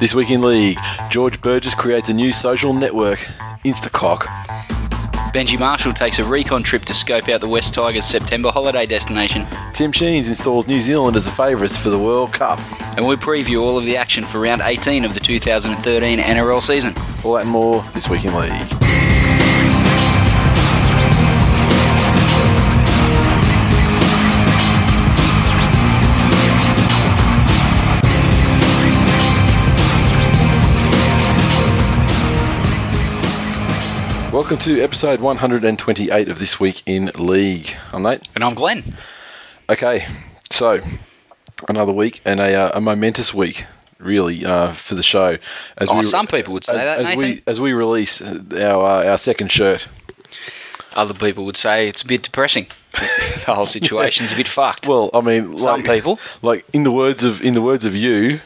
This week in league, George Burgess creates a new social network, Instacock. Benji Marshall takes a recon trip to scope out the West Tigers September holiday destination. Tim Sheens installs New Zealand as the favourites for the World Cup. And we preview all of the action for round 18 of the 2013 NRL season. All that and more this week in league. Welcome to episode 128 of This Week in League. I'm Nate. And I'm Glenn. Okay, so another week and a, uh, a momentous week, really, uh, for the show. As Oh, some people would say as, that, as we as we release our uh, our second shirt. Other people would say it's a bit depressing. the whole situation's a bit fucked. Well, I mean, Some like, people. like in the words of in the words of you.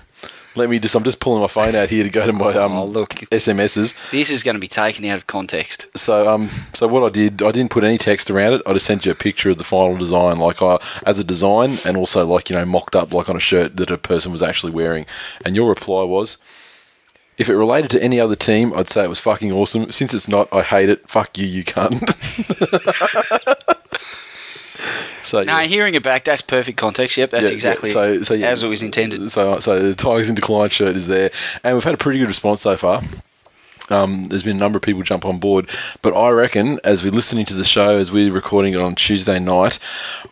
Let me just. I'm just pulling my phone out here to go to my um, Oh, look. SMSs. this is going to be taken out of context. So um, so what I did, I didn't put any text around it. I just sent you a picture of the final design, like I, as a design, and also like you know mocked up like on a shirt that a person was actually wearing. And your reply was, if it related to any other team, I'd say it was fucking awesome. Since it's not, I hate it. Fuck you, you cunt. so No, yeah. hearing it back, that's perfect context. Yep, that's Yeah, yeah. exactly So- so, yeah, as it was intended. So, so the Tigers in Decline shirt is there, and we've had a pretty good response so far. Um, there's been a number of people jump on board, but I reckon as we're listening to the show, as we're recording it on Tuesday night,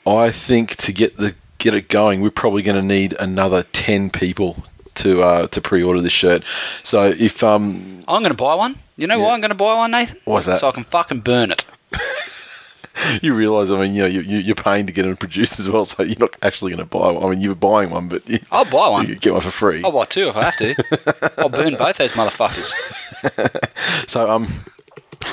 I think to get the get it going, we're probably going to need another ten people to uh, to pre-order this shirt. So if um, I'm going to buy one. You know Yeah. why I'm going to buy one, Nathan? What's that? So I can fucking burn it. you realise, I mean, you know, you, you- you're paying to get it produced as well, so you're not actually going to buy one. I mean, you're buying one, but you, I'll buy one. you get one for free. I'll buy two if I have to. I'll burn both those motherfuckers. So um,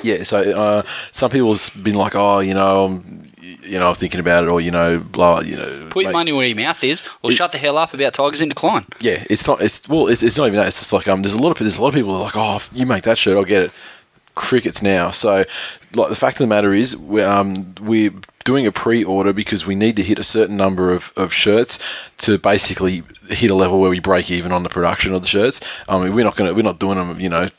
yeah. So uh, some people's been like, oh, you know, um, you know, I'm thinking about it, or you know, blah, you know. Put your mate, money where your mouth is, or It- shut the hell up about Tigers in decline. Yeah, it's not. It's well, it's, it's not even that. It's just like um, there's a lot of there's a lot of people who are like, oh, if you make that shirt, I'll get it. Crickets now. So, like the fact of the matter is, we're um, we're doing a pre-order because we need to hit a certain number of, of shirts to basically hit a level where we break even on the production of the shirts. I mean, we're not gonna we're not doing them, you know,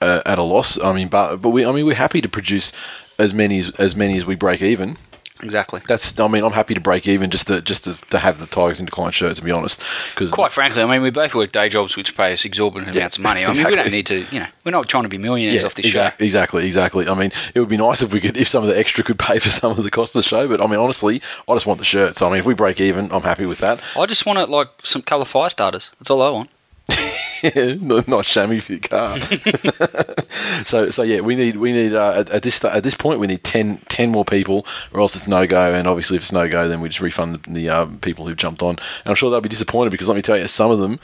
uh, at a loss. I mean, but but we I mean we're happy to produce as many as, as many as we break even. Exactly. That's I mean I'm happy to break even just to just to, to have the Tigers in decline shirt to be honest because Quite frankly, I mean, we both work day jobs which pay us exorbitant amounts of money. I mean, we don't need to, you know, we're not trying to be millionaires off this show. exactly, exactly. I mean, it would be nice if we could, if some of the extra could pay for some of the cost of the show. But I mean, honestly, I just want the shirts. I mean, if we break even, I'm happy with that. I just want it like some colour fire starters. That's all I want. not, chamois for your car. so so yeah, we need we need uh, at, at this at this point we need 10, 10 more people, or else it's no go. And obviously, if it's no go, then we just refund the, the um, people who've jumped on. And I'm sure they'll be disappointed because let me tell you, some of them.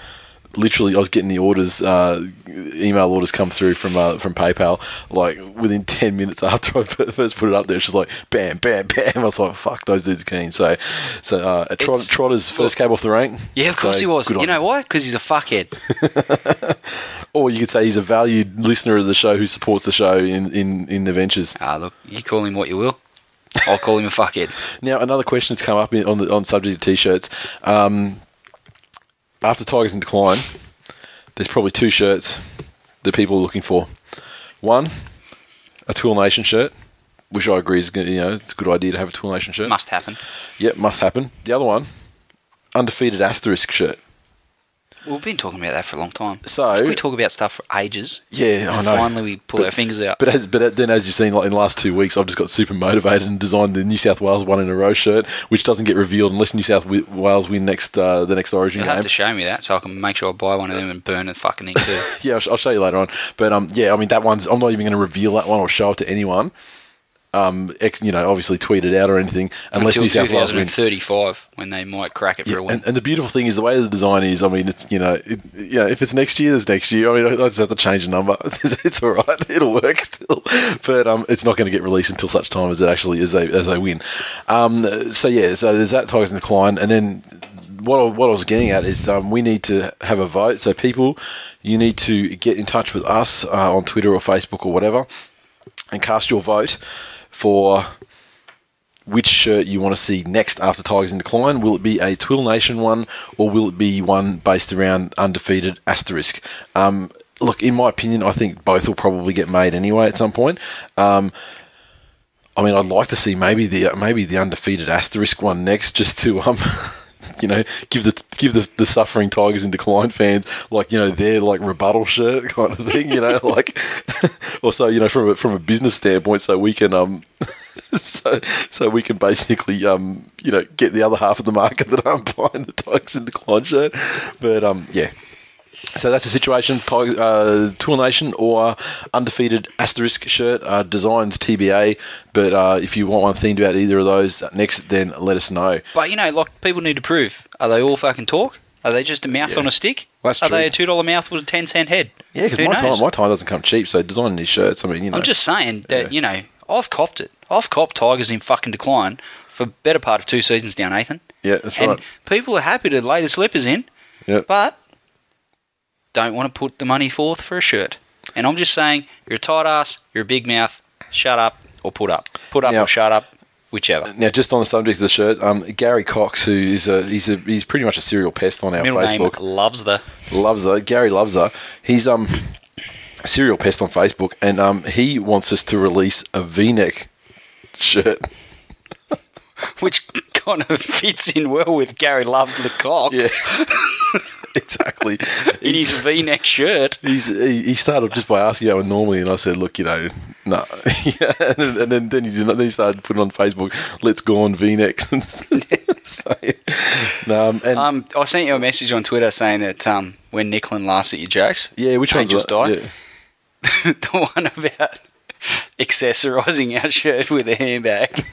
Literally, I was getting the orders, uh, email orders come through from uh, from PayPal. Like within ten minutes after I first put it up there, it's just like bam, bam, bam. I was like, "Fuck, those dudes are keen." So, so uh, Trot, Trotter's first came off the rank. Yeah, of course So, he was. You know why? Because he's a fuckhead. Or you could say he's a valued listener of the show who supports the show in, in, in the ventures. ah, look, you call him what you will. I'll call him a fuckhead. Now, another question has come up in, on the on subject of t-shirts. Um, after Tigers in decline, there's probably two shirts that people are looking for. One, a Tool Nation shirt, which I agree is good, you know it's a good idea to have a Tool Nation shirt. Must happen. Yep, must happen. The other one, undefeated asterisk shirt. We've been talking about that for a long time. So- we talk about stuff for ages. Yeah, I know. finally we pull But- our fingers out. But as but then as you've seen like in the last two weeks, I've just got super motivated and designed the New South Wales one in a row shirt, which doesn't get revealed unless New South Wales win next uh, the next Origin You'll game. have to show me that so I can make sure I buy one of them and burn the fucking thing too. yeah, I'll, sh- I'll show you later on. But um, yeah, I mean that one's. I'm not even going to reveal that one or show it to anyone um, ex, you know, obviously tweet it out or anything unless Until New South Wales win. 2035, when they might crack it for a win. And, and the beautiful thing is the way the design is. I mean, it's you know, it, you know, if it's next year, there's next year. I mean, I just have to change the number. it's all right. It'll work still, but um, it's not going to get released until such time as it actually as they as they win. Um, so yeah, so there's that Tigers in decline, and then what I, what I was getting at is um, we need to have a vote. So people, you need to get in touch with us uh, on Twitter or Facebook or whatever, and cast your vote for which shirt you want to see next after Tigers in Decline. Will it be a Twill Nation one, or will it be one based around undefeated asterisk? Um, look, in my opinion, I think both will probably get made anyway at some point. Um, I mean, I'd like to see maybe the maybe the undefeated asterisk one next, just to um, you know, give the give the, the suffering Tigers in decline fans like you know their like rebuttal shirt kind of thing, you know, like also you know from a, from a business standpoint, so we can um, so so we can basically um, you know get the other half of the market that aren't buying the Tigers in decline shirt, but um, yeah, so that's the situation. Tiger, uh, Tool Nation or undefeated asterisk shirt uh, designs TBA. But uh, if you want one themed about either of those next, then let us know. But you know, like people need to prove: are they all fucking talk? Are they just a mouth Yeah. on a stick? That's are true. they a two dollar mouth with a ten cent head? Yeah, because my knows? time my time doesn't come cheap. So designing these shirts, I mean, you know, I'm just saying that Yeah. you know I've copped it. I've copped Tigers in fucking decline for better part of two seasons now, Nathan. yeah, that's right. and right. people are happy to lay the slippers in, Yeah, but don't want to put the money forth for a shirt. And I'm just saying, you're a tight ass, you're a big mouth. Shut up or put up. Put up Now- or shut up, whichever. Now, just on the subject of the shirt, um, Gary Cox, who is a he's a he's pretty much a serial pest on our Middle Facebook. loves the. loves the Gary loves her. He's um a serial pest on Facebook, and um he wants us to release a V-neck shirt. which kind of fits in well with Gary loves the Cox Yeah, exactly. in his V-neck shirt. He's, he, started just by asking how normally, and I said, "Look, you know, no." yeah, and, then- and then then he did, then he started putting on Facebook, "Let's go on V-necks." so, no, um, and Um, I sent you a message on Twitter saying that um, when Nicklin laughs at your jokes, yeah, which one's angels that? die. Yeah. the one about accessorising our shirt with a handbag.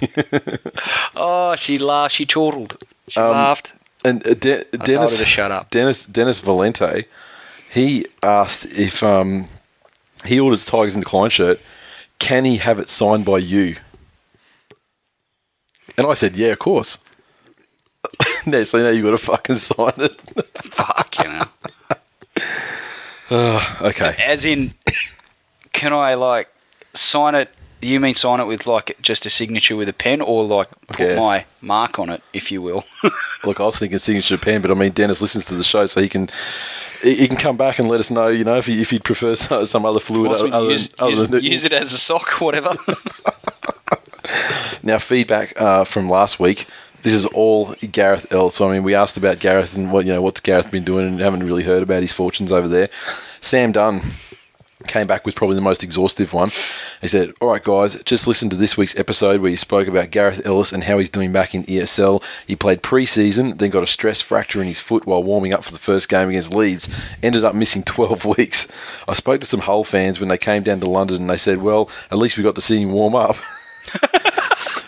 oh, she laughed. She chortled. She Um, laughed. And uh, De- told Dennis, to shut up. Dennis Dennis Valente, he asked if um, he orders Tigers in Decline shirt, can he have it signed by you? And I said, yeah, of course. no, so now you got to fucking sign it. Fuck, you know. okay. As in, can I like sign it? You mean sign it with like just a signature with a pen, or like put Yes. my mark on it, if you will? Look, I was thinking signature pen, but I mean, Dennis listens to the show, so he can he he can come back and let us know. You know, if he, if he'd prefer some, some other fluid Wants me to other, use, than, other use, than use it as a sock, whatever. Now, feedback uh, from last week. This is all Gareth L. So, I mean, we asked about Gareth and what you know what's Gareth been doing, and haven't really heard about his fortunes over there. Sam Dunn came back with probably the most exhaustive one. He said, "All right, guys, just listen to this week's episode where you spoke about Gareth Ellis and how he's doing back in ESL. He played pre-season, then got a stress fracture in his foot while warming up for the first game against Leeds. Ended up missing 12 weeks. I spoke to some Hull fans when they came down to London, and they said, well, at least we got to see him warm up."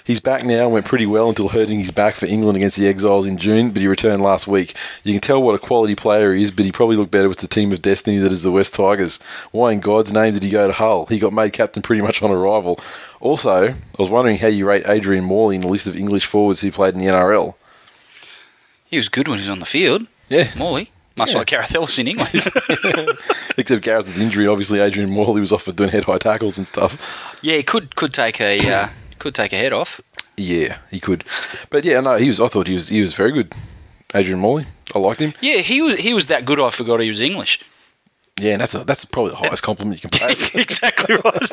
He's back now, went pretty well until hurting his back for England against the Exiles in June, but he returned last week. You can tell what a quality player he is, but he probably looked better with the team of destiny that is the West Tigers. Why in God's name did he go to Hull? He got made captain pretty much on arrival. Also, I was wondering how you rate Adrian Morley in the list of English forwards who played in the NRL. he was good when he was on the field. Yeah. Morley, much Yeah. like Gareth Ellis in England. Except Gareth's injury, obviously Adrian Morley was off for doing head high tackles and stuff. yeah, he could could take a uh, could take a head off. Yeah, he could. But yeah, no, he was I thought he was he was very good. Adrian Morley. I liked him. Yeah, he was he was that good. I forgot he was English. Yeah, and that's a, that's probably the highest compliment you can pay. exactly right.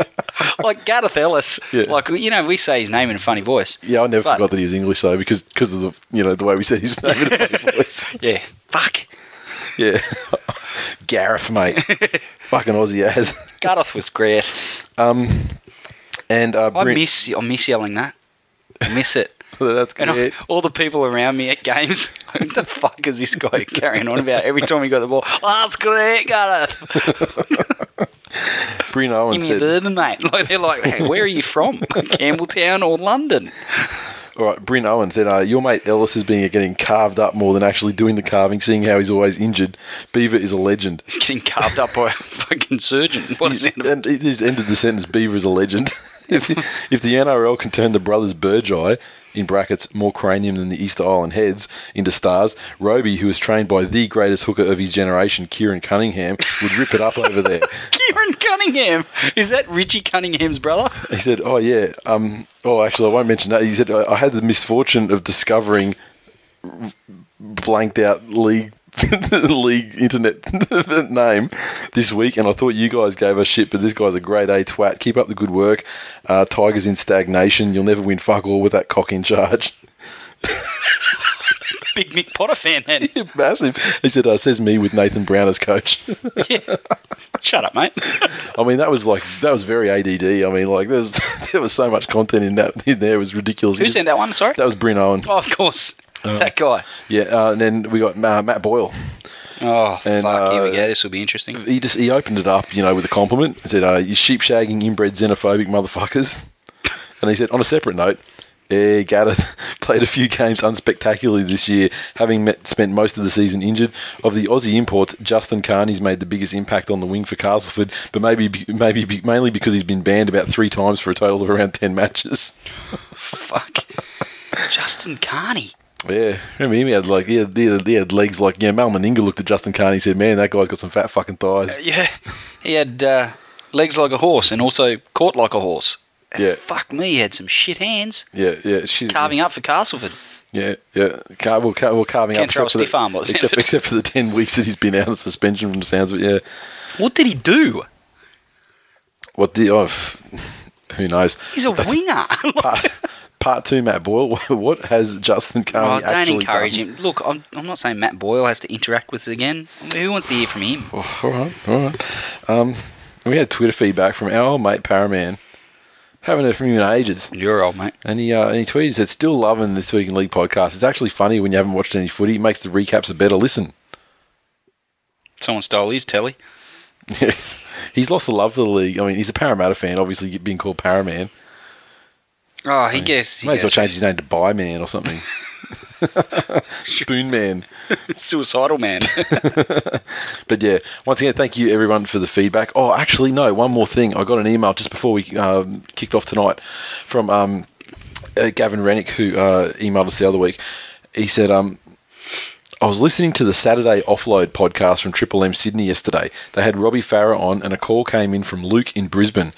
like Gareth Ellis. Yeah. Like you know, we say his name in a funny voice. Yeah, I never But- forgot that he was English though, because because of the you know the way we said his name in a funny voice. Yeah. Fuck. Yeah, Gareth, mate, fucking Aussie as. Gareth was great. Um, And uh, I miss I miss yelling that. I miss it. that's And I- all the people around me at games, what the fuck is this guy carrying on about every time he got the ball? Oh, that's great, Gareth. Bryn Owen Give me a said, bourbon, mate. Like they're like, hey, where are you from? Campbelltown or London? All right, Bryn Owen said, uh, your mate Ellis has been getting carved up more than actually doing the carving, seeing how he's always injured. Beaver is a legend. He's getting carved up by a fucking surgeon. What is He's- it? and he just ended the sentence, Beaver is a legend. If, if the NRL can turn the brothers Burgeye, in brackets, more cranium than the Easter Island heads, into stars, Roby, who was trained by the greatest hooker of his generation, Keiron Cunningham, would rip it up over there. Keiron Cunningham. Is that Richie Cunningham's brother? He said, "Oh yeah, um, oh actually, I won't mention that." He said, "I, I had the misfortune of discovering blanked out league." league internet name this week, and I thought you guys gave us shit, but this guy's a grade A twat. Keep up the good work. Uh, Tigers in stagnation. You'll never win fuck all with that cock in charge. Big Mick Potter fan, man. Massive. He said, uh, "Says me with Nathan Brown as coach." Yeah. Shut up, mate. I mean, that was like that was very ADD. I mean, like there was there was so much content in that in there. It was ridiculous. Who sent that one? Sorry. That was Bryn Owen. Oh, of course. That guy. Yeah, uh, and then we got uh, Matt Boyle. Oh, And, fuck. Here we uh, go. This will be interesting. He just he opened it up, you know, with a compliment. He said, uh, "You sheep shagging, inbred, xenophobic motherfuckers." And he said, on a separate note, Gaddard played a few games unspectacularly this year, having met, spent most of the season injured. Of the Aussie imports, Justin Carney's made the biggest impact on the wing for Castleford, but maybe maybe mainly because he's been banned about three times for a total of around ten matches. Fuck. Justin Carney. Yeah, remember him? He had like he had, he had, he had legs like yeah. Mal Meninga looked at Justin Carney and said, "Man, that guy's got some fat fucking thighs." Yeah. He had uh, legs like a horse and also caught like a horse. Yeah. Fuck me, he had some shit hands. Yeah, yeah. She's, Carving up for Castleford. Yeah, yeah. Car- well, car- well, carving Can't up throw a except for, the, arm by the sound except, except for the ten weeks that he's been out of suspension from the sounds of it. Yeah. What did he do? What the? Oh, who knows? He's a That's winger. Part, part two, Matt Boyle. What has Justin Carney? Oh, don't encourage done? him. Look, I'm, I'm not saying Matt Boyle has to interact with us again. Who wants to hear from him? Oh, all right, all right. Um, we had Twitter feedback from our old mate Paraman. Haven't heard from him in ages. You're old, mate. And he, uh, and he tweeted, he said, still loving this Week in League podcast. It's actually funny when you haven't watched any footy. It makes the recaps a better listen. Someone stole his telly. he's lost the love for the league. I mean, he's a Parramatta fan, obviously being called Paraman. Oh, he guess. He May as well change his name to Buy Man or something. Spoon Man. Suicidal man. But yeah, once again, thank you everyone for the feedback. Oh, actually, no, one more thing. I got an email just before we um, kicked off tonight from um, uh, Gavin Rennick, who uh, emailed us the other week. He said, um, I was listening to the Saturday Offload podcast from Triple M Sydney yesterday. They had Robbie Farah on, and a call came in from Luke in Brisbane.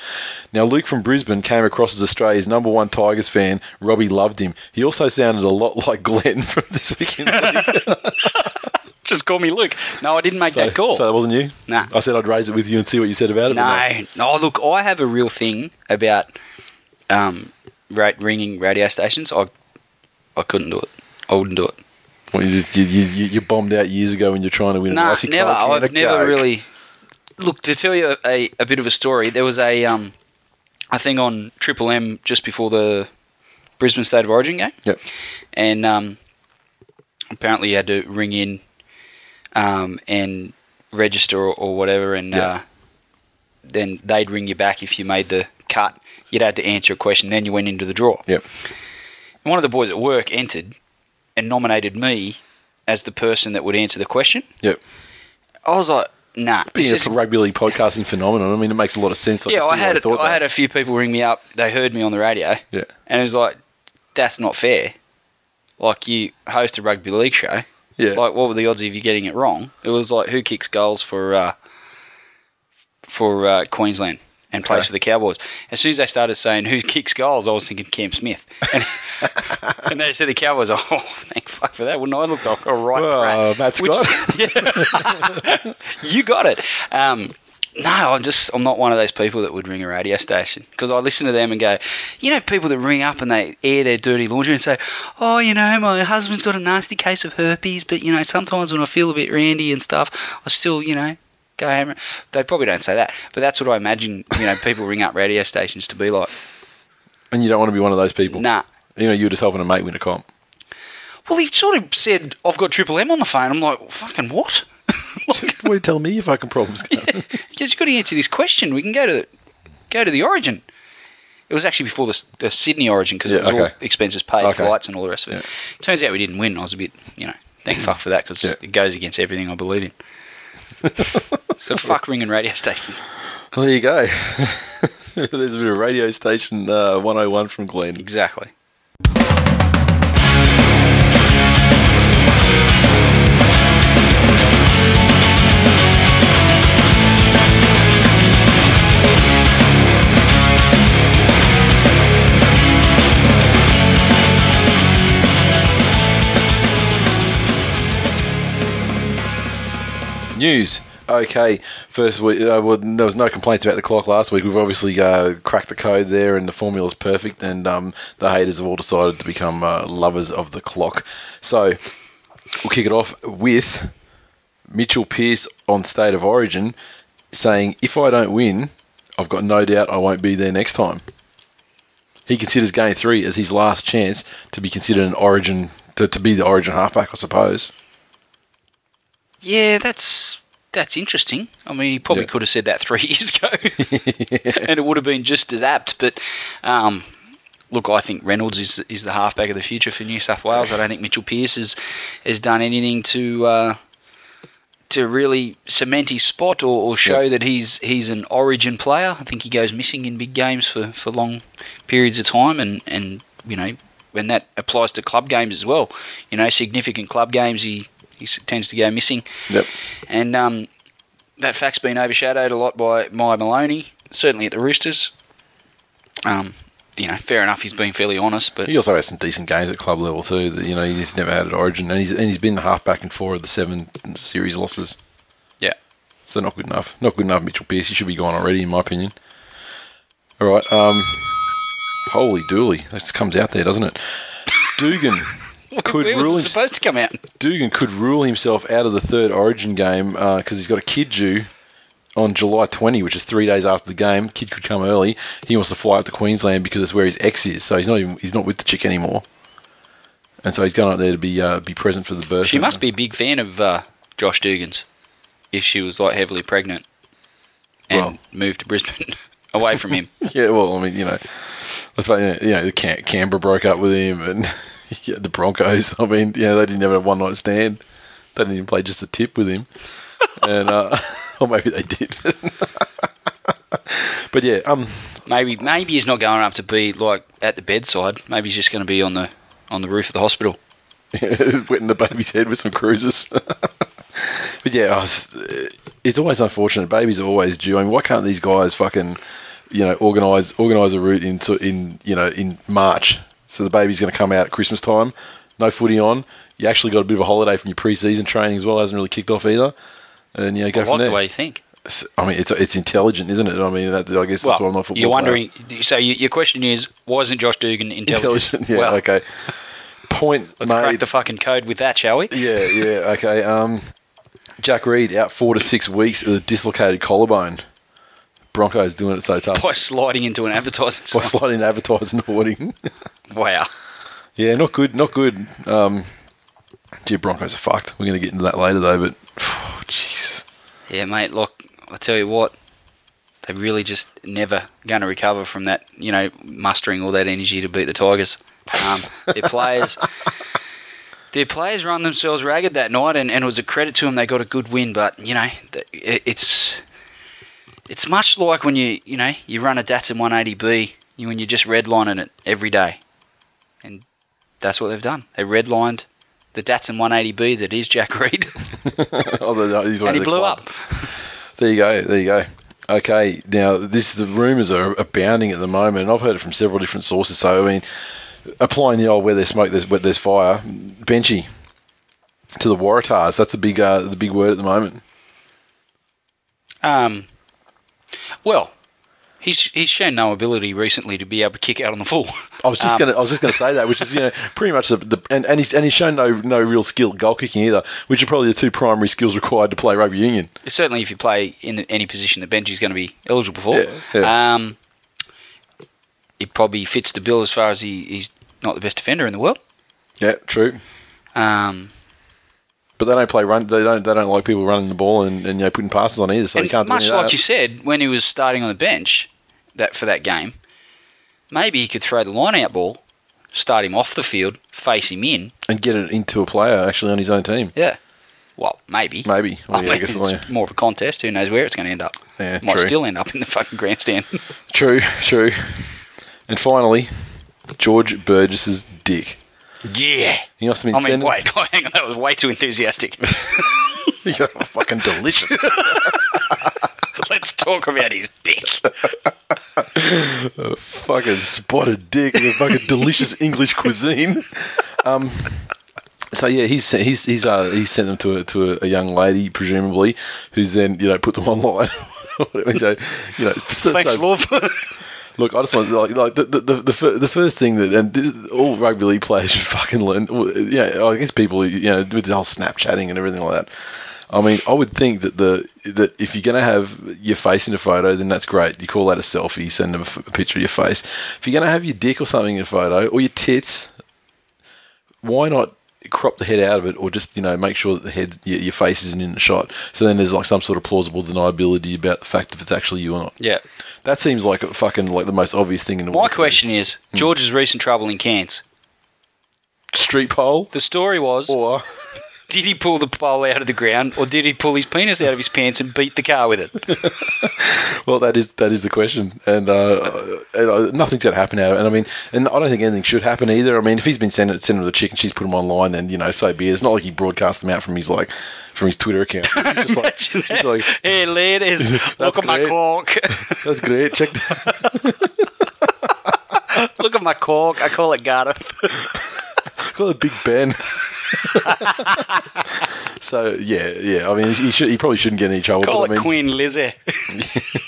Now, Luke from Brisbane came across as Australia's number one Tigers fan. Robbie loved him. He also sounded a lot like Glenn from this weekend. Just call me Luke. No, I didn't make so, that call. so that wasn't you? Nah. I said I'd raise it with you and see what you said about it. no, no. Look, I have a real thing about um, ringing radio stations. I, I couldn't do it. I wouldn't do it. Well, you, you, you, you bombed out years ago when you're trying to win No, an never. I've never Coke. really. Look to tell you a, a bit of a story. There was a um, a thing on Triple M just before the Brisbane State of Origin game, Yep. and um, apparently you had to ring in um, and register or, or whatever, and Yeah. uh, then they'd ring you back if you made the cut. You'd had to answer a question, then you went into the draw. Yep. And one of the boys at work entered and nominated me as the person that would answer the question. Yep. I was like, nah. Being this a is- rugby league podcasting phenomenon, I mean, it makes a lot of sense. yeah, I had thought I had a few people ring me up. They heard me on the radio, Yeah. and it was like, that's not fair. Like you host a rugby league show. Yeah. Like, what were the odds of you getting it wrong? It was like, who kicks goals for uh, for uh, Queensland and plays Okay. for the Cowboys? As soon as they started saying who kicks goals, I was thinking Cam Smith. And, and they said the Cowboys. Oh, thank fuck for that. Wouldn't I look like a right Well, brat? Which- you got it. Um, no, I'm just I'm not one of those people that would ring a radio station because I listen to them and go, you know, people that ring up and they air their dirty laundry and say, oh, you know, my husband's got a nasty case of herpes, but you know, sometimes when I feel a bit randy and stuff, I still, you know, go home. They probably don't say that, but that's what I imagine. You know, people ring up radio stations to be like, And you don't want to be one of those people. nah. You know, you were just helping a mate win a comp. Well, he sort of said, I've got Triple M on the phone. I'm like, fucking what? What are you telling me your fucking problems? because you've got to answer this question. We can go to go to the Origin. It was actually before the, the Sydney Origin because Yeah, it was all expenses paid, Okay. flights, and all the rest of it. Turns out we didn't win. I was a bit, you know, thank fuck for that because Yeah. it goes against everything I believe in. So fuck ringing radio stations. Well, there you go. There's a bit of radio station uh, 101 from Glenn. Exactly. News. Okay, first we, uh, well, there was no complaints about the clock last week. We've obviously uh, cracked the code there, and the formula's perfect. And um, the haters have all decided to become uh, lovers of the clock. So we'll kick it off with Mitchell Pearce on State of Origin saying, "If I don't win, I've got no doubt I won't be there next time." He considers Game Three as his last chance to be considered an Origin to, to be the Origin halfback, I suppose. Yeah, that's that's interesting. I mean, he probably Yeah. could have said that three years ago, and it would have been just as apt. But um, look, I think Reynolds is is the halfback of the future for New South Wales. I don't think Mitchell Pearce has has done anything to. Uh, to really cement his spot or, or show Yeah. that he's he's an origin player. I think he goes missing in big games for, for long periods of time and, and you know when that applies to club games as well. You know, significant club games he, he tends to go missing. Yep. And um, that fact's been overshadowed a lot by Maya Maloney, certainly at the Roosters. Um, you know, fair enough, he's been fairly honest, but He also has some decent games at club level too. That you know he's just never had at Origin, and he's and he's been the halfback in four of the seven series losses. yeah. So not good enough. Not good enough. Mitchell Pearce. He should be gone already, in my opinion. All right. Um. Holy dooly! That just comes out there, doesn't it? Dugan could Where was rule it him, supposed to come out? Dugan could rule himself out of the third Origin game because he's got a kid due on July 20, which is three days after the game. Kid could come early. He wants to fly up to Queensland because it's where his ex is. So he's not even he's not with the chick anymore. And so he's going up there to be uh, be present for the birth. She must be a big fan of uh, Josh Dugan's if she was like heavily pregnant and Well- moved to Brisbane away from him. Yeah, well, I mean, you know, let's say, you know, Cam- Canberra broke up with him, and yeah, the Broncos. I mean, you know, they didn't have a one night stand. They didn't even play just a tip with him, and uh, or maybe they did. but yeah, um, Maybe maybe he's not going up to be like at the bedside. Maybe he's just going to be on the on the roof of the hospital. wetting the baby's head with some cruises. but yeah, was, it's always unfortunate. Babies are always due. I mean, why can't these guys fucking, you know, organize organize a route into in you know in March? So the baby's going to come out at Christmas time. No footy on. You actually got a bit of a holiday from your pre-season training as well. Hasn't really kicked off either. And you know, go I from like there. the way you think. I mean, it's it's intelligent, isn't it? I mean, that, I guess that's well, why I'm not football you're player. wondering. So you, your question is, why isn't Josh Dugan intelligent? Intelligent, yeah, well, okay. Point let's made. crack the fucking code with that, shall we? Yeah, yeah, okay. Um, Jack Reed out four to six weeks with a dislocated collarbone. Broncos doing it so tough By sliding into an advertising. by sliding advertising hoarding. Wow. yeah, not good, not good. Um, gee, Broncos are fucked. We're going to get into that later though, but oh, Yeah, mate. Look, I tell you what, they're really just never going to recover from that. You know, mustering all that energy to beat the Tigers. Um, their players, their players run themselves ragged that night, and, and it was a credit to them. They got a good win, but you know, it, it's it's much like when you you know you run a Datsun 180B, you when you're just redlining it every day, and that's what they've done. They redlined the Datsun 180B that is Jack Reed, Oh, the- and he blew club. up. There you go. There you go. Okay, now this the rumours are abounding at the moment, and I've heard it from several different sources. So I mean, applying the old where there's smoke, there's where there's fire. Benji to the Waratahs. That's the big uh, the big word at the moment. Um, well, he's he's shown no ability recently to be able to kick out on the full. I was just Um, gonna I was just gonna say that, which is you know pretty much the, the and, and he's and he's shown no no real skill goal kicking either, which are probably the two primary skills required to play rugby union. Certainly, if you play in any position that Benji's going to be eligible for, Yeah, yeah. um, it probably fits the bill as far as he, he's not the best defender in the world. Yeah, true. Um, But they don't play run. They don't. They don't like people running the ball and, and you know putting passes on either. So you and can't. do much like you said, when he was starting on the bench that for that game, maybe he could throw the line out ball, start him off the field, face him in. and get it into a player actually on his own team. Yeah. Well, maybe. Maybe. Well, I yeah, I mean, guess it's yeah. more of a contest. Who knows where it's going to end up? Yeah, Might true. still end up in the fucking grandstand. True, true. And finally, George Burgess's dick. Yeah. He have been I mean, wait, hang on, that was way too enthusiastic. You're fucking delicious. Let's talk about his dick. fucking spotted dick and a fucking delicious English cuisine. Um, so yeah, he's he's he's uh, he's sent them to a, to a, a young lady, presumably, who's then you know put them online. you know, you know, Thanks, so- love. Look, I just want to, like like the the, the, the, first thing that and this, all rugby league players should fucking learn. Yeah, I guess people you know with the whole Snapchatting and everything like that. I mean, I would think that the that if you're going to have your face in a photo, then that's great. You call that a selfie. Send them a, f- a picture of your face. If you're going to have your dick or something in a photo or your tits, why not crop the head out of it, or just you know make sure that the head your, your face isn't in the shot? So then there's like some sort of plausible deniability about the fact if it's actually you or not. yeah. That seems like a fucking like the most obvious thing in the My world. My question is Hmm. George's recent trouble in Cairns. Street pole The story was or did he pull the pole out of the ground or did he pull his penis out of his pants and beat the car with it? well, that is that is the question, and, uh, and uh, nothing's going to happen out of it. And I mean, and I don't think anything should happen either. I mean, if he's been sending sending her the chick and she's put him online, then you know, so be it. It's not like he broadcast them out from his like from his Twitter account. Just like, that. like hey, ladies, look at my cork. that's great. Check. look at my cork. I call it Gareth. Call it Big Ben. so yeah, yeah. I mean, he should. He probably shouldn't get in any trouble. Call but, it I mean, Queen Lizzie.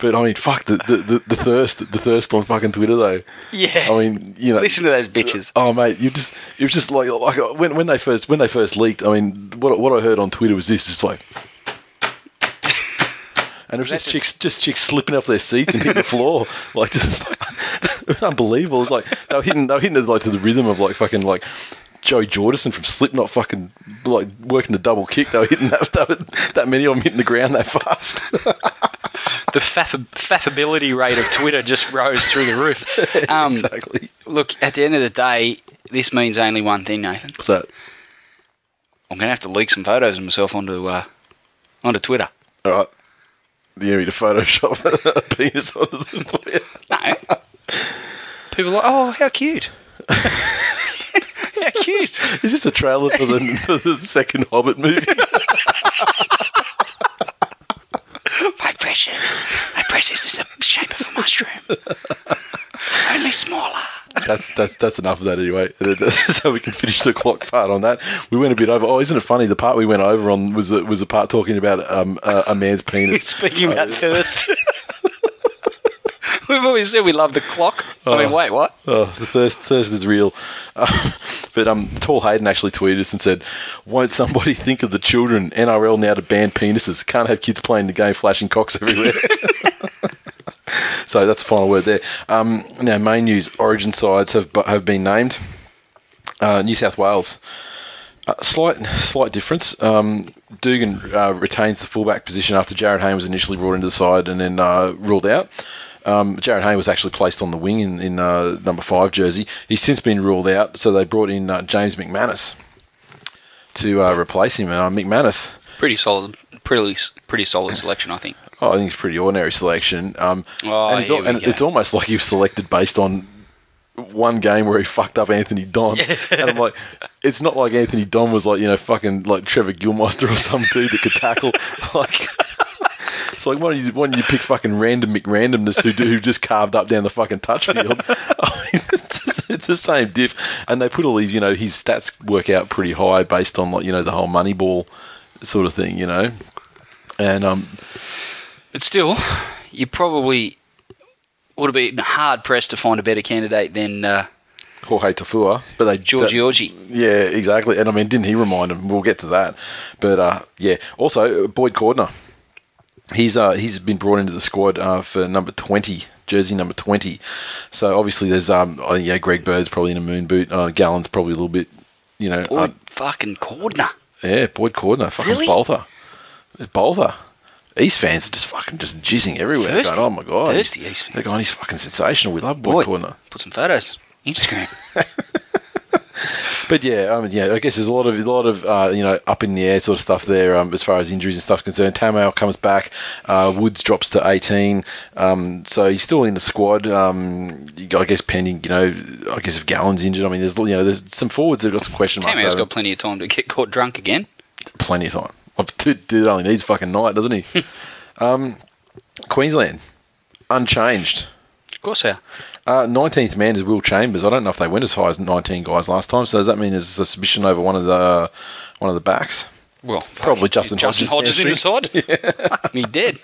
But I mean, fuck the, the, the, the thirst, the thirst on fucking Twitter though. Yeah. I mean, you know, Listen to those bitches. Oh mate, you just it was just like like when when they first when they first leaked. I mean, what what I heard on Twitter was this, just like, and it was just That chicks just chicks slipping off their seats and hitting the floor, like just it was unbelievable. It was like they were hitting they were hitting it like to the rhythm of like fucking like. Joey Jordison from Slipknot fucking like working the double kick. They were hitting that that, that many of them hitting the ground that fast. The faff- faffability rate of Twitter just rose through the roof. Um, exactly. Look, at the end of the day, this means only one thing, Nathan. What's that? I'm going to have to leak some photos of myself onto uh, onto Twitter. All right. Need to Photoshop a penis onto them for you. No. People are like, oh, how cute. how cute. Is this a trailer for the, for the second Hobbit movie? Precious. My precious is the shape of a mushroom. Only smaller. that's that's that's enough of that anyway. so we can finish the clock part on that. We went a bit over. Oh, isn't it funny? The part we went over on was the, was the part talking about um, a, a man's penis. Speaking about thirst. We've always said we love the clock. I mean, wait, what? Oh, the thirst, thirst is real. Uh, but um, Tall Hayden actually tweeted us and said, "Won't somebody think of the children? NRL now to ban penises. Can't have kids playing the game, flashing cocks everywhere." so that's the final word there. Um, now, main news: Origin sides have have been named. Uh, New South Wales. Uh, slight, slight difference. Um, Dugan uh, retains the fullback position after Jarryd Hayne was initially brought into the side and then uh, ruled out. Um, Jarryd Hayne was actually placed on the wing in, in uh, number five jersey. He's since been ruled out, so they brought in uh, James McManus to uh, replace him. Uh, McManus, Pretty solid, pretty pretty solid selection, I think. oh, I think it's a pretty ordinary selection. Um, Oh, and, it's, here al- we and it's almost like he was selected based on one game where he fucked up Anthony Don. and I'm like, it's not like Anthony Don was like, you know, fucking like Trevor Gilmeister or some dude that could tackle. like, it's like, why don't you, why don't you pick fucking random McRandomness who, do, who just carved up down the fucking touch field? I mean, it's, it's the same diff. And they put all these, you know, his stats work out pretty high based on, like, you know, the whole money ball sort of thing, you know? And, um, But still, you probably would have been hard pressed to find a better candidate than uh, Jorge Taufua, but they George Georgie. Yeah, exactly. And I mean, didn't he remind him? We'll get to that. But uh, yeah, also uh, Boyd Cordner. He's uh, he's been brought into the squad uh, for number twenty, jersey number twenty. So obviously there's um yeah Greg Bird's probably in a moon boot. Uh, Gallen's probably a little bit, you know. Boy, un- fucking Cordner. Yeah, Boyd Cordner, fucking Really? bolter, bolter. East fans are just fucking just jizzing everywhere. Thirsty. Going, oh my god, Thirsty East fans. They're going, he's fucking sensational. We love Boyd, Boyd, Cordner. put some photos. Instagram. But yeah, I mean, yeah, I guess there's a lot of a lot of uh, you know up in the air sort of stuff there um, as far as injuries and stuff concerned. Tamou comes back, uh, Woods drops to 18, um, so he's still in the squad. Um, I guess pending, you know, I guess if Gallen's injured, I mean, there's you know there's some forwards that have got some question marks. Tamou's got plenty of time to get caught drunk again. plenty of time. Dude, dude only needs fucking night, doesn't he? um, Queensland unchanged. Of course, how. Uh, 19th man is Will Chambers. I don't know if they went as high as 19 guys last time. So does that mean there's a suspicion over one of the one of the backs? Well, Probably Justin Justin Hodges' Hodges in the side. Fuck me dead.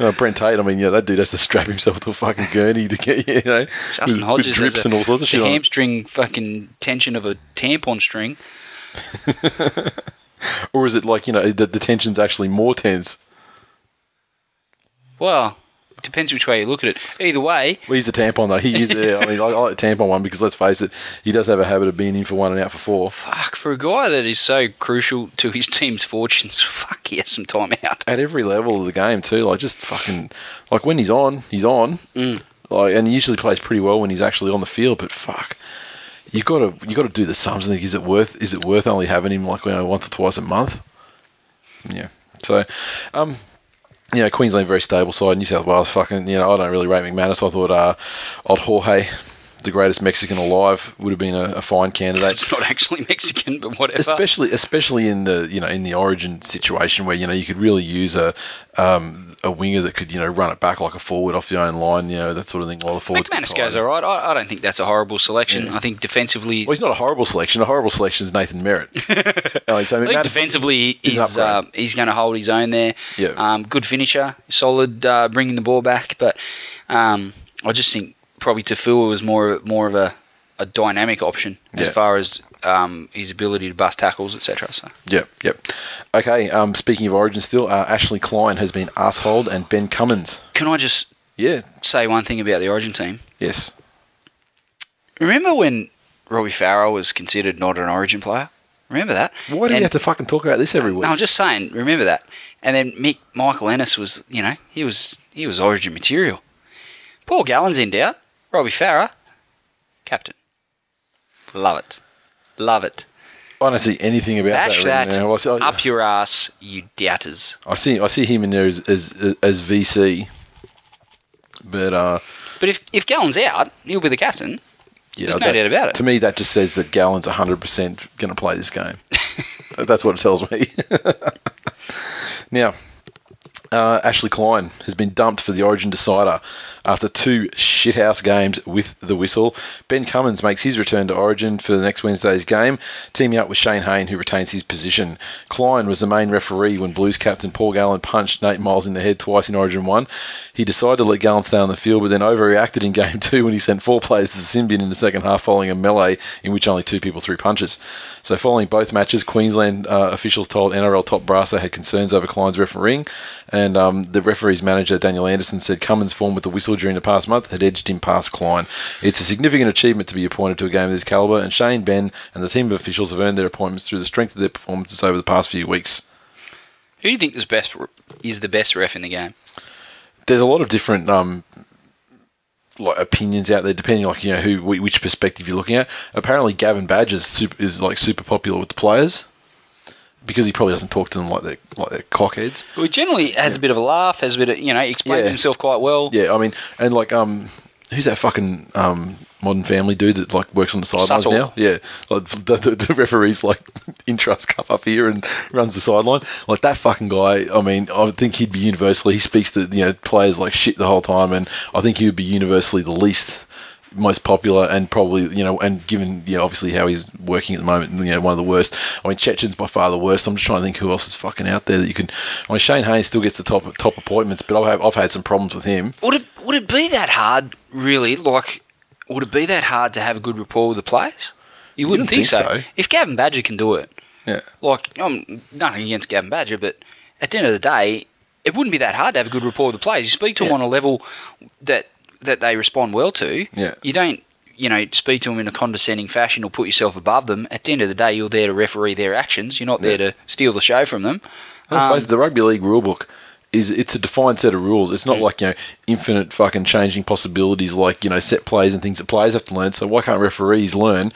Uh, Brent Tate. I mean, yeah, that dude has to strap himself to a fucking gurney to get you know Justin with, Hodges with drips a, and all sorts of the shit. on hamstring fucking tension of a tampon string. Or is it like you know the, the tension's actually more tense? Well, depends which way you look at it. Either way, Well, he's the tampon though. He is. yeah, I mean, I, I like the tampon one because let's face it, he does have a habit of being in for one and out for four. fuck for a guy that is so crucial to his team's fortunes. Fuck, he has some time out. at every level of the game too. Like just fucking like when he's on, he's on. Mm. Like and he usually plays pretty well when he's actually on the field. But fuck, you got to you got to do the sums and think is it worth is it worth only having him like you know, once or twice a month? Yeah. So, um. You know, Queensland very stable side. New South Wales, fucking. You know, I don't really rate McManus. I thought uh, old Jorge, the greatest Mexican alive, would have been a, a fine candidate. It's not actually Mexican, but whatever. especially especially in the you know in the origin situation where you know you could really use a um, a winger that could you know run it back like a forward off your own line you know that sort of thing while the forwards McManus goes all right. I, I don't think that's a horrible selection. I think defensively, Well, he's not a horrible selection. A horrible selection is Nathan Merritt. I I mean, think McManus- defensively, he's he's uh, he's going to hold his own there. Yeah. Um, good finisher, solid, uh, bringing the ball back. But um, I just think probably Taufua was more more of a, a dynamic option as Yeah. far as um, his ability to bust tackles, etc. So Yep, yep. Okay. Um, speaking of origin, still, uh, Ashley Klein has been assholed, and Ben Cummins. can I just Yeah. say one thing about the Origin team? Yes. Remember when Robbie Farah was considered not an Origin player? Remember that? Why do we And- have to fucking talk about this every week? No, I'm just saying. Remember that. And then Mick Michael Ennis was, you know, he was he was Origin material. Paul Gallen's in doubt. Robbie Farah, captain. Love it, love it. I don't see anything about Bash that. that now. I see, I, up your ass, you doubters. I see. I see him in there as as, as VC. But uh, But if if Gallen's out, he'll be the captain. Yeah, There's no that- doubt about it. To me, that just says that Gallen's 100% going to play this game. That's what it tells me. now, uh, Ashley Klein has been dumped for the Origin decider after two shithouse games with the whistle. Ben Cummins makes his return to Origin for the next Wednesday's game, teaming up with Shayne Hayne, who retains his position. Klein was the main referee when Blues captain Paul Gallen punched Nate Miles in the head twice in Origin 1. He decided to let Gallen stay on the field, but then overreacted in Game 2 when he sent four players to the sin bin in the second half following a melee in which only two people threw punches. So, following both matches, Queensland uh, officials told NRL top brass they had concerns over Klein's refereeing, and um, the referee's manager, Daniel Anderson, said Cummins' form with the whistle during the past month had edged him past Klein. It's a significant achievement to be appointed to a game of this calibre, and Shayne, Ben, and the team of officials have earned their appointments through the strength of their performances over the past few weeks. Who do you think is best is the best ref in the game? there's a lot of different um, like opinions out there, depending like you know who which perspective you're looking at. Apparently, Gavin Badger is super, is like super popular with the players because he probably doesn't talk to them like they're like they're cockheads. Well, he generally has a bit of a laugh, has a bit of you know, he explains Yeah. himself quite well. Yeah, I mean, and like um, who's that fucking um Modern Family dude that like works on the sidelines now? Yeah, like the, the, the referee's like in trust cup up here and runs the sideline. Like that fucking guy. I mean, I think he'd be universally. He speaks to you know players like shit the whole time, and I think he would be universally the least most popular and probably you know and given you know obviously how he's working at the moment you know one of the worst I mean Chechen's by far the worst I'm just trying to think who else is fucking out there that you can I mean Shayne Haynes still gets the top top appointments but I've, I've had some problems with him Would it would it be that hard, really? Like, would it be that hard to have a good rapport with the players? You wouldn't think, think so. so. If Gavin Badger can do it, yeah like, I'm nothing against Gavin Badger, but at the end of the day, it wouldn't be that hard to have a good rapport with the players. You speak to them Yeah. on a level that that they respond well to. Yeah. You don't you know, speak to them in a condescending fashion or put yourself above them. At the end of the day, you're there to referee their actions. You're not there to steal the show from them. Let's Um, face it, the rugby league rule book is it's a defined set of rules. It's Mm. not like you know infinite fucking changing possibilities, like you know set plays and things that players have to learn. So why can't referees learn?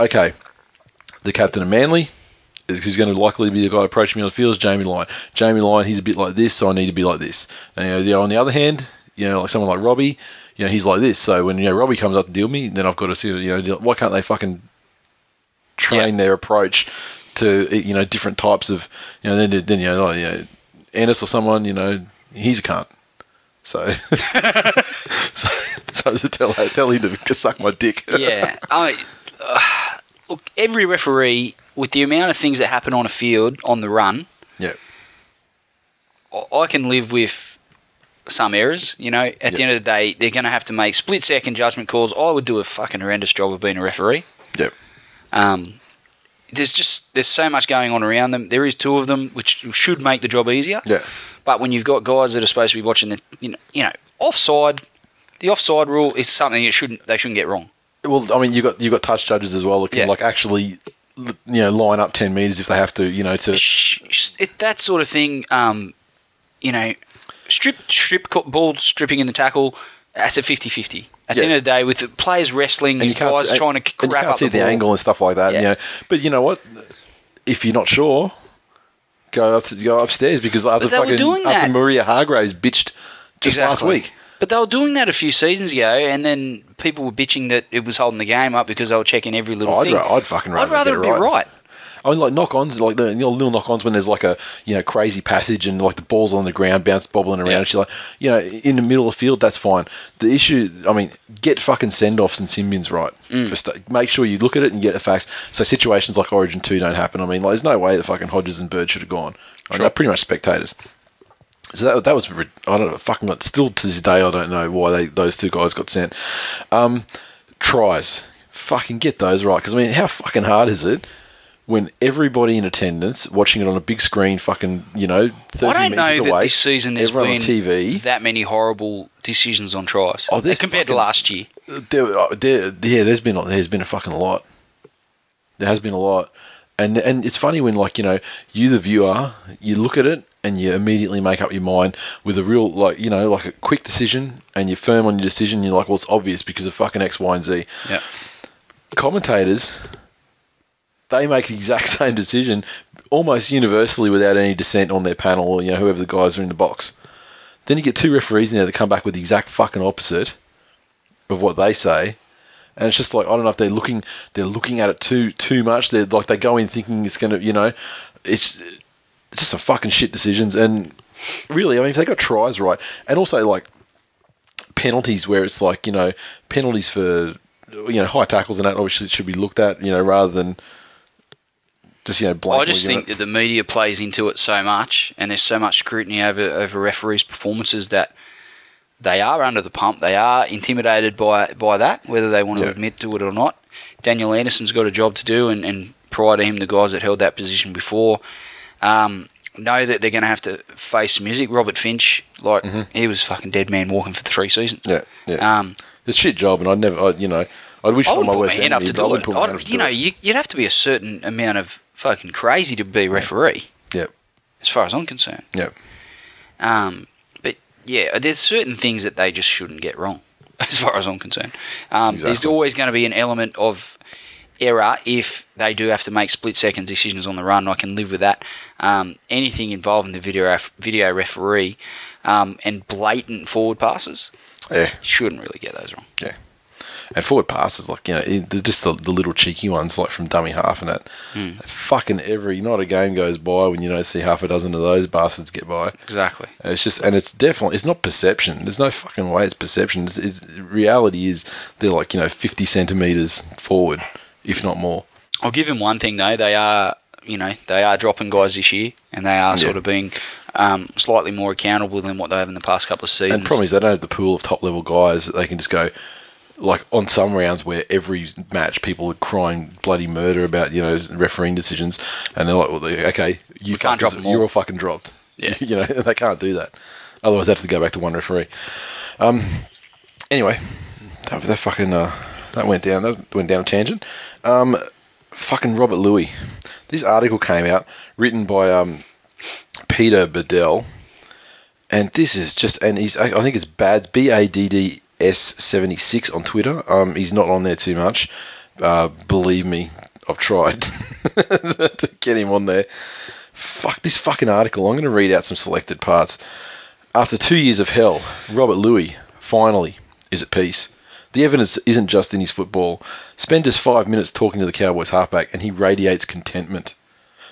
Okay, the captain of Manly is who's going to likely be the guy approaching me on the field is Jamie Lyon. Jamie Lyon, he's a bit like this, so I need to be like this. And you know, on the other hand, you know, like someone like Robbie, you know, he's like this. So when you know Robbie comes up to deal me, then I've got to see, you know, why can't they fucking train their approach to you know different types of you know then then you know, like, you know Ennis or someone you know he's a cunt. So, so, so just tell tell him to, to suck my dick. yeah. I, uh, look, every referee, with the amount of things that happen on a field on the run, yeah, I- I can live with some errors. You know, at the end of the day, they're going to have to make split second judgment calls. I would do a fucking horrendous job of being a referee. yeah, Um, there's just there's so much going on around them. There is two of them, which should make the job easier. yeah. But when you've got guys that are supposed to be watching the, you know, you know, offside, the offside rule is something that shouldn't they shouldn't get wrong. Well, I mean, you got you got touch judges as well that can Yeah. like actually you know line up ten meters if they have to. You know to it, that sort of thing, um, you know, strip strip ball stripping in the tackle. That's a 50-50. At the end of the day, with the players wrestling, and guys see, trying to can't up see the, ball. angle and stuff like that. Yeah. You know, but you know what? If you're not sure, go up to, go upstairs because after fucking doing after. Maria Hargraves bitched just last week. But they were doing that a few seasons ago, and then people were bitching that it was holding the game up because they were checking every little I'd thing. ra- I'd fucking rather I'd rather it it be right. right. I mean, like knock-ons, like the you know, little knock-ons when there's like a you know crazy passage and like the ball's on the ground, bounce bobbling around. Yeah. And she's like, you know, in the middle of the field, that's fine. The issue, I mean, get fucking send-offs and sin bins right. Mm. Uh, make sure you look at it and get the facts. So situations like Origin Two don't happen. I mean, like, there's no way that fucking Hodges and Bird should have gone. I mean, they're pretty much spectators. So that that was I don't know fucking still to this day I don't know why they those two guys got sent. Um, tries, fucking get those right because I mean how fucking hard is it when everybody in attendance watching it on a big screen, fucking you know thirty I don't know that away, this season there's been on TV. that many horrible decisions on tries Oh, there's compared to last year. there, uh, there, yeah, there's been there's been a fucking lot. There has been a lot, and and it's funny when like you know you the viewer you look at it and you immediately make up your mind with a real like you know like a quick decision and you're firm on your decision. You're like, well, it's obvious because of fucking X, Y, and Z. Yeah. Commentators, they make the exact same decision almost universally without any dissent on their panel or you know whoever the guys are in the box. Then you get two referees in there that come back with the exact fucking opposite of what they say, and it's just like I don't know if they're looking they're looking at it too too much. They're like they go in thinking it's gonna you know it's, it's just some fucking shit decisions. And really, I mean, if they got tries right, and also like penalties where it's like you know penalties for you know high tackles and that obviously should be looked at you know rather than just you know I just think that the media plays into it so much, and there's so much scrutiny over over referees' performances that they are under the pump. They are intimidated by by that, whether they want to Yeah. admit to it or not. Daniel Anderson's got a job to do, and, and prior to him, the guys that held that position before um, know that they're going to have to face music. Robert Finch, like he was fucking dead man walking for three seasons. Mm-hmm. yeah, yeah. Um, it's a shit job, and I'd never, I, you know, I'd wish I on my worst up enemy, to do it. put my hand up I'd, you know, you, you'd have to be a certain amount of fucking crazy to be a referee, Yep, as far as I'm concerned. yep. Um, but yeah, there's certain things that they just shouldn't get wrong, as far as I'm concerned. Um, There's always going to be an element of error if they do have to make split second decisions on the run. I can live with that. Um, anything involving the video video referee um, and blatant forward passes, Yeah, shouldn't really get those wrong. yeah. And forward passes, like you know, it, just the, the little cheeky ones, like from dummy half and that. Hmm. Fucking every not a game goes by when you don't see half a dozen of those bastards get by. Exactly. And It's just, and it's definitely, it's not perception. There's no fucking way it's perception. It's, it's reality is they're like you know fifty centimeters forward, if not more. I'll give him one thing though. They are, you know, they are dropping guys this year, and they are sort Yeah. of being um, slightly more accountable than what they have in the past couple of seasons. And the problem is they don't have the pool of top level guys that they can just go like on some rounds where every match people are crying bloody murder about you know refereeing decisions, and they're like, well, okay, you We can't drop them you're all fucking dropped. Yeah. you know they can't do that. Otherwise, they have to go back to one referee. Um. Anyway, that was that fucking uh, that went down. That went down a tangent. Um, fucking Robert Lui. This article came out, written by um, Peter Badel, and this is just and he's I I think it's bad B A D D S seventy six on Twitter. Um, he's not on there too much. Uh, believe me, I've tried to get him on there. Fuck this fucking article. I'm going to read out some selected parts. After two years of hell, Robert Lui finally is at peace. The evidence isn't just in his football. Spend just five minutes talking to the Cowboys halfback, and he radiates contentment.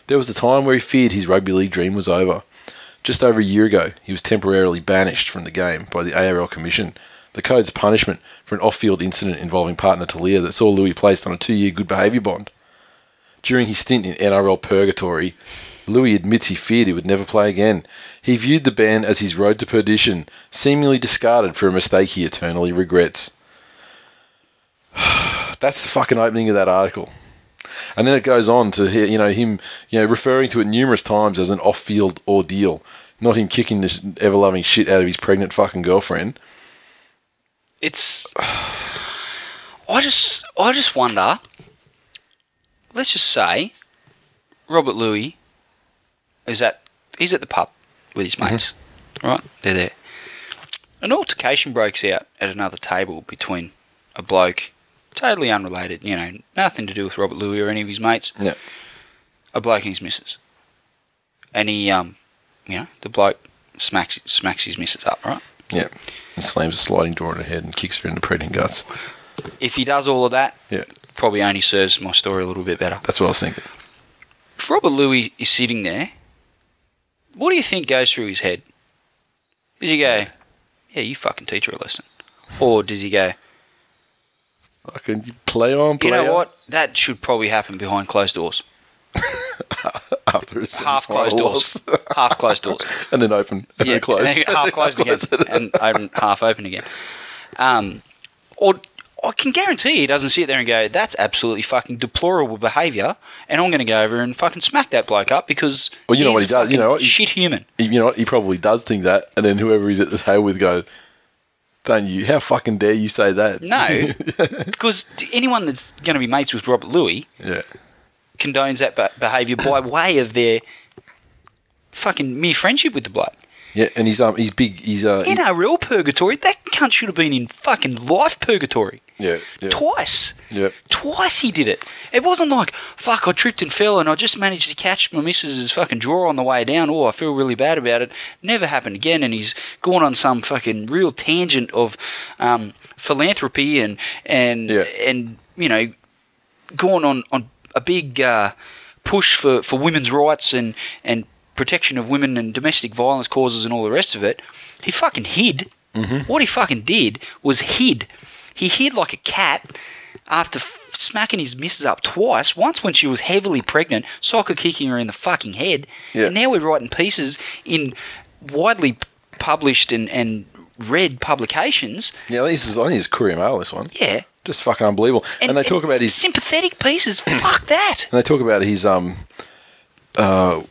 There was a time where he feared his rugby league dream was over. Just over a year ago, he was temporarily banished from the game by the ARL Commission, the code's punishment for an off field incident involving partner Talia that saw Lui placed on a two year good behaviour bond. During his stint in NRL purgatory, Lui admits he feared he would never play again. He viewed the ban as his road to perdition, seemingly discarded for a mistake he eternally regrets. That's the fucking opening of that article. And then it goes on to hear, you know him you know referring to it numerous times as an off-field ordeal, not him kicking the ever-loving shit out of his pregnant fucking girlfriend. It's. I just, I just wonder. Let's just say, Robert Lui is at he's at the pub with his mates, right? They're there. An altercation breaks out at another table between a bloke, totally unrelated, you know, nothing to do with Robert Lui or any of his mates, Yeah, a bloke and his missus. And he, um, you know, the bloke smacks smacks his missus up, right? Yeah. And slams a sliding door on her head and kicks her in the pregnant guts. If he does all of that, Yeah, probably only serves my story a little bit better. that's what I was thinking. If Robert Lui is sitting there, what do you think goes through his head? Does he go, "Yeah, you fucking teach her a lesson," or does he go, Fucking play on, play "You know what? That should probably happen behind closed doors, After a half closed doors, half closed doors." and then open, and yeah, then close, half closed again, and open, half open again. Um, or I can guarantee he doesn't sit there and go, "That's absolutely fucking deplorable behaviour," and I'm going to go over and fucking smack that bloke up because Well, you know what he does, you know what? He- shit human. you know what? He probably does think that, and then whoever he's at the table with goes, "Don't you? How fucking dare you say that?" No, because anyone that's going to be mates with Robert Lui yeah, condones that be- behaviour by way of their fucking mere friendship with the bloke. yeah, and he's um, he's big. He's uh, he- NRL purgatory. That cunt should have been in fucking life purgatory. yeah, yeah, Twice. yeah. Twice he did it. It wasn't like, fuck, I tripped and fell and I just managed to catch my missus's fucking drawer on the way down. Oh, I feel really bad about it. Never happened again. And he's gone on some fucking real tangent of um, philanthropy and, and, Yeah. and, you know, gone on, on a big uh, push for, for women's rights and, and protection of women and domestic violence causes and all the rest of it. He fucking hid. Mm-hmm. What he fucking did was hid. He hid like a cat after f- smacking his missus up twice. Once when she was heavily pregnant, soccer kicking her in the fucking head. Yeah. And now we're writing pieces in widely published and, and read publications. yeah. This is I think it's Courier Mail. This one, Yeah. Just fucking unbelievable. And, they talk about his sympathetic pieces. Fuck that. And they talk about his um uh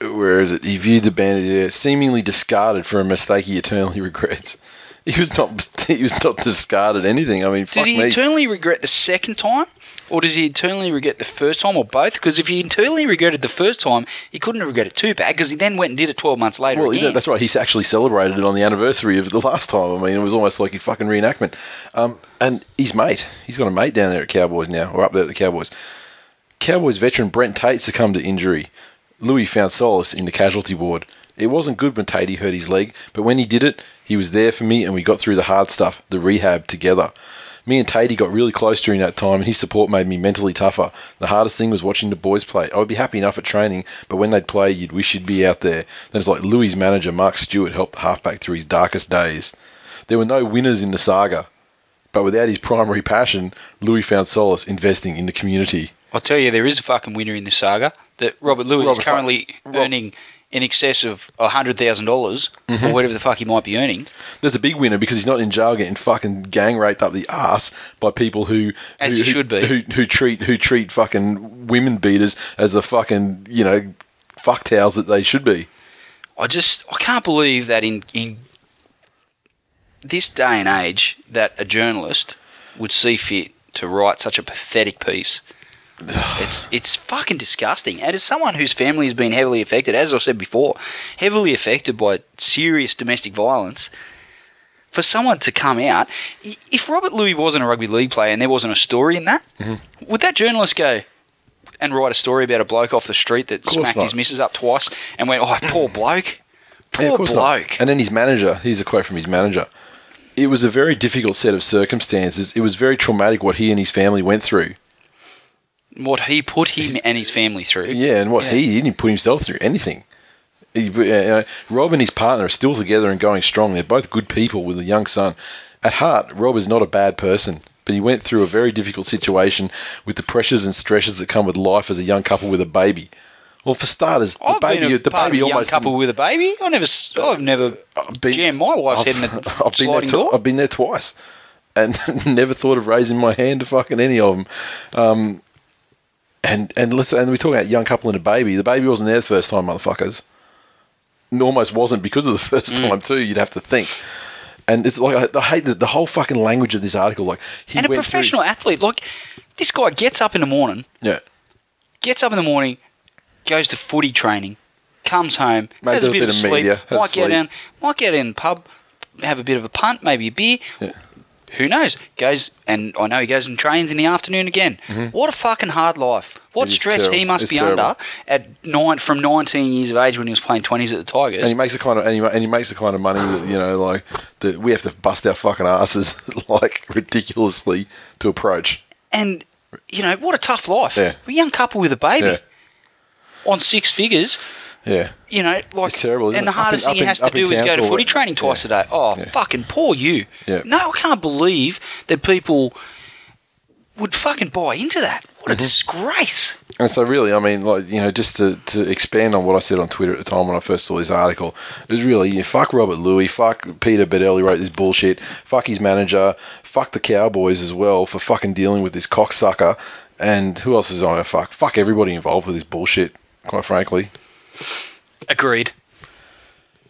where is it? He viewed the bandage yeah, seemingly discarded for a mistake he eternally regrets. He was not he was not discarded anything. I mean, Does he me. eternally regret the second time? Or does he internally regret the first time, or both? Because if he internally regretted the first time, he couldn't have regretted it too bad, because he then went and did it 12 months later well, again. that's right. He actually celebrated it on the anniversary of the last time. I mean, it was almost like a fucking reenactment. Um, and his mate, he's got a mate down there at Cowboys now, or up there at the Cowboys. Cowboys veteran Brent Tate succumbed to injury. Lui found solace in the casualty ward. It wasn't good when Tatey hurt his leg, but when he did it, he was there for me and we got through the hard stuff, the rehab, together. Me and Tatey got really close during that time and his support made me mentally tougher. The hardest thing was watching the boys play. I would be happy enough at training, but when they'd play, you'd wish you'd be out there. Then it's like Lui's manager, Mark Stewart, helped the halfback through his darkest days. There were no winners in the saga, but without his primary passion, Lui found solace investing in the community. I'll tell you, there is a fucking winner in this saga. That Robert Lui Robert is currently earning in excess of hundred thousand dollars, Mm-hmm. or whatever the fuck he might be earning. There's a big winner because he's not in jail getting fucking gang raped up the ass by people who As who, he should be. who, who treat who treat fucking women beaters as the fucking you know fuck towels that they should be. I just I can't believe that in in this day and age that a journalist would see fit to write such a pathetic piece. It's it's fucking disgusting. And as someone whose family has been heavily affected, as I said before, heavily affected by serious domestic violence, for someone to come out, if Robert Lui wasn't a rugby league player and there wasn't a story in that, Mm-hmm. would that journalist go and write a story about a bloke off the street that smacked not. his missus up twice and went, "Oh, poor bloke, poor of course not. bloke." And then his manager, here's a quote from his manager. It was a very difficult set of circumstances. It was very traumatic what he and his family went through. What he put him and his family through. Yeah, and what Yeah. he, he didn't put himself through anything. He, you know, Rob and his partner are still together and going strong. They're both good people with a young son. At heart, Rob is not a bad person, but he went through a very difficult situation with the pressures and stresses that come with life as a young couple with a baby. Well, for starters, the I've baby, been a the baby a almost couple with a baby. I never, I've never I've been- jammed my wife's head in I've- a I've been there sliding door. I've been there twice, and never thought of raising my hand to fucking any of them. Um, and and let's and we talk about young couple and a baby. The baby wasn't there the first time, motherfuckers. It almost wasn't because of the first Mm. time too. You'd have to think. And it's like I, I hate the, the whole fucking language of this article. Like he and a went through- professional athlete, like this guy, gets up in the morning, yeah, gets up in the morning, goes to footy training, comes home, Mate, has a bit, bit of of sleep, media, might sleep. get down, might get in the pub, have a bit of a punt, maybe a beer. Yeah. Who knows? Goes and I know he goes and trains in the afternoon again. What a fucking hard life! What Mm-hmm. Stress he must It's be terrible. under at nine from nineteen years of age when he was playing twenties at the Tigers. and he makes the kind of and he, and he makes the kind of money that you know like that we have to bust our fucking asses like ridiculously to approach. And you know what a tough life. Yeah. A young couple with a baby Yeah, on six figures. Yeah. You know, like It's terrible, And the hardest in- thing he up in- has to do is go to footy training twice yeah. a day. Oh, Yeah. fucking poor you. Yeah. No, I can't believe that people would fucking buy into that. What Mm-hmm. a disgrace. And so, really, I mean, like you know, just to, to expand on what I said on Twitter at the time when I first saw this article, it was really you know, fuck Robert Lui, fuck Peter Badel who wrote this bullshit, fuck his manager, fuck the Cowboys as well for fucking dealing with this cocksucker, and who else is I gonna fuck? Fuck everybody involved with this bullshit. Quite frankly. Agreed.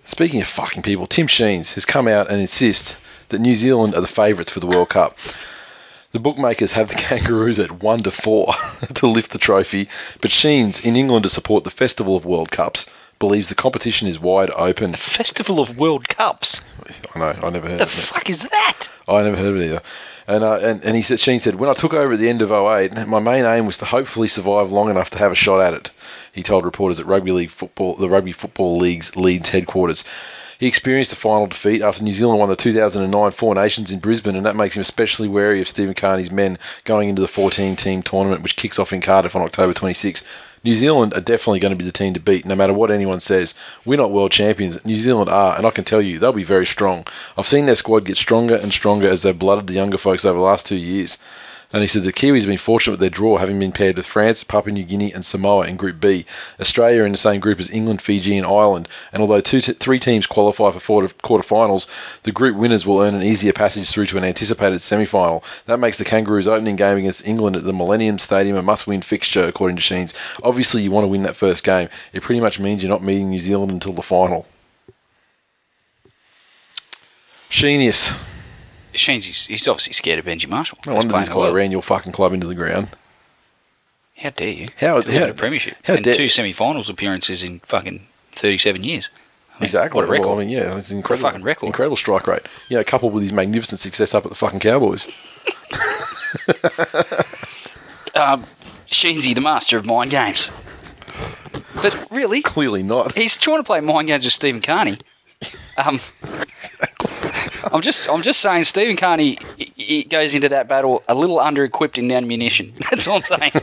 Speaking of fucking people, Tim Sheens has come out and insists that New Zealand are the favourites for the World Cup. The bookmakers have the Kangaroos at one to four to lift the trophy, but Sheens, in England to support the Festival of World Cups, believes the competition is wide open. Festival of World Cups. I know, I never heard The of it. fuck is that? I never heard of it either. And, uh, and and he said, Sheen said, when I took over at the end of 08, my main aim was to hopefully survive long enough to have a shot at it. He told reporters at Rugby League Football, the Rugby Football League's Leeds headquarters. He experienced a final defeat after New Zealand won the 2009 Four Nations in Brisbane, and that makes him especially wary of Stephen Kearney's men going into the 14-team tournament, which kicks off in Cardiff on October 26. New Zealand are definitely going to be the team to beat, no matter what anyone says. We're not world champions. New Zealand are, and I can tell you, they'll be very strong. I've seen their squad get stronger and stronger as they've blooded the younger folks over the last two years. And he said the Kiwis have been fortunate with their draw, having been paired with France, Papua New Guinea, and Samoa in Group B. Australia in the same group as England, Fiji, and Ireland. And although two three teams qualify for quarter- quarterfinals, the group winners will earn an easier passage through to an anticipated semi-final. That makes the Kangaroos' opening game against England at the Millennium Stadium a must-win fixture, according to Sheens. Obviously, you want to win that first game. It pretty much means you're not meeting New Zealand until the final. Sheenius. Sheen's he's, he's obviously scared of Benji Marshall. No wonder playing this guy well. ran your fucking club into the ground. How dare you? How- to win how- a premiership how and dare- two semi-finals appearances in fucking thirty-seven years. I mean, Exactly. What a record! Well, I mean, yeah, it's incredible. fucking record. Incredible strike rate. You know, coupled with his magnificent success up at the fucking Cowboys. um, Sheensy, the master of mind games. But really, Clearly not. he's trying to play mind games with Stephen Kearney. Um, I'm just, I'm just saying, Stephen Kearney he- he goes into that battle a little under-equipped in ammunition. That's all I'm saying.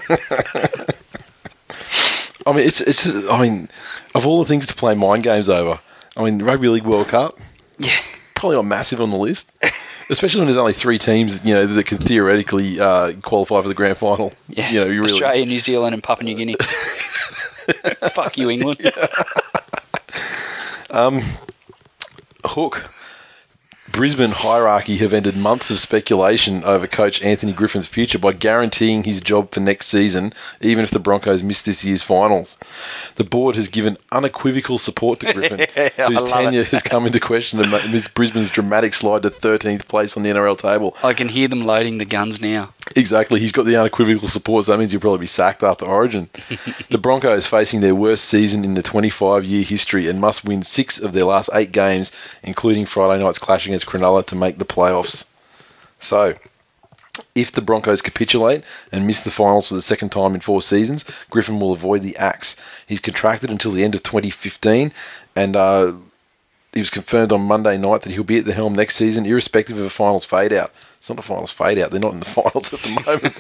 I mean, it's it's. I mean, of all the things to play mind games over, I mean, Rugby League World Cup yeah, probably not massive on the list, especially when there's only three teams, you know, that can theoretically uh, qualify for the grand final. yeah. You know, you really. Australia, New Zealand, and Papua New Guinea. Fuck you, England. Um, Hook. Brisbane hierarchy have ended months of speculation over coach Anthony Griffin's future by guaranteeing his job for next season, even if the Broncos miss this year's finals. The board has given unequivocal support to Griffin, whose tenure it. has come into question amidst Brisbane's dramatic slide to 13th place on the NRL table. I can hear them loading the guns now. Exactly. He's got the unequivocal support, so that means he'll probably be sacked after Origin. the Broncos facing their worst season in the 25 year history and must win six of their last eight games, including Friday night's clash against Cronulla, to make the playoffs. So, if the Broncos capitulate and miss the finals for the second time in four seasons, Griffin will avoid the axe. He's contracted until the end of 2015, and uh, he was confirmed on Monday night that he'll be at the helm next season, irrespective of a finals fade out. It's not a finals fade out. They're not in the finals at the moment.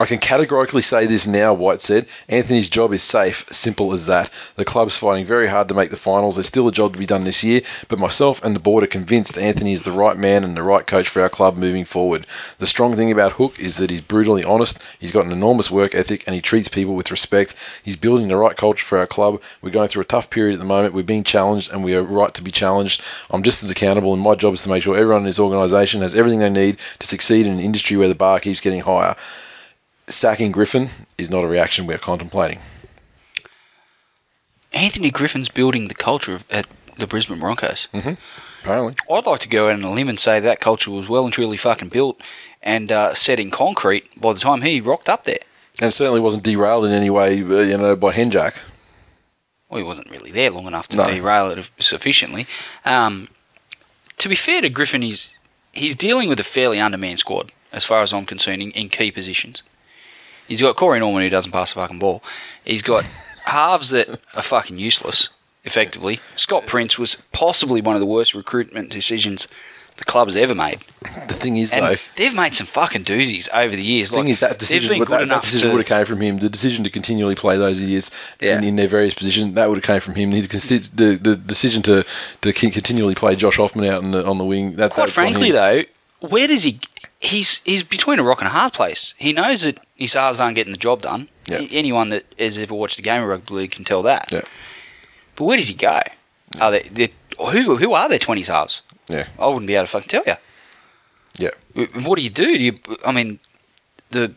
I can categorically say this now, White said. Anthony's job is safe, simple as that. The club's fighting very hard to make the finals. There's still a job to be done this year, but myself and the board are convinced Anthony is the right man and the right coach for our club moving forward. The strong thing about Hook is that he's brutally honest, he's got an enormous work ethic, and he treats people with respect. He's building the right culture for our club. We're going through a tough period at the moment. We're being challenged, and we are right to be challenged. I'm just as accountable, and my job is to make sure everyone in this organisation has everything they need to succeed in an industry where the bar keeps getting higher sacking Griffin is not a reaction we're contemplating. Anthony Griffin's building the culture of, at the Brisbane Broncos. Apparently, I'd like to go out on a limb and say that culture was well and truly fucking built and uh, set in concrete by the time he rocked up there. and it certainly wasn't derailed in any way, uh, you know, by Henjak. Well, he wasn't really there long enough to No. derail it sufficiently. Um, to be fair to Griffin, he's he's dealing with a fairly undermanned squad, as far as I'm concerned, in, in key positions. He's got Corey Norman who doesn't pass the fucking ball. He's got halves that are fucking useless, effectively. Scott Prince was possibly one of the worst recruitment decisions the club has ever made. The thing is, And though, they've made some fucking doozies over the years. the thing Like, is that decision, been but good that, that enough decision to- would have came from him. The decision to continually play those idiots Yeah. in, in their various positions that would have came from him. The, the, the decision to to continually play Josh Hoffman out on the on the wing. That, Quite frankly, though, where does he? He's he's between a rock and a hard place. He knows that his halves aren't getting the job done. Anyone that has ever watched a game of rugby league can tell that. Yeah. But where does he go? Are they who who are their twenties halves? yeah, I wouldn't be able to fucking tell you. yeah, What do you do? Do you? I mean, the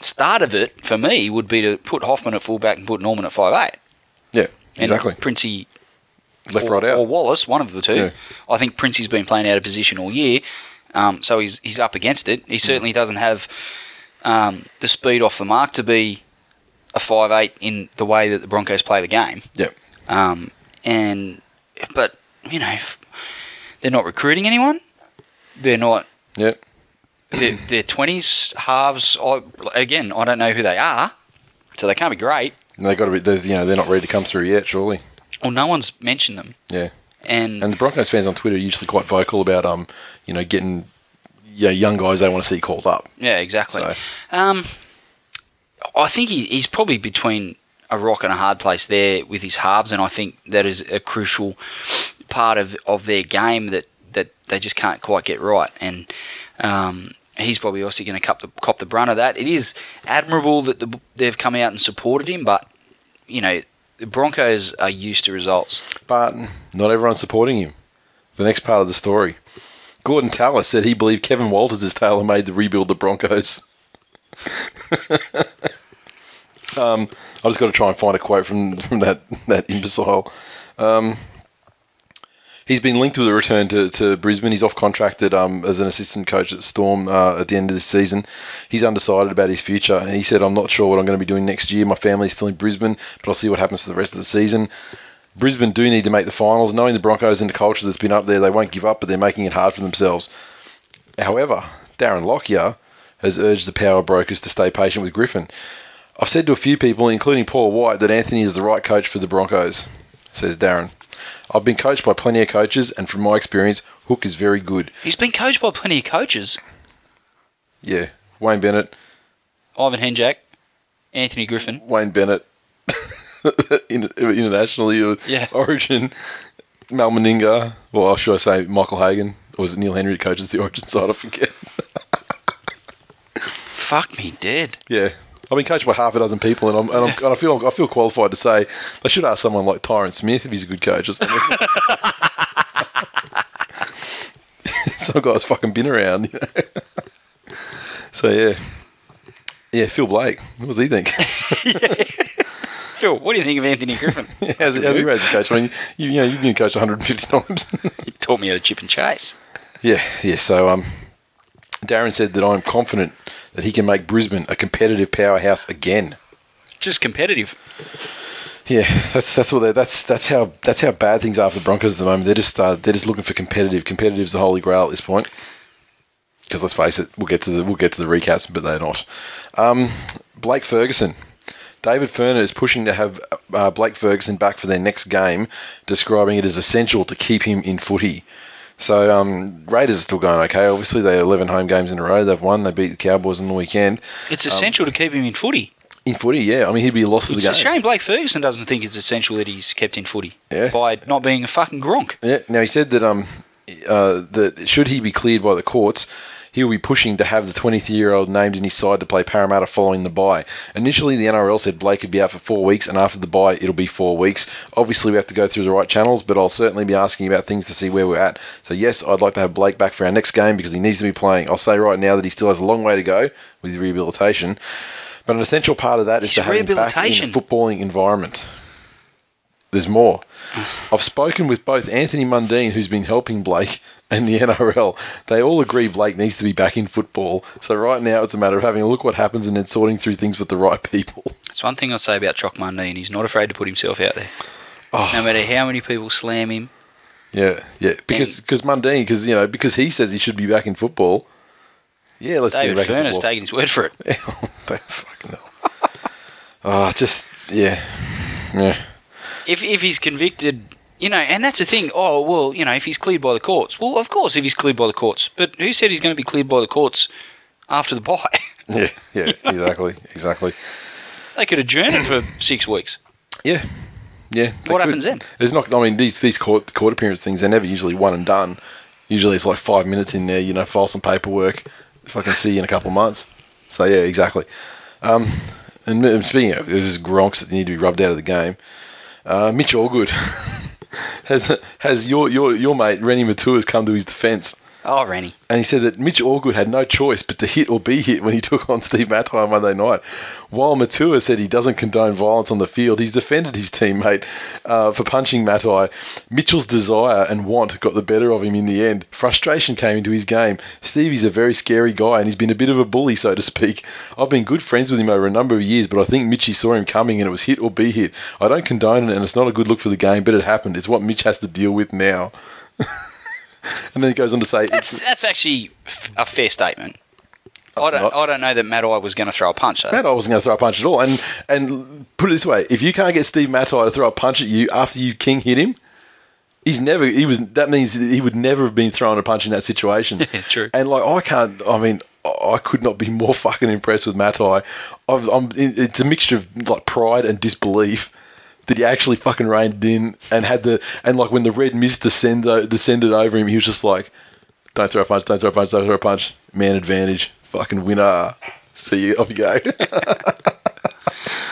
start of it for me would be to put Hoffman at fullback and put Norman at five eight. yeah, And exactly. Princey Left, or, right out. or Wallace, one of the two. Yeah. I think Princey's been playing out of position all year, um, so he's he's up against it. He certainly doesn't have um, the speed off the mark to be a five eight in the way that the Broncos play the game. yeah, Um, and but you know they're not recruiting anyone. They're not. yeah. They're, they're twenties halves. I, again, I don't know who they are, so they can't be great. And they got to be. There's, you know, they're not ready to come through yet. Surely. Well, no one's mentioned them, Yeah. And And the Broncos fans on Twitter are usually quite vocal about um, you know, getting yeah, young guys they want to see called up. Yeah, exactly. So- Um, I think he, he's probably between a rock and a hard place there with his halves, and I think that is a crucial part of, of their game that, that they just can't quite get right. And um, he's probably also going to cop the, cop the brunt of that. It is admirable that the, they've come out and supported him, but, you know, the Broncos are used to results. But not everyone's supporting him. The next part of the story. Gordon Tallis said he believed Kevin Walters is tailor made to rebuild the Broncos. um, I just got to try and find a quote from, from that, that imbecile. Um, he's been linked with a return to, to Brisbane. He's off contracted um, as an assistant coach at Storm uh, at the end of this season. He's undecided about his future. He said, I'm not sure what I'm going to be doing next year. My family's still in Brisbane, but I'll see what happens for the rest of the season. Brisbane do need to make the finals. Knowing the Broncos and the culture that's been up there, they won't give up, but they're making it hard for themselves. However, Darren Lockyer has urged the power brokers to stay patient with Griffin. I've said to a few people, including Paul White, that Anthony is the right coach for the Broncos, says Darren. I've been coached by plenty of coaches, and from my experience, Hook is very good. He's been coached by plenty of coaches. Yeah, Wayne Bennett, Ivan Henjak, Anthony Griffin. Wayne Bennett, internationally, or Yeah. Origin, Mal Meninga, well, should I say Michael Hagan, or was it Neil Henry coaches the Origin side? I forget. Fuck me dead. Yeah. I've been coached by half a dozen people, and, I'm, and, I'm, and I feel I feel qualified to say they should ask someone like Tyron Smith if he's a good coach or something. some guy's fucking been around. You know? so yeah, yeah. Phil Blake, what does he think? Phil, what do you think of Anthony Griffin? how's, he, how's he raised the coach? I mean, you, you know, you've been coached 150 times. he taught me how to chip and chase. yeah, yeah. So um, Darren said that I'm confident that he can make Brisbane a competitive powerhouse again. Just competitive. Yeah, that's that's what they, that's that's how that's how bad things are for the Broncos at the moment. They're just uh, they're just looking for competitive. Competitive is the holy grail at this point. Because let's face it, we'll get to the we'll get to the recaps, but they're not. Um, Blake Ferguson, David Furner is pushing to have uh, Blake Ferguson back for their next game, describing it as essential to keep him in footy. So um, Raiders are still going okay. Obviously, they are 11 home games in a row. They've won. They beat the Cowboys on the weekend. It's essential to keep him in footy. In footy, yeah. I mean, he'd be lost to the It's game. a shame Blake Ferguson doesn't think it's essential that he's kept in footy Yeah. by not being a fucking gronk. Yeah. Now he said that um uh, that should he be cleared by the courts, he will be pushing to have the 23-year-old named in his side to play Parramatta following the bye. Initially, the NRL said Blake could be out for four weeks, and after the bye, it'll be four weeks. Obviously, we have to go through the right channels, but I'll certainly be asking about things to see where we're at. So yes, I'd like to have Blake back for our next game because he needs to be playing. I'll say right now that he still has a long way to go with rehabilitation. But an essential part of that is His to have him back in a footballing environment. There's more. I've spoken with both Anthony Mundine, who's been helping Blake, and the NRL. They all agree Blake needs to be back in football. So right now it's a matter of having a look what happens and then sorting through things with the right people. It's one thing I'll say about Choc Mundine. He's not afraid to put himself out there. Oh. No matter how many people slam him. Yeah, yeah. Because because Mundine, because you know, because he says he should be back in football. Yeah, let's David back football. taking his word for it. Oh, they fucking hell. oh, just yeah, yeah. If, if he's convicted, you know, and that's the thing. Oh, well, you know, if he's cleared by the courts. Well, of course, if he's cleared by the courts. But who said he's going to be cleared by the courts after the bye? Yeah, yeah, exactly, exactly. they could adjourn it for six weeks. Yeah, yeah. What happens then? There's not. I mean, these these court court appearance things. They're never usually one and done. Usually it's like five minutes in there. You know, file some paperwork. If I can see you in a couple of months. So yeah, exactly. Um, and speaking of, there's gronks that need to be rubbed out of the game. Uh, Mitch Allgood has has your your your mate Reni Maitua has come to his defence. Oh, Reni. And he said that Mitch Allgood had no choice but to hit or be hit when he took on Steve Matai on Monday night. While Maitua said he doesn't condone violence on the field, he's defended his teammate uh, for punching Matai. Mitchell's desire and want got the better of him in the end. Frustration came into his game. Stevie's a very scary guy and he's been a bit of a bully, so to speak. I've been good friends with him over a number of years, but I think Mitchy saw him coming and it was hit or be hit. I don't condone it and it's not a good look for the game, but it happened. It's what Mitch has to deal with now. and then he goes on to say, That's that's actually f- a fair statement. I don't, not- I don't know that Matai was going to throw a punch. I wasn't going to throw a punch at all. And and put it this way: if you can't get Steve Matai to throw a punch at you after you King hit him, he's never. He was. That means he would never have been throwing a punch in that situation. Yeah, true. And like I can't. I mean, I could not be more fucking impressed with Matai. I've, I'm. It's a mixture of like pride and disbelief. That he actually fucking reined in and had the and like when the red mist descended descended over him, he was just like, "Don't throw a punch! Don't throw a punch! Don't throw a punch! Man advantage! Fucking winner!" See you off you go.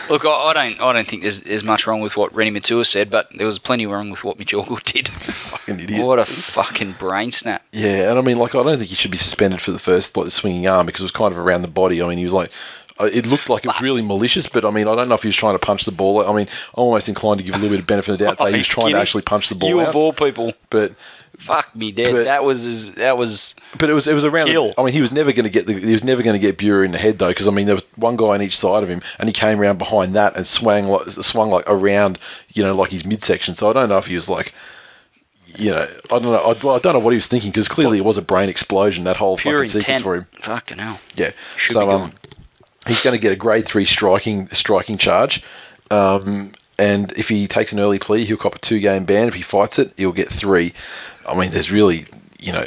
Look, I, I don't, I don't think there's, there's much wrong with what Reni Maitua said, but there was plenty wrong with what Mitch Allgood did. fucking idiot. what a fucking brain snap! Yeah, and I mean, like, I don't think he should be suspended for the first, like, the swinging arm because it was kind of around the body. I mean, he was like, uh, it looked like it was really malicious, but I mean, I don't know if he was trying to punch the ball. I mean, I'm almost inclined to give a little bit of benefit of the doubt, and say he was trying to actually punch the ball You out. of all people, But fuck me dead. But- that was his, that was but it was it was around. the- Kill. I mean, he was never going to get the he was never going to get Bureau in the head though, because I mean, there was one guy on each side of him, and he came around behind that and swung like swung like around, you know, like his midsection. So I don't know if he was like. You know, I don't know. I, well, I don't know what he was thinking because clearly it was a brain explosion. That whole pure fucking sequence for him. Fucking hell. Yeah. Should so um. He's going to get a grade three striking striking charge. Um, and if he takes an early plea, he'll cop a two game ban. If he fights it, he'll get three. I mean, there's really, you know,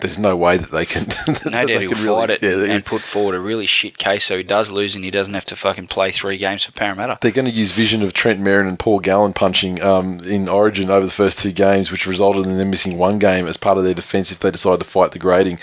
there's no way that they can. that No doubt he'll really- fight it Yeah, and put forward a really shit case so he does lose and he doesn't have to fucking play three games for Parramatta. they're going to use vision of Trent Merrin and Paul Gallen punching um, in Origin over the first two games, which resulted in them missing one game as part of their defence if they decide to fight the grading.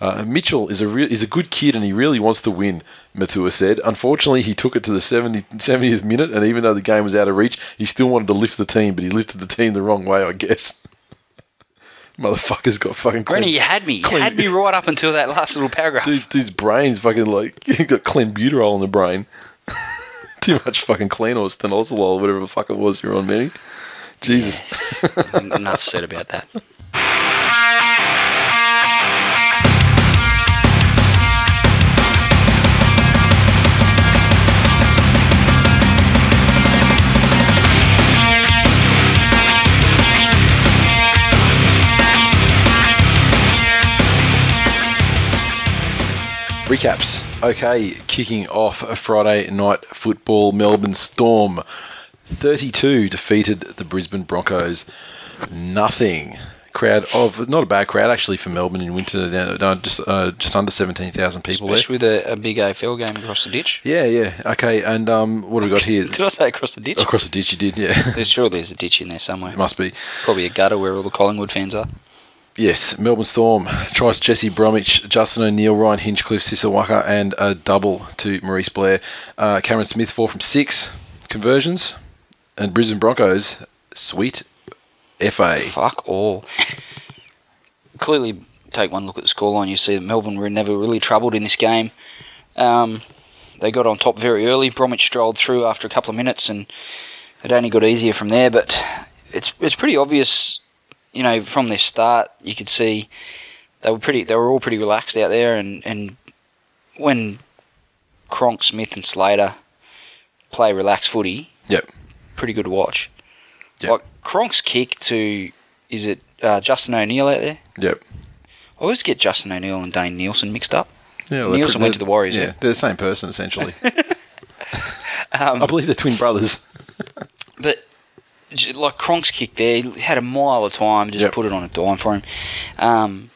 Uh, Mitchell is a re- is a good kid and he really wants to win. Maitua said. Unfortunately, he took it to the 70, 70th minute, and even though the game was out of reach, he still wanted to lift the team, but he lifted the team the wrong way, I guess. Motherfucker's got fucking clean. Reni, you had me. You clean- had me right up until that last little paragraph. Dude, dude's brain's fucking like he got clenbuterol in the brain. Too much fucking clean or stenosyl or whatever the fuck it was you're on, Manny. Jesus. Enough said about that. Recaps. Okay, kicking off a Friday night football. Melbourne Storm 32 defeated the Brisbane Broncos. Nothing. Crowd of not a bad crowd actually for Melbourne in winter. down- Just uh, just under seventeen thousand people there. Especially with a, a big AFL game across the ditch. Yeah, yeah. Okay, and um, what have we got here? Did I say across the ditch? Across the ditch, you did. Yeah, There's surely there's a ditch in there somewhere. it must be. Probably a gutter where all the Collingwood fans are. Yes, Melbourne Storm tries Jesse Bromwich, Justin O'Neill, Ryan Hinchcliffe, Sisa Waqa, and a double to Maurice Blair. Uh, Cameron Smith, four from six conversions. And Brisbane Broncos, sweet FA. Fuck all. Clearly, take one look at the scoreline. You see that Melbourne were never really troubled in this game. Um, they got on top very early. Bromwich strolled through after a couple of minutes, and it only got easier from there. But it's it's pretty obvious, you know, from their start. You could see they were pretty. They were all pretty relaxed out there, and and when Cronk, Smith, and Slater play relaxed footy, Yep. pretty good to watch. Yep. Like Cronk's kick to is it uh, Justin O'Neill out there? Yep. I always get Justin O'Neill and Dane Nielsen mixed up. Yeah, well, Nielsen they're- went to the Warriors, Yeah, yeah. they're the same person, essentially. Um, I believe they're twin brothers. But j- like Cronk's kick there, he had a mile of time, just Yep. put it on a dime for him. Um,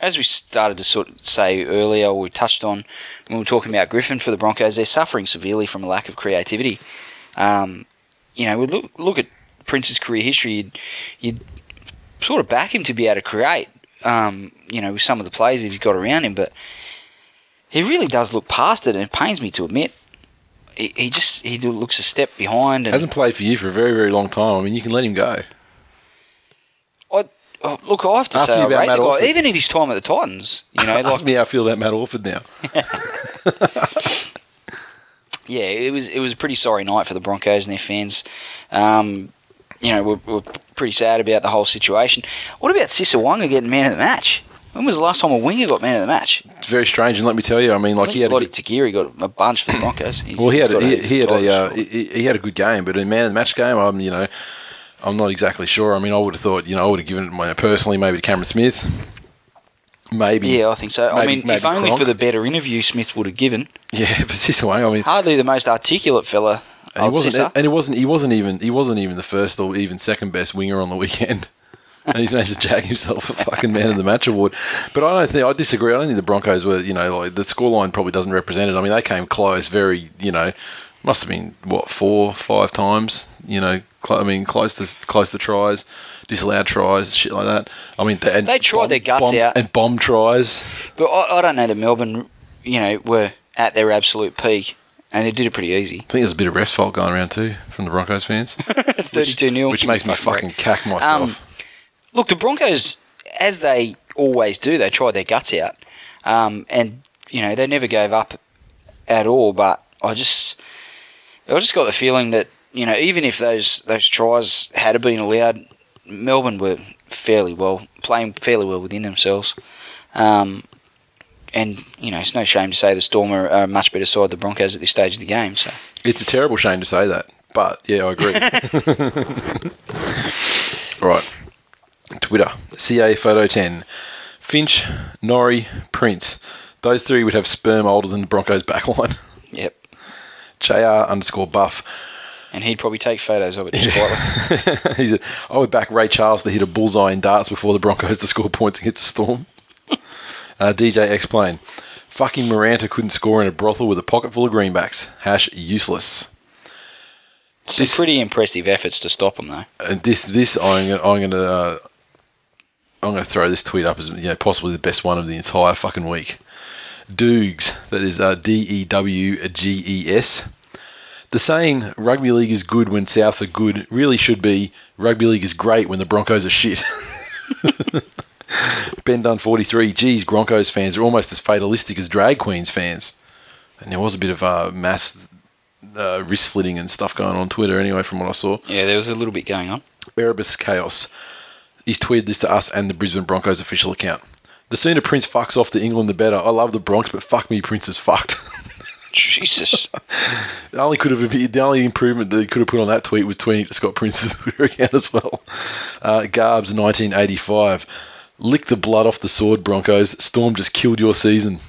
as we started to sort of say earlier, we touched on when we were talking about Griffin for the Broncos, they're suffering severely from a lack of creativity. Um, you know, we look look at Prince's career history, you'd, you'd sort of back him to be able to create. Um, you know, with some of the plays that he's got around him, but he really does look past it, and it pains me to admit. He, he just he looks a step behind, and Hasn't played for you for a very, very long time. I mean, you can let him go. I, oh, look, I have to Ask say, me about Matt the guy, Orford. even in his time at the Titans, you know, Ask like, me how I feel about Matt Orford now. yeah, it was it was a pretty sorry night for the Broncos and their fans. Um, you know, we're, we're pretty sad about the whole situation. What about Sisa Waqa getting man of the match? When was the last time a winger got man of the match? It's very strange, and let me tell you, I mean, like I he had. A, Lote Tuqiri got a bunch for the Broncos. He's- Well, he had a, got he, he had a uh, he, he had a good game, but in man of the match game, I'm you know, I'm not exactly sure. I mean, I would have thought you know I would have given it my, personally maybe to Cameron Smith, maybe yeah, I think so. I mean, maybe if only for the better interview Smith would have given. yeah, but Sisawang, I mean, Hardly the most articulate fella. and he wasn't and it wasn't he wasn't even he wasn't even the first or even second best winger on the weekend. And he's managed to jag himself a fucking man of the match award. But I don't think I disagree. I don't think the Broncos were, you know, like the scoreline probably doesn't represent it. I mean, they came close, very, you know, must have been what four, five times. You know, cl- I mean, close to close to tries, disallowed tries, shit like that. I mean, and They tried their guts bomb, out. and bomb tries. But I, I don't know that Melbourne, you know, were at their absolute peak, and they did it pretty easy. I think there's a bit of rest fault going around too from the Broncos fans, Thirty-two 0 which makes me fucking cack myself. Um, look, the Broncos, as they always do, they tried their guts out, um, and you know they never gave up at all. But I just, I just got the feeling that you know even if those those tries had been allowed, Melbourne were fairly well playing fairly well within themselves. Um, and you know, it's no shame to say the Storm are are a much better side than the Broncos at this stage of the game. So It's a terrible shame to say that, but yeah, I agree. right. Twitter, CA Photo 10. Finch, Norrie, Prince. Those three would have sperm older than the Broncos backline. yep, JR underscore buff. and he'd probably take photos of it just quietly. said, I would back Ray Charles to hit a bullseye in darts before the Broncos to score points against the Storm. uh, DJ explain. Fucking Miranda couldn't score in a brothel with a pocket full of greenbacks. Hash useless. Some This- pretty impressive efforts to stop him, though. and this this I'm I'm gonna uh, I'm gonna throw this tweet up as you know possibly the best one of the entire fucking week. Doogs, that is uh, D E W G E S. The saying "rugby league is good when Souths are good" really should be "rugby league is great when the Broncos are shit." Ben Dunn 43. Geez, Broncos fans are almost as fatalistic as Dragons fans. And there was a bit of uh, mass uh, wrist slitting and stuff going on Twitter anyway, from what I saw. Yeah, there was a little bit going on. Erebus Chaos. He's tweeted this to us and the Brisbane Broncos official account. The sooner Prince fucks off to England, the better. I love the Bronx, but fuck me, Prince is fucked. Jesus. the only could have the only improvement that he could have put on that tweet was tweeting to Scott Prince's Twitter account as well. Uh, Garbs, 1985. Lick the blood off the sword, Broncos. Storm just killed your season.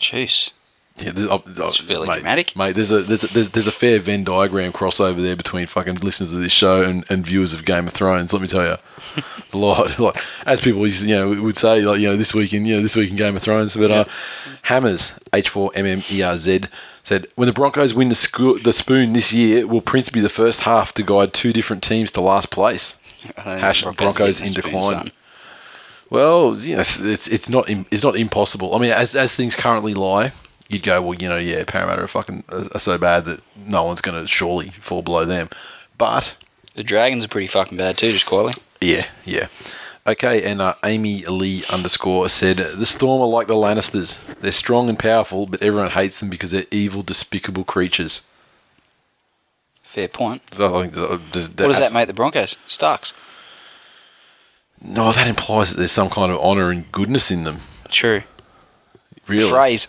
Jeez. Yeah, there's, uh, It's fairly mate, dramatic. mate. There's a there's a, there's, there's a fair Venn diagram crossover there between fucking listeners of this show and, and viewers of Game of Thrones. Let me tell you, a lot. Like, as people you know would say, like you know this week in you know this week in Game of Thrones. But uh, Hammers H four M M E R Z said when the Broncos win the sco- the spoon this year, will Prince be the first half to guide two different teams to last place? Hash think Broncos in decline. son. Well, you know, it's it's it's not it's not impossible. I mean, as as things currently lie, you'd go, well, you know, yeah, Parramatta are fucking are so bad that no one's going to surely fall below them. But The Dragons are pretty fucking bad too, just quietly. yeah, yeah. Okay, and uh, Amy Lee underscore said the Storm are like the Lannisters. They're strong and powerful, but everyone hates them because they're evil, despicable creatures. Fair point. So I think does, does What does that make the Broncos? Starks. No, that implies that there's some kind of honour and goodness in them. True. Really? Freys.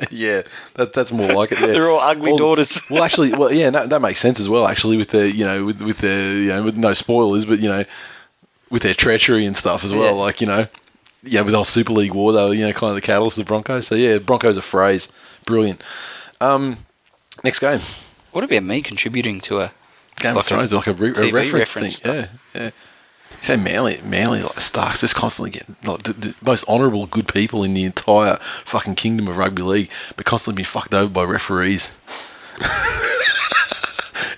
yeah, that, that's more like it. Yeah. They're all ugly Well, daughters. Well, actually, well, yeah, that, that makes sense as well. Actually, with their, you know, with with their, you know, with no spoilers, but you know, with their treachery and stuff as well. Yeah. Like you know, yeah, with the whole Super League war, they were, you know, kind of the catalyst of the Broncos. So yeah, Broncos a Freys, brilliant. Um, next game, What about me contributing to a Game Like of Thrones, a like a, re- a reference, reference thing. Yeah, yeah. You say Manly, Manly, like Starks, just constantly getting like the, the most honourable, good people in the entire fucking kingdom of rugby league, but constantly being fucked over by referees.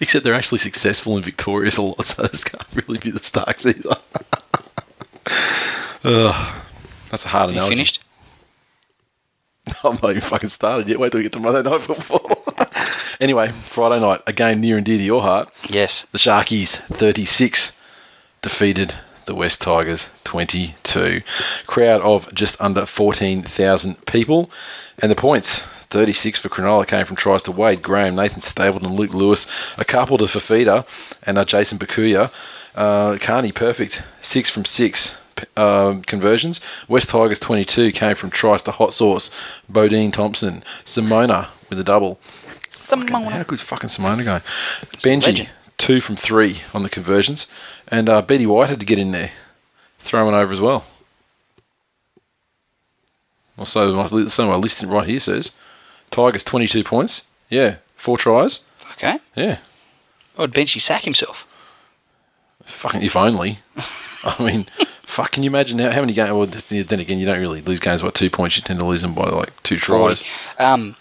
Except they're actually successful and victorious a lot, so this can't really be the Starks either. Ugh, that's a hard you analogy. finished? I'm not even fucking started yet. Wait till we get to Monday Night Football. anyway, Friday night, a game near and dear to your heart. Yes. The Sharkies 36 defeated the West Tigers 22. Crowd of just under 14,000 people. And the points 36 for Cronulla came from tries to Wade Graham, Nathan Stapleton, Luke Lewis, a couple to Fifita, and uh, Jayson Bukuya. Uh, Carney perfect, six from six. Um, conversions. West Tigers 22 came from tries to Hot Sauce, Bodene Thompson, Simona with a double. Simona, How good's fucking Simona going? Benji, two from three on the conversions. And uh, Betty White had to get in there, throw one over as well. Also, my, so my listing right here says Tigers 22 points. Yeah, four tries. Okay. Yeah, I'd Benchy sack himself. fucking if only. I mean, fuck, can you imagine how, how many games? Well, then again, you don't really lose games by two points. You tend to lose them by like two tries. Um,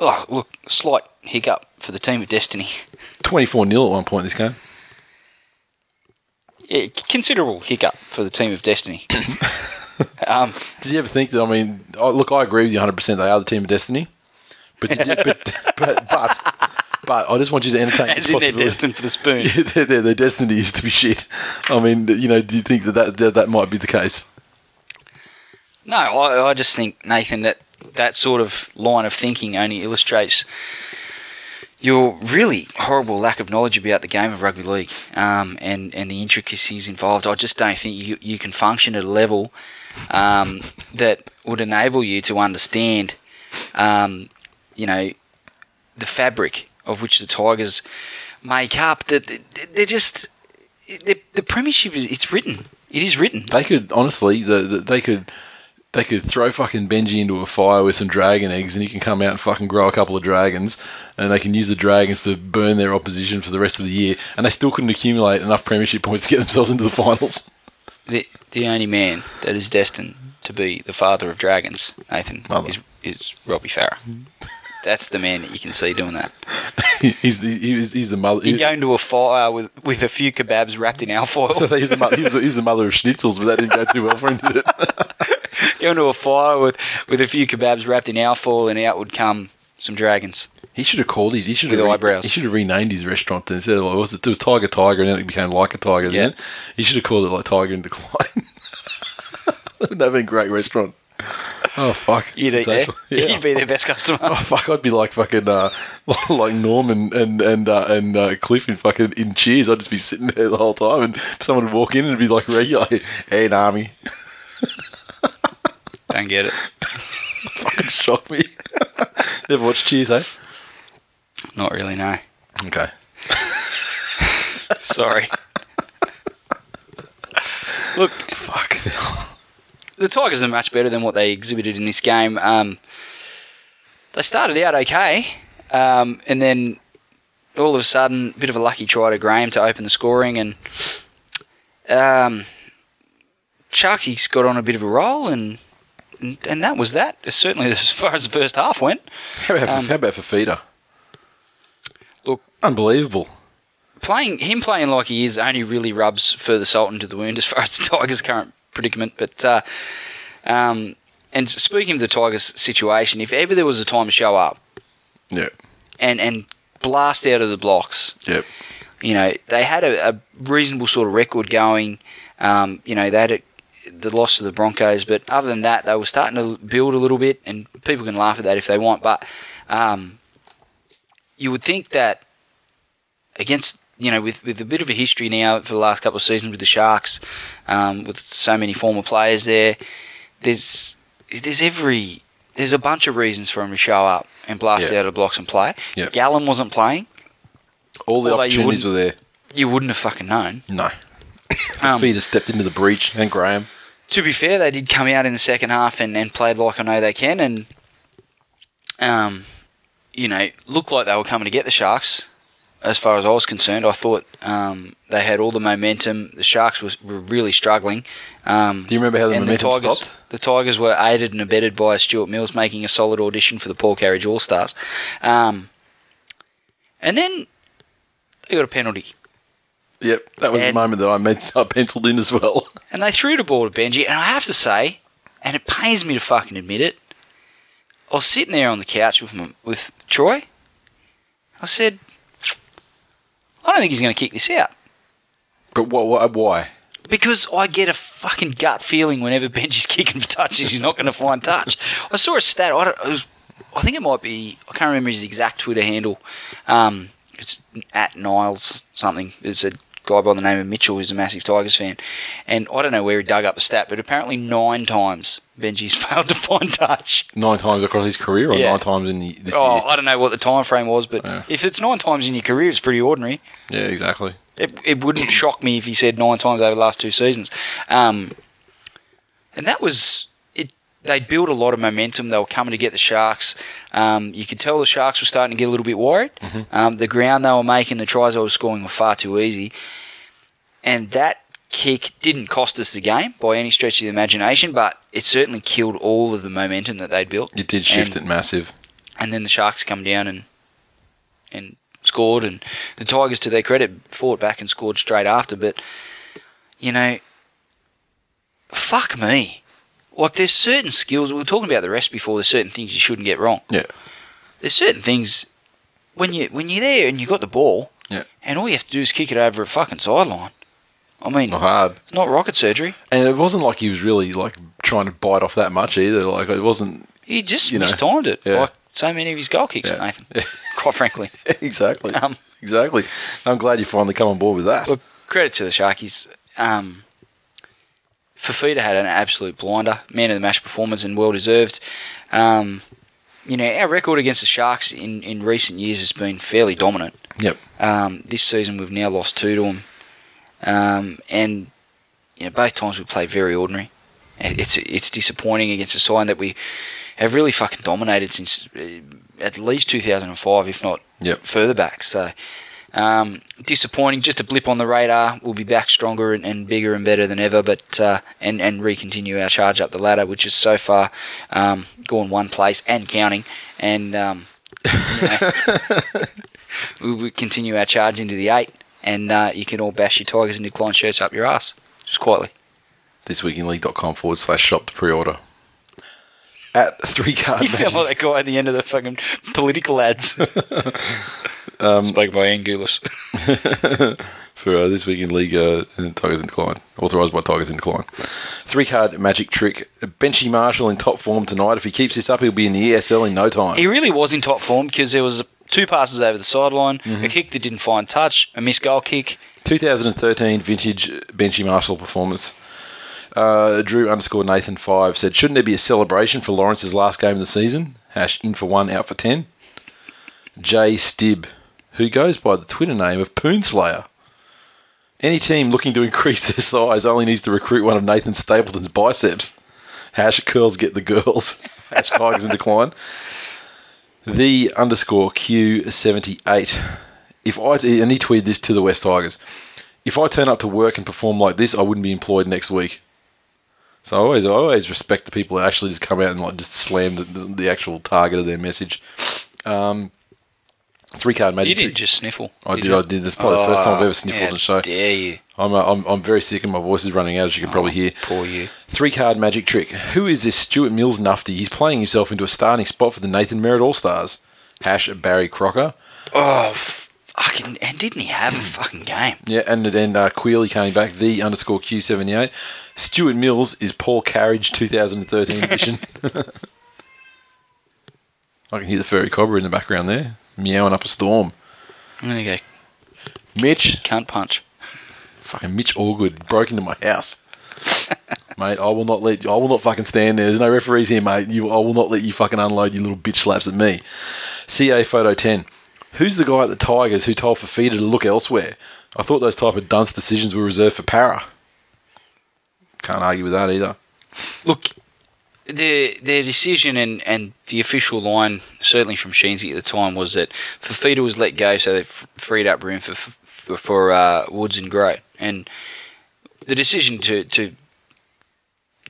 oh, look, slight hiccup for the team of Destiny. 24 0 at one point in this game. Yeah, considerable hiccup for the team of Destiny. um, Did you ever think that? I mean, oh, look, I agree with you 100. percent They are the team of destiny, but you, but, but but but I just want you to entertain as in they're destined for the spoon. Yeah, their, their, their destiny is to be shit. I mean, you know, do you think that that, that, that might be the case? No, I, I just think, Nathan, that that sort of line of thinking only illustrates your really horrible lack of knowledge about the game of rugby league um, and, and the intricacies involved. I just don't think you, you can function at a level um, that would enable you to understand, um, you know, the fabric of which the Tigers make up. That they're just the, the premiership is it's written. It is written. They could honestly, the, the, they could. They could throw fucking Benji into a fire with some dragon eggs, and he can come out and fucking grow a couple of dragons, and they can use the dragons to burn their opposition for the rest of the year, and they still couldn't accumulate enough premiership points to get themselves into the finals. the the only man that is destined to be the father of dragons, Nathan, Mother. is is Robbie Farah. Mm-hmm. That's the man that you can see doing that. he's the he's, he's the mother. You go into a fire with, with a few kebabs wrapped in alfoil. So he's the, mother, he was the, he's the mother of schnitzels, but that didn't go too well for him, did it? go into a fire with, with a few kebabs wrapped in alfoil, and out would come some dragons. He should have called. He, he should With have eyebrows. He should have renamed his restaurant instead of oh, like, was it? It was Tiger Tiger, and then it became like a Tiger. Yeah. Then he should have called it like Tiger in Decline. That'd have been a great restaurant. Oh fuck! You'd eat there. Yeah. You'd be their best customer. Oh fuck! I'd be like fucking uh, like Norman and and uh, and uh, Cliff in fucking in Cheers. I'd just be sitting there the whole time, and someone would walk in and be like regular, "Hey, Nami," Don't get it. fucking shock me. Never watched Cheers, eh? Not really, no. Okay. Sorry. Look, Fuck. The Tigers are much better than what they exhibited in this game. Um, they started out okay, um, and then all of a sudden, a bit of a lucky try to Graham to open the scoring, and um, Sharkies got on a bit of a roll, and and, and that was that. Certainly, as far as the first half went. How about Um, how about Fifita? Look, Unbelievable. playing him playing like he is only really rubs further salt into the wound as far as the Tigers' current predicament. But uh, um, and speaking of the Tigers' situation, if ever there was a time to show up Yep. and and blast out of the blocks, Yep. you know they had a, a reasonable sort of record going. Um, you know they had a, the loss of the Broncos, but other than that, they were starting to build a little bit, and people can laugh at that if they want. But um, you would think that against you know with with a bit of a history now for the last couple of seasons with the Sharks, um, with so many former players there, there's there's every there's a bunch of reasons for him to show up and blast Yeah. out of blocks and play. Yeah. Gallen wasn't playing. All the opportunities were there. You wouldn't have fucking known. No. Um, Fifita stepped into the breach, and Graham. to be fair, they did come out in the second half and, and played like I know they can, and um, you know, looked like they were coming to get the Sharks. As far as I was concerned, I thought um, they had all the momentum. The Sharks was, were really struggling. Um, Do you remember how the and momentum Tigers, stopped? The Tigers were aided and abetted by Stuart Mills making a solid audition for the Paul Carige All Stars, um, and then they got a penalty. Yep, that was the moment that I meant I penciled in as well. And they threw the ball to Benji, and I have to say, and it pains me to fucking admit it, I was sitting there on the couch with my, with Troy. I said, I don't think he's going to kick this out But what? what why? because I get a fucking gut feeling whenever Benji's kicking for touches, he's not going to find touch. I saw a stat. I, don't, it was, I think it might be. I can't remember his exact Twitter handle. Um, it's at Niles something. It's a guy by the name of Mitchell who's a massive Tigers fan, and I don't know where he dug up the stat, but apparently nine times Benji's failed to find touch. Nine times across his career, or Yeah. nine times in the, this Oh, year? I don't know what the time frame was, but Yeah. if it's nine times in your career, it's pretty ordinary. Yeah, exactly. It, it wouldn't shock me if he said nine times over the last two seasons. Um, and that was it. They built a lot of momentum. They were coming to get the Sharks. Um, you could tell the Sharks were starting to get a little bit worried. Um, the ground they were making, the tries they were scoring were far too easy. And that kick didn't cost us the game by any stretch of the imagination, but it certainly killed all of the momentum that they'd built. It did shift And- it massive. and then the Sharks come down and and scored, and the Tigers, to their credit, fought back and scored straight after. But you know, fuck me, like there's certain skills. We were talking about the rest before. There's certain things you shouldn't get wrong. Yeah. There's certain things when you when you're there and you got the ball, Yeah. and all you have to do is kick it over a fucking sideline. I mean, Not hard. not rocket surgery. And it wasn't like he was really like trying to bite off that much either. Like it wasn't. He just You know, mistimed it, yeah. like so many of his goal kicks, Yeah. Nathan. Yeah. Quite frankly. exactly. Um, exactly. I'm glad you finally come on board with that. Look, credit to the Sharkies. Um, Fifita had an absolute blinder, man of the match performance, and well deserved. Um, you know, our record against the Sharks in, in recent years has been fairly dominant. Yep. Um, this season, we've now lost two to them, um, and you know both times we played very ordinary. It's it's disappointing against a side that we have really fucking dominated since uh, at least 2005, if not Yep. further back. So um, disappointing, just a blip on the radar. We'll be back stronger and, and bigger and better than ever, but uh, and and recontinue our charge up the ladder, which is so far um, gone one place and counting. And um, you know, we will continue our charge into the eight, and uh, you can all bash your Tigers and Decline shirts up your ass, just quietly. Thisweekinleague.com forward slash shop to pre order. at three card You sound like that guy at the end of the fucking political ads. Um, Spoken by Anguillus. for uh, this week in League uh, Tigers in Decline, authorised by Tigers in Decline. Three card magic trick. Benchy Marshall in top form tonight. If he keeps this up, he'll be in the ESL in no time. He really was in top form because there was two passes over the sideline, Mm-hmm. a kick that didn't find touch, a missed goal kick. 2013 vintage Benchy Marshall performance. Uh, Drew underscore Nathan five said, "Shouldn't there be a celebration for Lawrence's last game of the season?" Hash in for one, out for ten. Jay Stib, who goes by the Twitter name of Poonslayer. Any team looking to increase their size only needs to recruit one of Nathan Stapleton's biceps. Hash curls get the girls. Hash Tigers in decline. The underscore Q78. If I and he tweeted this to the West Tigers. If I turn up to work and perform like this, I wouldn't be employed next week. So I always, I always respect the people that actually just come out and like just slam the, the, the actual target of their message. Um, three card magic. You didn't trick. just sniffle. I did. I did. That's probably the first time I've ever Oh, sniffled how on the show. dare you? I'm, uh, I'm, I'm very sick and my voice is running out, as you can probably hear. Poor you. Three card magic trick. Who is this Stuart Mills nufty? He's playing himself into a starting spot for the Nathan Merritt All Stars. Hash Barry Crocker. Oh, fucking. And didn't he have a fucking game? Yeah, and then uh, Queely came back, the underscore Q78. Stuart Mills is Paul Carige 2013 edition. I can hear the furry cobra in the background there, meowing up a storm. I'm going to go Mitch, cunt punch. fucking Mitch Allgood broke into my house. mate, I will not let I will not fucking stand there. There's no referees here, mate. You, I will not let you fucking unload your little bitch slaps at me. CA photo 10. Who's the guy at the Tigers who told Fifita to look elsewhere? I thought those type of dunce decisions were reserved for Para. Can't argue with that either. Look, their their decision and, and the official line, certainly from Sheensy at the time, was that Fifita was let go, so they f- freed up room for for, for uh, Woods and Gray. And the decision to to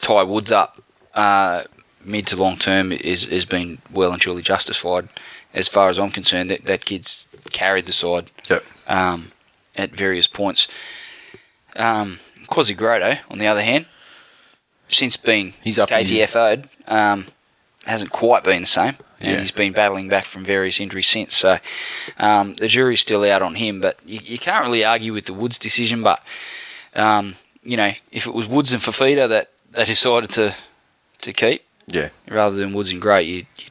tie Woods up uh, mid to long term is has been well and truly justified. As far as I'm concerned, that that kid's carried the side Yep. um, at various points. Um, Quasi Grotto, on the other hand, since being He's up KTFO'd, um, hasn't quite been the same, and Yeah. he's been battling back from various injuries since. So um, the jury's still out on him, but you, you can't really argue with the Woods decision. But um, you know, if it was Woods and Fifita that they decided to to keep Yeah. rather than Woods and Gray, you, you, you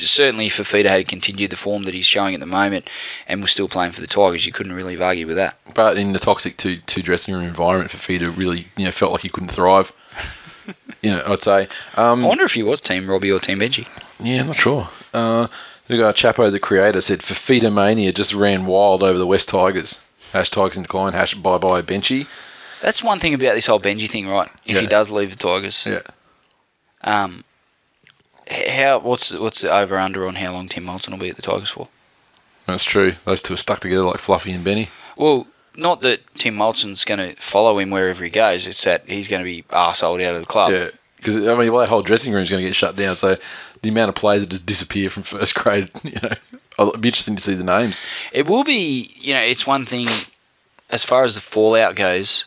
certainly if Fifita had continued the form that he's showing at the moment and was still playing for the Tigers, you couldn't really argue with that. But in the toxic two two dressing room environment, Fifita really you know felt like he couldn't thrive. you know, I'd say. Um, I wonder if he was Team Robbie or Team Benji. Yeah, not sure. Uh, we got Chapo, the creator, said Fifita Mania just ran wild over the West Tigers. Hash Tigers in decline. Hash bye bye Benchy. That's one thing about this whole Benji thing, right? If he does leave the Tigers, Yeah. um, how what's the- what's the over under on how long Tim Moltzen will be at the Tigers for? That's true. Those two are stuck together like Fluffy and Benny. Well, not that Tim Moltzen's going to follow him wherever he goes. It's that he's going to be arseholed out of the club. Yeah. Because, I mean, well, that whole dressing room is going to get shut down. So the amount of players that just disappear from first grade, you know, it'll be interesting to see the names. It will be, you know, it's one thing as far as the fallout goes.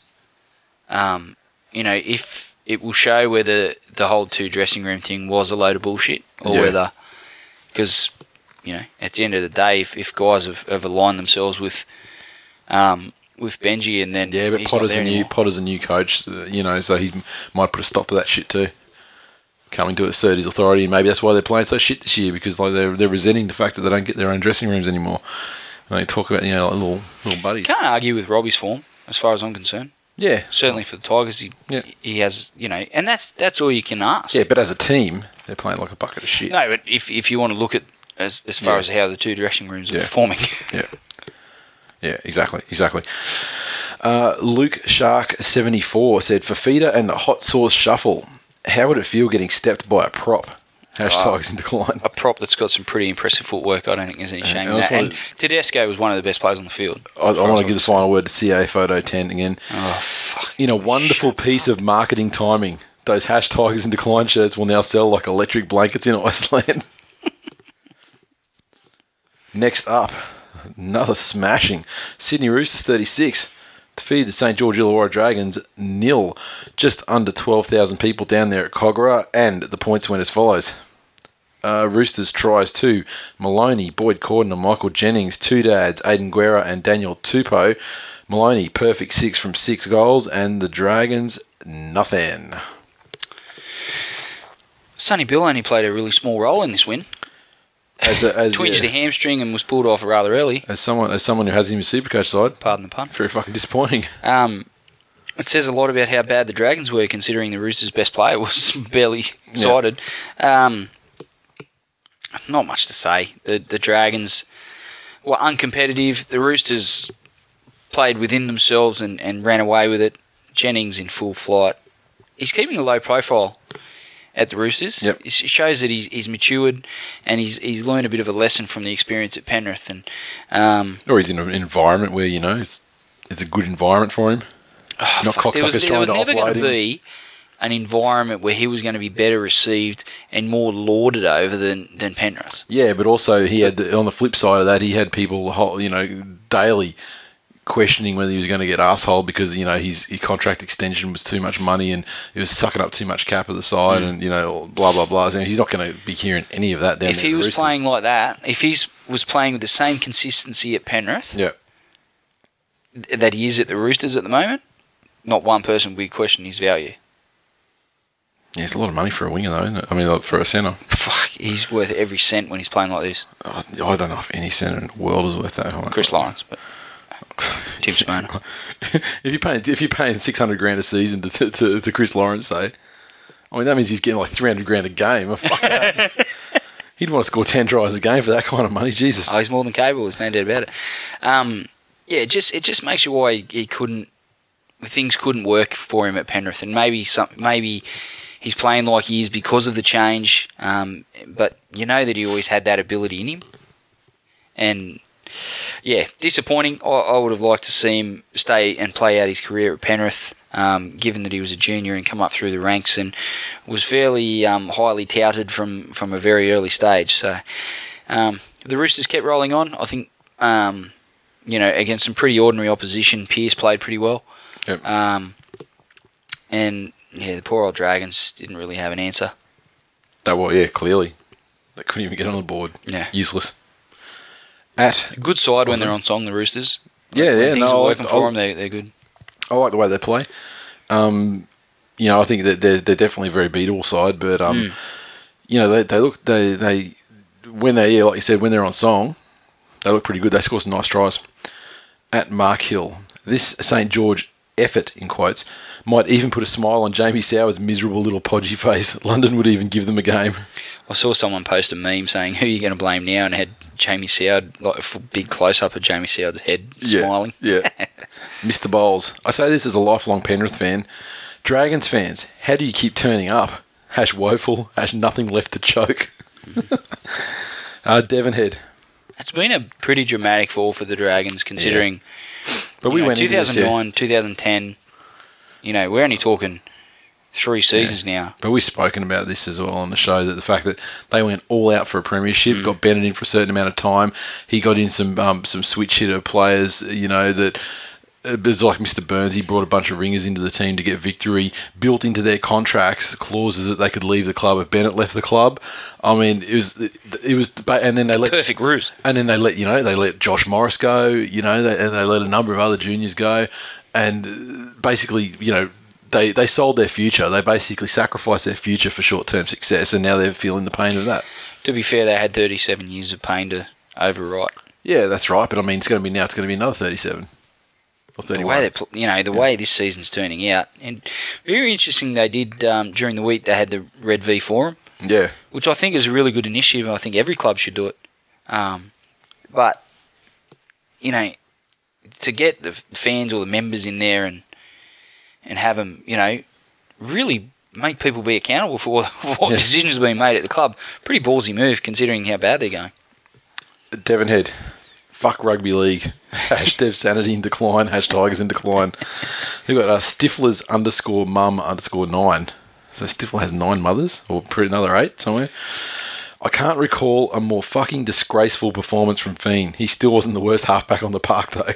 Um, you know, if it will show whether the whole two dressing room thing was a load of bullshit or Yeah. whether, because you know, at the end of the day, if, if guys have, have aligned themselves with, um, with Benji and then Yeah, but Potter's a new. Potter's a new coach, you know, so he might put a stop to that shit too. Coming to assert his authority, and maybe that's why they're playing so shit this year because like they're they're resenting the fact that they don't get their own dressing rooms anymore. And they talk about you know like little little buddies. Can't argue with Robbie's form, as far as I'm concerned. Yeah, Certainly for the Tigers, he Yeah. he has, you know, and that's that's all you can ask. yeah, but as a team, they're playing like a bucket of shit. No, but if if you want to look at as as far Yeah. as how the two dressing rooms are Yeah. performing, Yeah. Yeah, exactly, exactly. Uh, Luke Shark seventy four said Fifita and the hot sauce shuffle. How would it feel getting stepped by a prop? Hashtags in uh, decline. a prop that's got some pretty impressive footwork, I don't think there's any shame in that. And Tedesco was one of the best players on the field. I, I want to give the final word to CA Photo 10 again. Oh, fuck. In a wonderful piece of marketing timing, those hashtags in decline shirts will now sell like electric blankets in Iceland. Next up, another smashing. Sydney Roosters 36. Defeated the St George Illawarra Dragons nil, just under 12,000 people down there at Kogarah, and the points went as follows. Uh, Roosters tries to Maloney, Boyd Cordner, and Michael Jennings, two dads, Aidan Guerra and Daniel Tupou. Maloney, perfect six from six goals, and the Dragons, nothing. Sonny Bill only played a really small role in this win. As, a, as, Twinged yeah, a hamstring and was pulled off rather early. as someone as someone who has him in Supercoach side, Pardon the pun. very fucking disappointing. Um, it says a lot about how bad the Dragons were, considering the Roosters' best player was barely sighted. Um, not much to say. The the Dragons were uncompetitive. The Roosters played within themselves and, and ran away with it. Jennings in full flight. He's keeping a low profile at the Roosters. Yep. It shows that he's, he's matured and he's he's learned a bit of a lesson from the experience at Penrith. And um, Or he's in an environment where you know it's it's a good environment for him. Not Fuck, there was, cocksuckers there was to never going to be an environment where he was going to be better received and more lauded over than, than Penrith. Yeah, but also he had the, on the flip side of that, he had people, you know, daily questioning whether he was going to get asshole because you know his, his contract extension was too much money and he was sucking up too much cap at the side mm. and you know blah blah blah. So he's not going to be hearing any of that. Down if he was Roosters. playing like that, if he was playing with the same consistency at Penrith yeah, that he is at the Roosters at the moment, not one person would question his value. yeah, it's a lot of money for a winger though. Isn't it? I mean, like, for a centre, Fuck, he's worth every cent when he's playing like this. I, I don't know if any centre in the world is worth that. Chris Lawrence, but Tim Smyrna. if you're paying if you're paying six hundred grand a season to, to, to, to Chris Lawrence, say, I mean that means he's getting like three hundred grand a game. Fuck. He'd want to score ten tries a game for that kind of money. Jesus. Oh, he's more than capable. There's no doubt about it. Um, yeah, it just it just makes you why he, he couldn't things couldn't work for him at Penrith, and maybe some maybe he's playing like he is because of the change. Um, but you know that he always had that ability in him, and yeah, disappointing. I, I would have liked to see him stay and play out his career at Penrith. Um, given that he was a junior and come up through the ranks and was fairly um, highly touted from, from a very early stage. So um, the Roosters kept rolling on. I think, um, you know, against some pretty ordinary opposition, Pearce played pretty well. Yep. Um, and yeah, the poor old Dragons didn't really have an answer. That well, yeah, clearly they couldn't even get on the board. Yeah. useless. At Good side when they're on song, the Roosters. yeah, When yeah, things no, are working for I, them, they, they're good. I like the way they play. Um, you know, I think that they're they're definitely a very beatable side, but um, you know, they they look they they when they yeah, like you said, when they're on song, they look pretty good. They score some nice tries. At Mark Hill, this St George effort in quotes might even put a smile on Jamie Soward's miserable little podgy face. London would even give them a game. I saw someone post a meme saying, "Who are you going to blame now?" and had Jamie Soward, like a big close up of Jamie Soward's head smiling. Yeah. Mr. Bowles. I say this as a lifelong Penrith fan. Dragons fans, how do you keep turning up? Hash woeful, hash nothing left to choke. uh, Devonhead. It's been a pretty dramatic fall for the Dragons, considering. But we know, went into this, yeah. 2009, 2010. You know, we're only talking three seasons now. But we've spoken about this as well on the show that the fact that they went all out for a premiership, Mm. got Bennett in for a certain amount of time. He got in some um, some switch hitter players, you know, that it was like Mr. Burns. He brought a bunch of ringers into the team to get victory, built into their contracts clauses that they could leave the club if Bennett left the club. I mean, it was it was, and then they let Perfect ruse. and then they let you know they let Josh Morris go, you know, they, and they let a number of other juniors go, and uh, basically, you know, they they sold their future. They basically sacrificed their future for short term success, and now they're feeling the pain of that. To be fair, they had 37 years of pain to overwrite. Yeah, that's right. But I mean, it's going to be now. It's going to be another thirty-seven or The way they, pl- you know, the way this season's turning out, and very interesting. They did um, during the week. They had the Red V Forum, yeah, which I think is a really good initiative. I think every club should do it. Um, but you know, to get the fans or the members in there and and have them, you know, really make people be accountable for what, Yeah. decisions are being made at the club. Pretty ballsy move considering how bad they're going. Devonhead. Fuck rugby league. Hash Dev sanity in decline. Hash Tigers in decline. They've got uh, Stifler's underscore mum underscore nine. So Stifler has nine mothers, or pretty another eight somewhere. I can't recall a more fucking disgraceful performance from Fien. He still wasn't the worst halfback on the park though.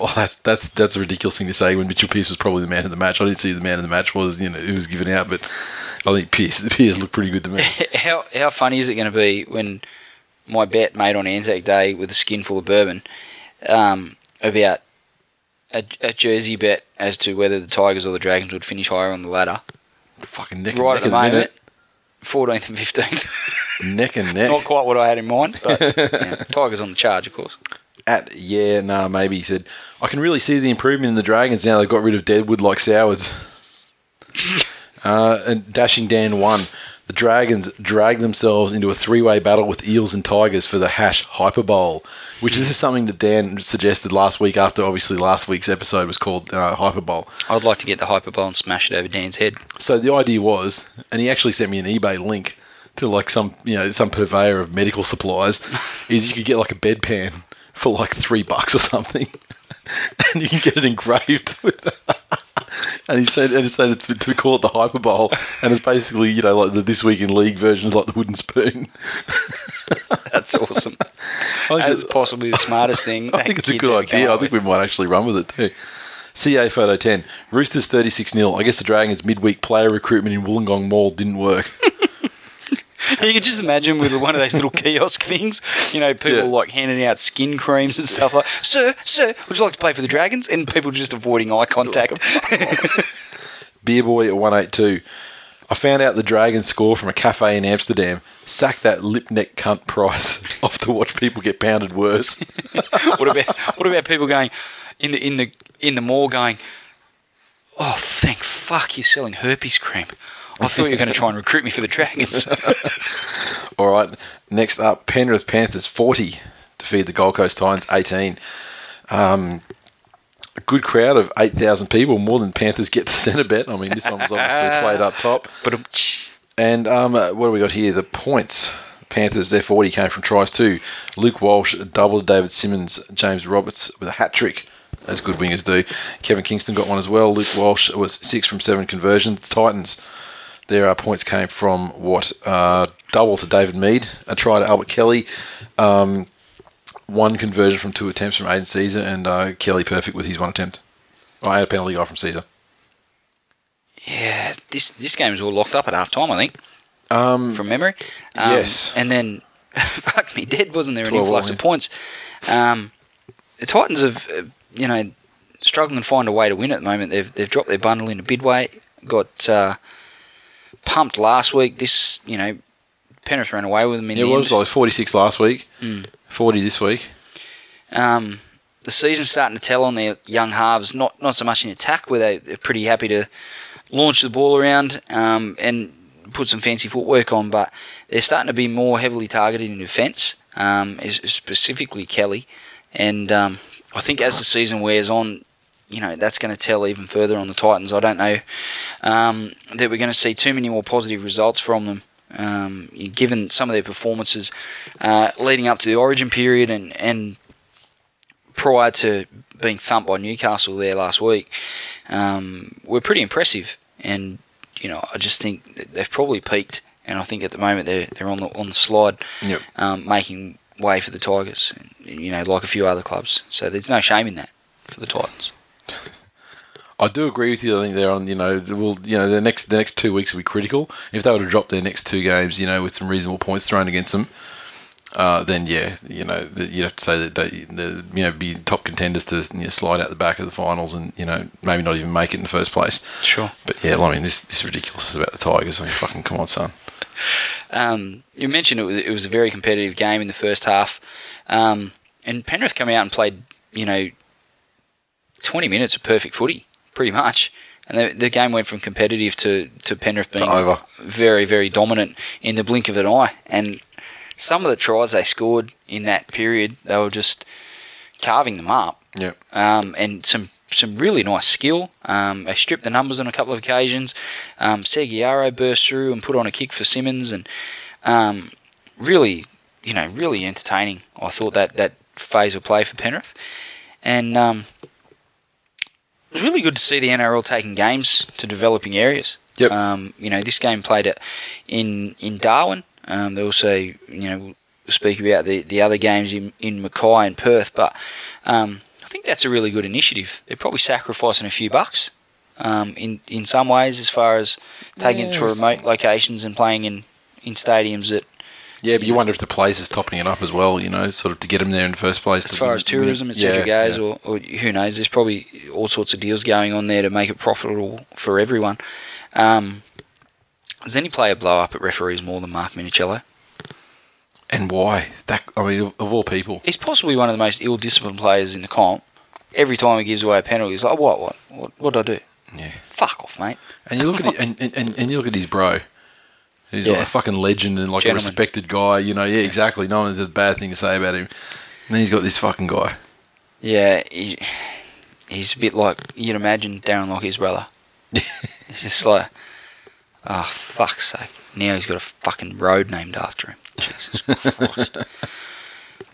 Well, that's that's that's a ridiculous thing to say when Mitchell Pearce was probably the man of the match. I didn't see who the man of the match was, you know, who was given out, but I think Pearce Pearce looked pretty good to me. how how funny is it going to be when my bet made on Anzac Day with a skin full of bourbon um, about a, a jersey bet as to whether the Tigers or the Dragons would finish higher on the ladder? Fucking neck Right neck at the moment, fourteenth and fifteenth. Neck and neck. Not quite what I had in mind, but yeah, Tigers on the charge, of course. At yeah, nah, maybe he said. I can really see the improvement in the Dragons now. They've got rid of Deadwood like Sowards. uh, and Dashing Dan won. The Dragons dragged themselves into a three-way battle with Eels and Tigers for the hash Hyper Bowl, which is something that Dan suggested last week. After obviously last week's episode was called uh, Hyper Bowl. I'd like to get the hyperbole and smash it over Dan's head. So the idea was, and he actually sent me an eBay link to like some you know some purveyor of medical supplies, is you could get like a bedpan for like three bucks or something, and you can get it engraved with. And he said, and he said to, to call it the Hyper Bowl, and it's basically you know like the This Week in League version is like the wooden spoon. That's awesome. I think That's it's- possibly the smartest thing. I think it's a good idea. I think with. we might actually run with it too. CA photo 10. Roosters 36 0. I guess the Dragons midweek player recruitment in Wollongong Mall didn't work. You can just imagine with one of those little kiosk things, you know, people Yeah. like handing out skin creams and stuff like, Sir, sir, would you like to play for the Dragons? And people just avoiding eye contact. Beer Boy at 182. I found out the Dragons score from a cafe in Amsterdam. Sack that lip neck cunt price off to watch people get pounded worse. what about what about people going in the in the in the mall going, Oh thank fuck you're selling herpes cream. I thought you were going to try and recruit me for the Dragons. All right. Next up, Penrith Panthers 40 defeat the Gold Coast Titans 18. Um, a good crowd of 8,000 people, more than Panthers get to Centrebet. I mean, this one was obviously played up top. but And um, uh, what do we got here? The points. Panthers, their 40 came from tries too. Luke Walsh doubled David Simmons, James Roberts with a hat trick, as good wingers do. Kevin Kingston got one as well. Luke Walsh was six from seven conversions. The Titans, their uh, points came from what? Uh, double to David Mead, a try to Albert Kelly, um, one conversion from two attempts from Aidan Sezer, and uh, Kelly perfect with his one attempt. I had a penalty guy from Sezer. yeah, this this game was all locked up at half time, I think. Um, from memory. Um, yes. And then fuck me dead, wasn't there an influx of points? Um, the Titans have uh, you know, struggling to find a way to win at the moment. They've they've dropped their bundle into bidway, got uh, pumped last week. This, you know, Penrith ran away with them in Yeah, it was end. like 46 last week, 40 this week. Um, the season's starting to tell on their young halves. Not not so much in attack, where they, they're pretty happy to launch the ball around um, and put some fancy footwork on, but they're starting to be more heavily targeted in defence, um, specifically Kelly. And um, I think as the season wears on, you know that's going to tell even further on the Titans. I don't know um, that we're going to see too many more positive results from them. Um, given some of their performances uh, leading up to the Origin period and, and prior to being thumped by Newcastle there last week, um, were pretty impressive. And you know, I just think they've probably peaked. And I think at the moment they're they're on the on the slide, Yep. um, making way for the Tigers. You know, like a few other clubs. So there's no shame in that for the Titans. I do agree with you. I think they're on. You know, the- well, you know, the next the next two weeks will be critical. If they were to drop their next two games, you know, with some reasonable points thrown against them, uh, then yeah, you know, the, you'd have to say that they, the, you know, be top contenders to you know, slide out the back of the finals and you know maybe not even make it in the first place. Sure. But yeah, I mean, this this is ridiculous about the Tigers. I mean, fucking come on, son. Um, you mentioned it was, it was a very competitive game in the first half, um, and Penrith came out and played, you know, 20 minutes of perfect footy, pretty much. And the, the game went from competitive to, to Penrith being over. very, very dominant in the blink of an eye. And some of the tries they scored in that period, they were just carving them up Yeah. um, and some some really nice skill. Um, they stripped the numbers on a couple of occasions. Um, Segeyaro burst through and put on a kick for Simmons, and um, really, you know, really entertaining. I thought that that phase of play for Penrith, and um, it was really good to see the NRL taking games to developing areas. Yep. Um, you know, this game played it in in Darwin. Um, they also, you know, we'll speak about the, the other games in, in Mackay and Perth, but um, I think that's a really good initiative. They're probably sacrificing a few bucks um, in in some ways as far as taking it to remote locations and playing in, in stadiums that Yeah, but you wonder if the place is topping it up as well. You know, sort of to get them there in the first place. as far as tourism, etc., Yeah, goes, yeah. Or, or who knows? There's probably all sorts of deals going on there to make it profitable for everyone. Um, does any player blow up at referees more than Mark Minichiello? And why? That I mean, of, all people. He's possibly one of the most ill-disciplined players in the comp. Every time he gives away a penalty, he's like, "What? What? What? What did I do? Yeah. Fuck off, mate." And you look at it, and, and, and you look at his bro. He's Yeah. like a fucking legend and like Gentleman. a respected guy. You know, yeah, exactly. No one has a bad thing to say about him. And then he's got this fucking guy. Yeah, he, he's a bit like you'd imagine Darren Lockyer's brother. it's just like, oh fuck's sake! Now he's got a fucking road named after him. Jesus Christ!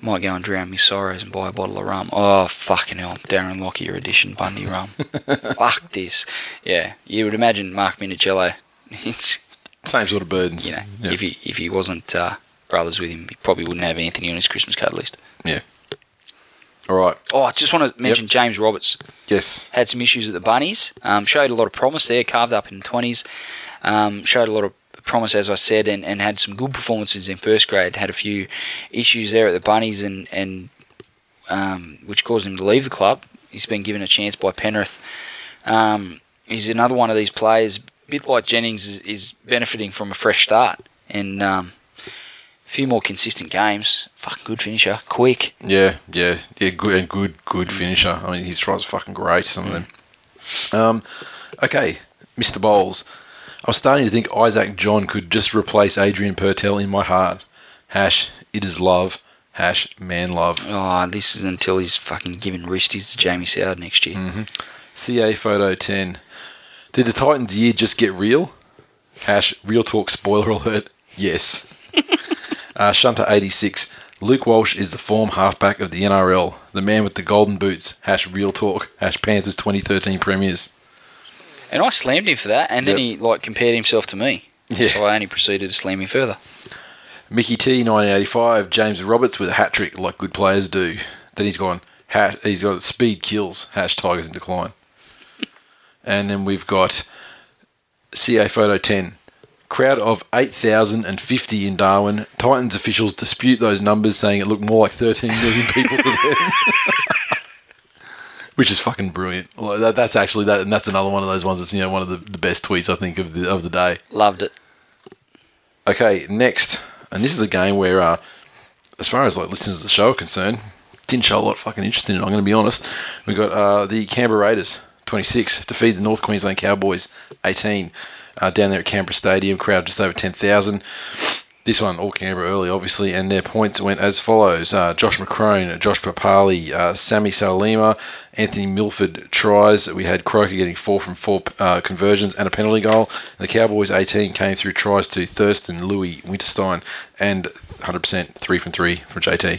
Might go and drown my sorrows and buy a bottle of rum. Oh fucking hell! Darren Lockyer edition Bundy rum. Fuck this. Yeah, you would imagine Mark Minichiello. It's Same sort of burdens. you know, yeah. if he if he wasn't uh, brothers with him, he probably wouldn't have Anthony on his Christmas card list. yeah. All right. Oh, I just want to mention James Roberts. Yes. had some issues at the Bunnies. Um, showed a lot of promise there, carved up in twenties. Um, showed a lot of promise, as I said, and, and had some good performances in first grade. Had a few issues there at the Bunnies, and and um, which caused him to leave the club. He's been given a chance by Penrith. Um, he's another one of these players, bit like Jennings, is, is benefiting from a fresh start and um, a few more consistent games. Fucking good finisher, quick. Yeah, yeah, yeah. Good and good, good finisher. I mean, his tries are fucking great. Some of them. Um, okay, Mr. Bowles. I was starting to think Isaac John could just replace Adrian Purtell in my heart. Hash, it is love. Hash, man love. Oh, this is until he's fucking giving wristies to Jamie Soward next year. CA photo 10. Did the Titans year just get real? Hash, real talk spoiler alert. Yes. uh, Shunter 86. Luke Walsh is the form halfback of the NRL. The man with the golden boots. Hash, real talk. Hash, Panthers 2013 premiers. And I slammed him for that, and then he like compared himself to me. Yeah. So I only proceeded to slam him further. Mickey T 1985. James Roberts with a hat trick like good players do. Then he's gone. Hat, he's got speed kills. Hash Tigers in decline. And then we've got CA photo 10. Crowd of 8,050 in Darwin. Titans officials dispute those numbers, saying it looked more like 13 million people to them. Which is fucking brilliant. Well, that, that's actually that, and that's another one of those ones. That's you know one of the, the best tweets I think of the of the day. Loved it. Okay, next, and this is a game where, uh, as far as like listeners of the show are concerned, didn't show a lot of fucking interest in it. I'm going to be honest. We got uh, the Canberra Raiders, 26, defeat the North Queensland Cowboys, 18, uh, down there at Canberra Stadium. Crowd just over 10,000. This one, all Canberra early, obviously, and their points went as follows: uh, Josh McCrone, Josh Papalii, uh, Sammy Salima, Anthony Milford tries. We had Croker getting four from four uh, conversions and a penalty goal. And the Cowboys 18 came through tries to Thurston, Louis, Winterstein, and 100% three from three for JT.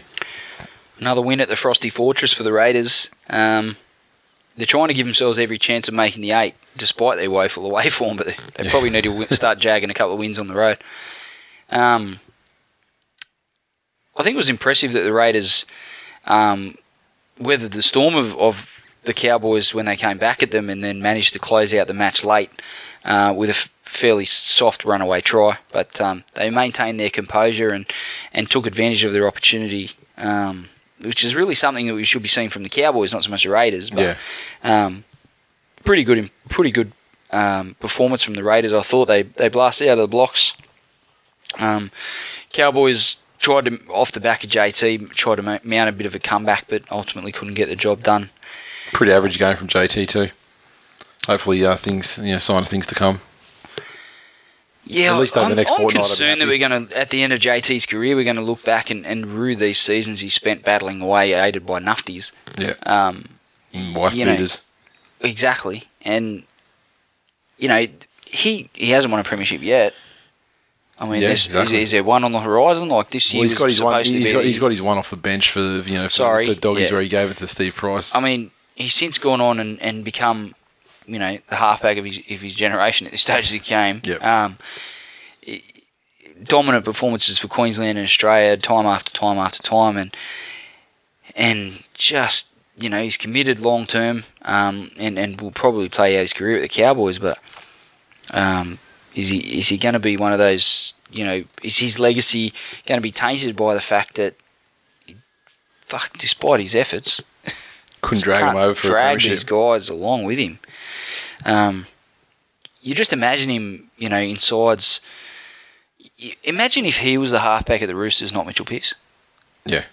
Another win at the Frosty Fortress for the Raiders. Um, they're trying to give themselves every chance of making the eight, despite their woeful away form. But they, they probably need to start jagging a couple of wins on the road. Um, I think it was impressive that the Raiders um, weathered the storm of, of the Cowboys when they came back at them, and then managed to close out the match late uh, with a f- fairly soft runaway try. But um, they maintained their composure and, and took advantage of their opportunity. Um, which is really something that we should be seeing from the Cowboys, not so much the Raiders. But Yeah. um, pretty good, pretty good um, performance from the Raiders. I thought they they blasted out of the blocks. Um, Cowboys tried to off the back of JT, tried to mount a bit of a comeback, but ultimately couldn't get the job done. Pretty average game from JT too. Hopefully, uh, things you know, sign of things to come. Yeah, At least over I'm, the next I'm fortnight, be concerned that we're going to, at the end of JT's career, we're going to look back and, and rue these seasons he spent battling away, aided by Nufties. Yeah, Um, wife you know, beaters. Exactly, and you know he he hasn't won a premiership yet. I mean, Yeah, exactly. is, is there one on the horizon like this year? Well, he's got his one. supposed to He's got, he's got his one off the bench for the you know for, Sorry, for doggies yeah. where he gave it to Steve Price. I mean, he's since gone on and, and become, you know, the halfback of his of his generation at this stage of the game. Yep. Um, dominant performances for Queensland and Australia, time after time after time, and and just you know, he's committed long term, um, and and will probably play out his career at the Cowboys. But um, is he is he going to be one of those? You know, is his legacy going to be tainted by the fact that, he, fuck, despite his efforts, Couldn't drag him over for a drag these guys along with him. Um, you just imagine him, you know, insides. y- Imagine if he was the halfback at the Roosters, not Mitchell Pearce. Yeah.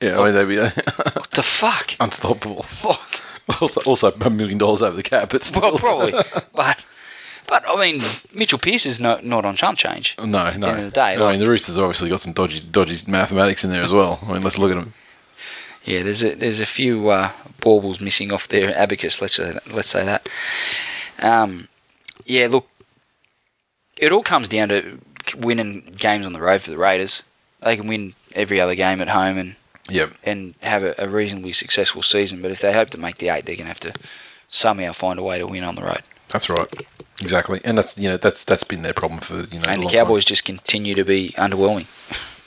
Yeah, I mean, they'd be What the fuck? unstoppable. Fuck. Also, also a million dollars over the cap, but still. Well, probably, but but I mean, Mitchell Pearce is not not on chump change. No, no. the end of the day, I like- mean, the Roosters obviously got some dodgy, dodgy mathematics in there as well. I mean, let's look at them. Yeah, there's a there's a few uh, baubles missing off their abacus. Let's say that, let's say that. Um, yeah, look, it all comes down to winning games on the road for the Raiders. They can win every other game at home and Yep. and have a, a reasonably successful season. But if they hope to make the eight, they're going to have to somehow find a way to win on the road. That's right. Exactly. And that's, you know, that's that's been their problem for, you know, and the Cowboys just continue to be underwhelming.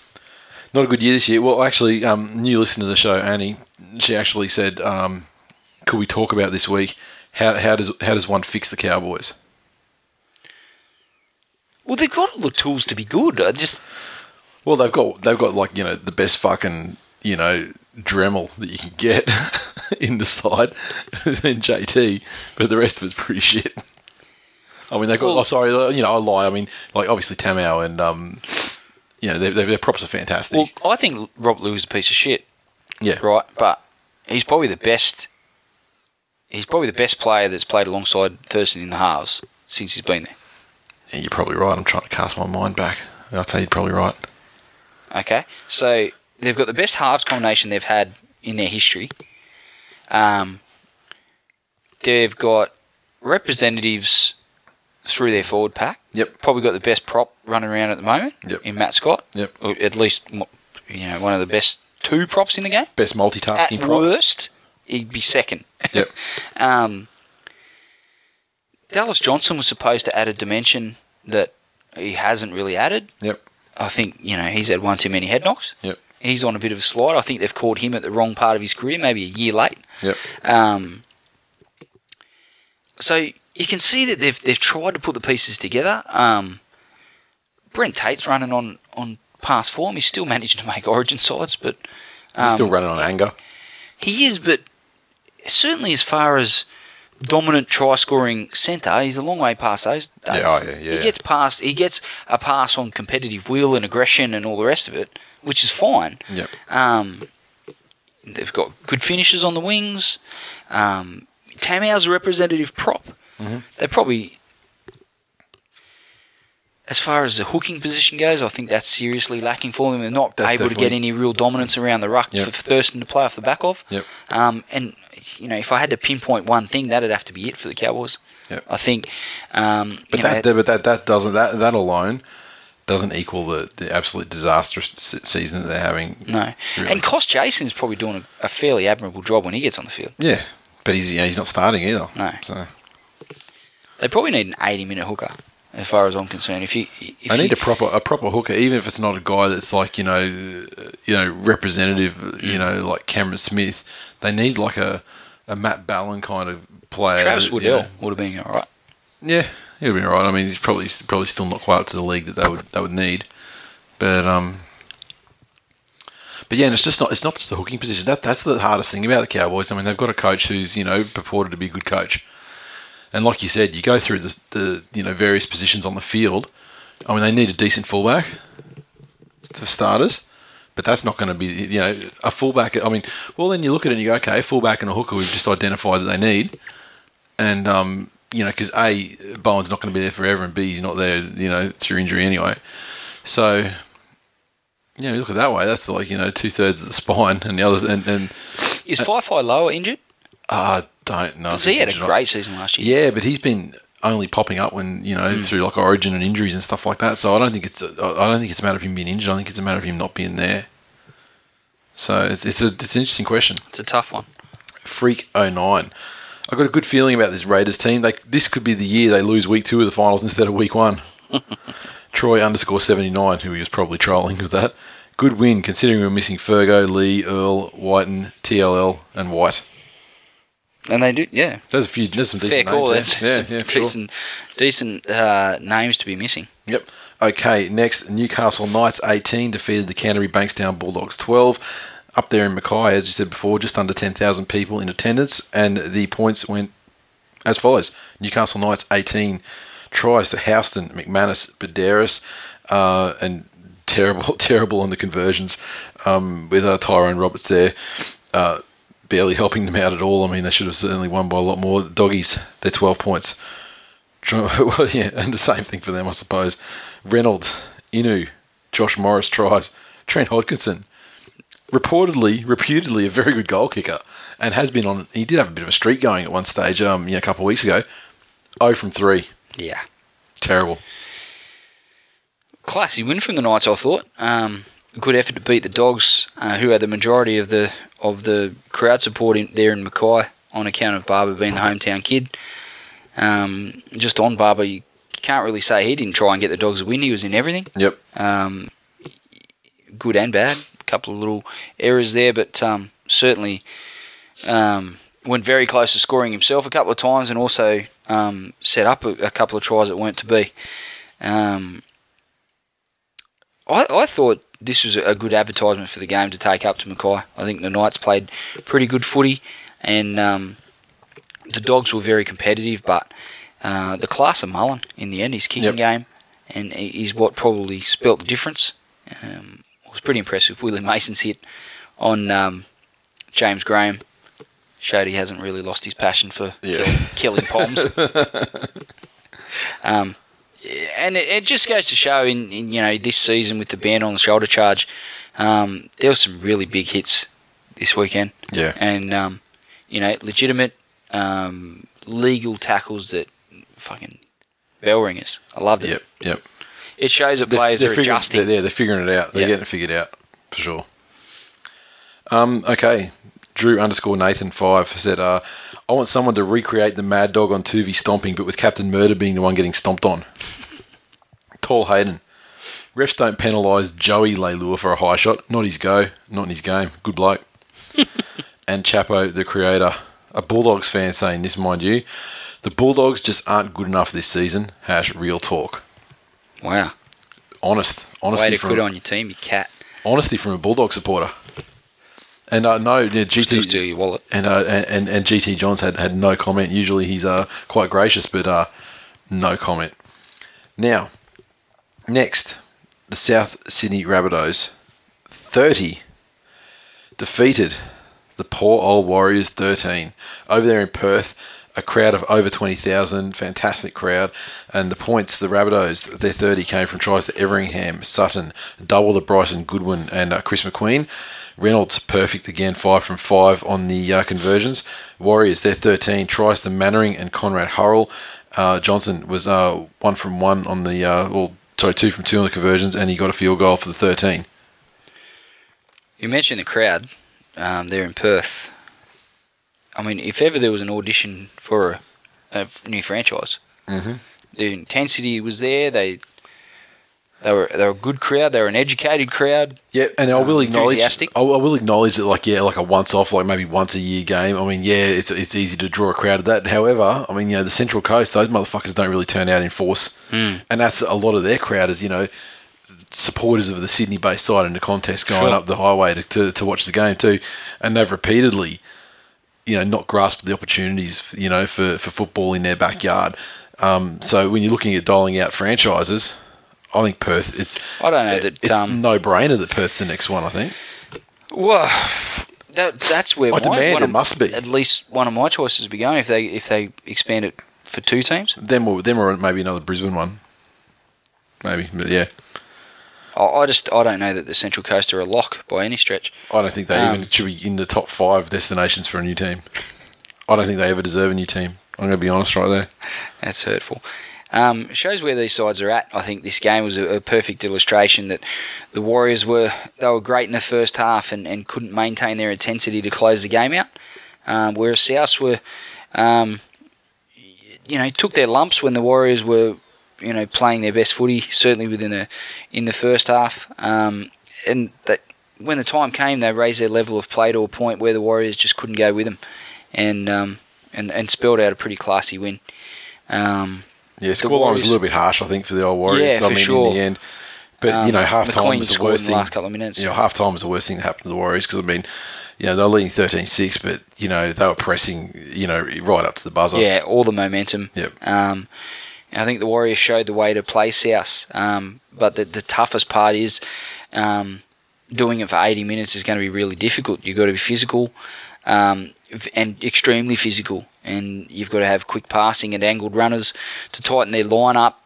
Not a good year this year. Well, actually, um, new listener to the show, Annie, she actually said, um, "Could we talk about this week? How, how does how does one fix the Cowboys?" Well, they've got all the tools to be good. I just Well, they've got they've got like you know the best fucking you know Dremel that you can get in the side, and JT, but the rest of it's pretty shit. I mean, they got. Well- oh, sorry, you know, I lie. I mean, like obviously Tamou and um, you know, their, their, their props are fantastic. well, I think Rob Lui is a piece of shit. yeah, right? But he's probably the best. He's probably the best player that's played alongside Thurston in the halves since he's been there. Yeah, you're probably right. I'm trying to cast my mind back. I'd say you, you're probably right. Okay, so they've got the best halves combination they've had in their history. Um, they've got representatives through their forward pack. Yep. Probably got the best prop running around at the moment. Yep. In Matt Scott. Yep. Or at least, you know, one of the best two props in the game. Best multitasking At prop. worst, he'd be second. Yep. Um, Dallas Johnson was supposed to add a dimension that he hasn't really added. Yep. I think you know he's had one too many head knocks. Yep. He's on a bit of a slide. I think they've caught him at the wrong part of his career, maybe a year late. Yep. Um, so you can see that they've they've tried to put the pieces together. Um, Brent Tate's running on on past form. He's still managing to make Origin sides, but He's um, still running on anger. he is, but certainly as far as dominant try scoring centre, he's a long way past those days. Yeah, oh, yeah, yeah. He gets past he gets a pass on competitive will and aggression and all the rest of it, which is fine. Yep. Um, they've got good finishes on the wings. Um, Tamou's a representative prop. Mm-hmm. They probably, as far as the hooking position goes, I think that's seriously lacking for them. They're not That's able to get any real dominance around the ruck Yep. for Thurston to play off the back of. Yep. Um, and you know, if I had to pinpoint one thing, that'd have to be it for the Cowboys. Yep. I think. Um, But you know, that, but that that doesn't that that alone doesn't equal the, the absolute disastrous season that they're having. no. Really. And Kostjasyn's probably doing a, a fairly admirable job when he gets on the field. Yeah, but he's you know, he's not starting either. No. So They probably need an 80 minute hooker, as far as I'm concerned. If you, if they you, need a proper a proper hooker, even if it's not a guy that's like you know uh, you know representative, Mm. you know like Cameron Smith. They need like a a Matt Ballin kind of player. Travis that, you Waddell know- would have been all right. Yeah, he'll be all right. I mean, he's probably probably still not quite up to the league that they would they would need, but um, but yeah, and it's just not it's not just the hooking position. That that's the hardest thing about the Cowboys. I mean, they've got a coach who's you know purported to be a good coach, and like you said, you go through the the you know various positions on the field. I mean, they need a decent fullback for starters. But that's not going to be, you know, a fullback. I mean, well, then you look at it and you go, okay, a fullback and a hooker we've just identified that they need and um, you know, because a Bowen's not going to be there forever, and b he's not there, you know, through injury anyway. So, you know, look at that way. That's like you know two thirds of the spine, and the other, and and Is Faifai Loa injured? I don't know. Because he had a great season last year. Yeah, but he's been only popping up when you know hmm. through like origin and injuries and stuff like that. So I don't think it's a, I don't think it's a matter of him being injured. I think it's a matter of him not being there. So it's, it's a it's an interesting question. It's a tough one. Freak 09. I've got a good feeling about this Raiders team. They, this could be the year they lose week two of the finals instead of week one. Troy underscore 79, who he was probably trolling with that. Good win considering we were missing Fergo, Lee, Earl, Whiten, TLL, and White. And they do, yeah. There's a few. There's some Fair decent call. names. There. some Yeah, yeah, for sure. decent, decent uh, names to be missing. Yep. Okay, next, Newcastle Knights 18 defeated the Canterbury Bankstown Bulldogs 12. Up there in Mackay, as you said before, just under 10,000 people in attendance, and the points went as follows Newcastle Knights 18 tries to Houston, McManus, Baderis, uh, and terrible, terrible on the conversions um, with uh, Tyrone Roberts there. Uh, barely helping them out at all. I mean, they should have certainly won by a lot more. Doggies, they're 12 points. Well, yeah, and the same thing for them, I suppose. Reynolds, Inu, Josh Morris tries. Trent Hodkinson, reportedly, reputedly a very good goal kicker, and has been on. He did have a bit of a streak going at one stage, um, yeah, a couple of weeks ago. Oh from three, Yeah. terrible. Classy win from the Knights, I thought. Um, good effort to beat the Dogs, uh, who had the majority of the of the crowd support in, there in Mackay on account of Barber being the hometown kid. Um, just on Barber, you can't really say he didn't try and get the Dogs a win. He was in everything, Yep. um, good and bad. A couple of little errors there, but um, certainly um, went very close to scoring himself a couple of times, and also um, set up a, a couple of tries that weren't to be. Um, I, I thought this was a good advertisement for the game to take up to Mackay. I think the Knights played pretty good footy, and um, the Dogs were very competitive. But uh, the class of Mullen in the end, his kicking Yep. game, and is what probably spelt the difference. Um, was pretty impressive. Willie Mason's hit on um, James Graham. Showed he hasn't really lost his passion for Yeah. kill, killing palms. um, and it, it just goes to show in, in you know this season with the band on the shoulder charge, um, there were some really big hits this weekend, Yeah. and um, you know legitimate um, legal tackles that fucking bell ringers. I loved it. Yep. Yep. It shows that They're- players they're are figuring- adjusting. They're, they're figuring it out. They're Yeah. getting it figured out for sure. Um, okay. Drew underscore Nathan five said, uh, "I want someone to recreate the Mad Dog on Tuvi stomping, but with Captain Murder being the one getting stomped on." Tall Hayden. Refs don't penalise Joey Leilua for a high shot. Not his go. Not in his game. Good bloke. and Chapo, the creator, a Bulldogs fan, saying this, mind you, the Bulldogs just aren't good enough this season. Hash real talk. wow, Honest, honesty way to from quit on your team, you cat. honesty from a Bulldog supporter. And uh, no, yeah, Still steal GT your wallet. and, uh, and and and GT Johns had, had no comment. Usually he's uh, quite gracious, but uh, no comment. Now, next, the South Sydney Rabbitohs, thirty, defeated the poor old Warriors thirteen over there in Perth. A crowd of over twenty thousand, fantastic crowd, and the points the Rabbitohs their thirty came from tries to Everingham, Sutton, double to Bryson Goodwin and uh, Chris McQueen. Reynolds perfect again, five from five on the uh, conversions. Warriors they're thirteen tries to Mannering and Conrad Hurrell. Uh, Johnson was uh, one from one on the uh, well, sorry, two from two on the conversions, and he got a field goal for the thirteen. You mentioned the crowd um, there in Perth. I mean, if ever there was an audition for a, a new franchise, Mhm. the intensity was there. They they were they were a good crowd. They were an educated crowd. Yeah, and I will Um, acknowledge. I, will acknowledge that, like, yeah, like a once-off, like maybe once a year game. I mean, yeah, it's it's easy to draw a crowd of that. However, I mean, you know, the Central Coast, those motherfuckers don't really turn out in force, Hmm. and that's a lot of their crowd is, you know, supporters of the Sydney-based side in the contest going Sure. up the highway to, to to watch the game too, and they've repeatedly, you know, not grasped the opportunities, you know, for for football in their backyard. Um, so when you're looking at dialing out franchises. I think Perth is. I don't know that, It's um, no brainer that Perth's the next one. I think. Well, that that's where I my, demand it of- must be. at least one of my choices would be going if they if they expand it for two teams. Them or them or maybe another Brisbane one. Maybe, but yeah, I, I just I don't know that the Central Coast are a lock by any stretch. I don't think they Um, even should be in the top five destinations for a new team. I don't think they ever deserve a new team. I'm going to be honest right there. That's hurtful. Um, shows where these sides are at. I think this game was a, a perfect illustration that the Warriors were they were great in the first half and, and couldn't maintain their intensity to close the game out. Um, whereas South were, um, you know, took their lumps when the Warriors were, you know, playing their best footy. Certainly within the in the first half. Um, and that when the time came, they raised their level of play to a point where the Warriors just couldn't go with them, and um, and and spelled out a pretty classy win. Um, Yeah, scoreline was a little bit harsh, I think, for the old Warriors. Yeah, I for mean, sure. in the end. But, Um, you know, half time was the worst in the thing. last couple of minutes. You know, half time was the worst thing that happened to the Warriors because, I mean, you know, they were leading 13 6, but, you know, they were pressing, you know, right up to the buzzer. Yeah, all the momentum. Yep. Um, I think the Warriors showed the way to play South, um, but the, the toughest part is um, doing it for 80 minutes is going to be really difficult. You've got to be physical um, and extremely physical, and you've got to have quick passing and angled runners to tighten their line up.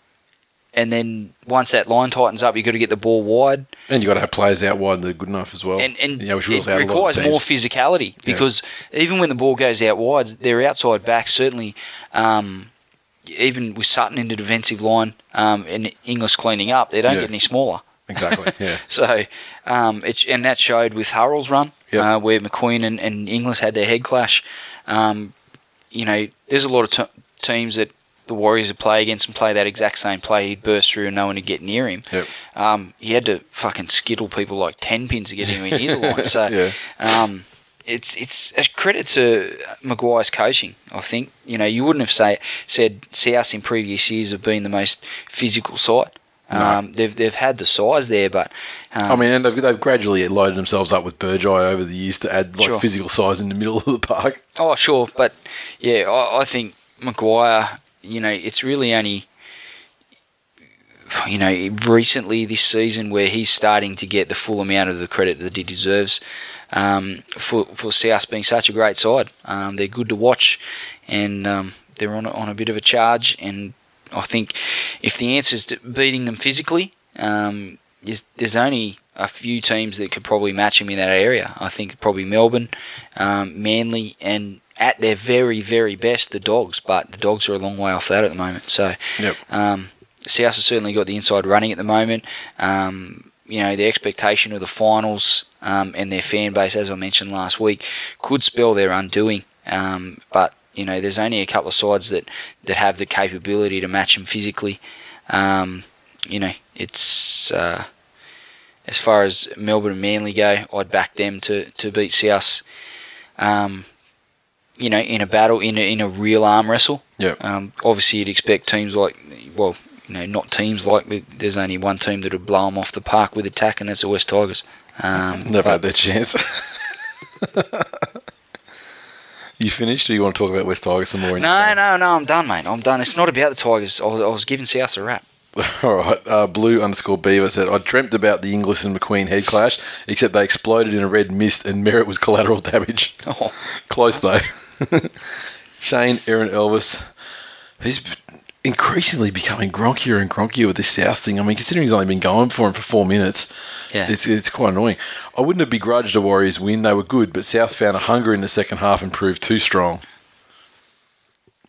And then once that line tightens up, you've got to get the ball wide. And you've got to have players out wide that are good enough as well. and, and you know, which it rules out lot of requires more physicality because even when the ball goes out wide, their outside backs certainly, um, even with Sutton in the defensive line um, and Inglis cleaning up, they don't Yeah. get any smaller. Exactly, yeah. So, um, it's, and that showed with Hurrell's run, Yep. uh, where McQueen and, and Inglis had their head clash. Um, you know, there's a lot of t- teams that the Warriors would play against and play that exact same play. He'd burst through and no one would get near him. Yep. Um, he had to fucking skittle people like 10 pins to get him near the line. So, Yeah. um, it's it's a credit to Maguire's coaching. I think you know you wouldn't have say, said South in previous years have been the most physical side. Um, they've they've had the size there, but um, I mean, and they've, they've gradually loaded themselves up with Burgeye over the years to add like Sure. physical size in the middle of the park. oh sure, but yeah, I, I think Maguire. You know, it's really only you know recently this season where he's starting to get the full amount of the credit that he deserves um, for for South being such a great side. Um, they're good to watch, and um, they're on a, on a bit of a charge. And I think if the answer is beating them physically, um, is, there's only a few teams that could probably match them in that area. I think probably Melbourne, um, Manly, and at their very very best the Dogs. But the Dogs are a long way off that at the moment. So. Yep. Um, South has certainly got the inside running at the moment. Um, you know, the expectation of the finals um, and their fan base, as I mentioned last week, could spell their undoing. Um, but you know, there's only a couple of sides that, that have the capability to match them physically. Um, you know, it's uh, as far as Melbourne and Manly go, I'd back them to, to beat South. Um, you know, in a battle, in a, in a real arm wrestle. Yep. Um, obviously, you'd expect teams like, well, you know, not teams like. There's only one team that would blow them off the park with attack, and that's the West Tigers. Um, They've had their chance. you finished, or you want to talk about West Tigers some more? no, no, no. I'm done, mate. I'm done. It's not about the Tigers. I was, I was giving South a rap. All right. Uh, Blue underscore Beaver said, I dreamt about the Inglis and McQueen head clash, except they exploded in a red mist and Merritt was collateral damage. Oh, Close, though. Shane, Aaron Elvis. He's increasingly becoming gronkier and gronkier with this South thing. I mean, considering he's only been going for him for four minutes, Yeah. it's, it's quite annoying. I wouldn't have begrudged a Warriors win. They were good, but South found a hunger in the second half and proved too strong.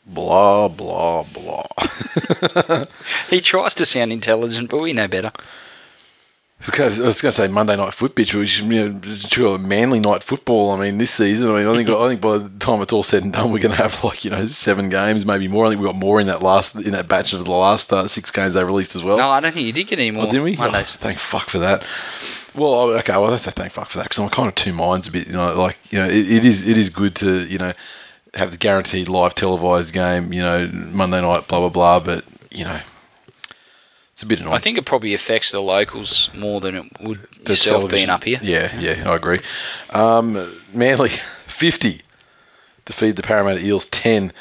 Blah, blah, blah. he tries to sound intelligent, but we know better. Because I was going to say Monday night football, which you know, a manly night football. I mean, this season. I mean, I think I think by the time it's all said and done, we're going to have like you know seven games, maybe more. I think we got more in that last in that batch of the last uh, six games they released as well. No, I don't think you did get any more. Oh, didn't we? Oh, thank fuck for that. Well, oh, okay. Well, let's say thank fuck for that because I'm kind of two minds a bit. You know, like you know, it, it is it is good to you know have the guaranteed live televised game. You know, Monday night, blah blah blah. But you know, it's a bit annoying. I think it probably affects the locals more than it would The yourself television- being up here. Yeah, yeah, I agree. Um, Manly, 50 to feed the Parramatta Eels 10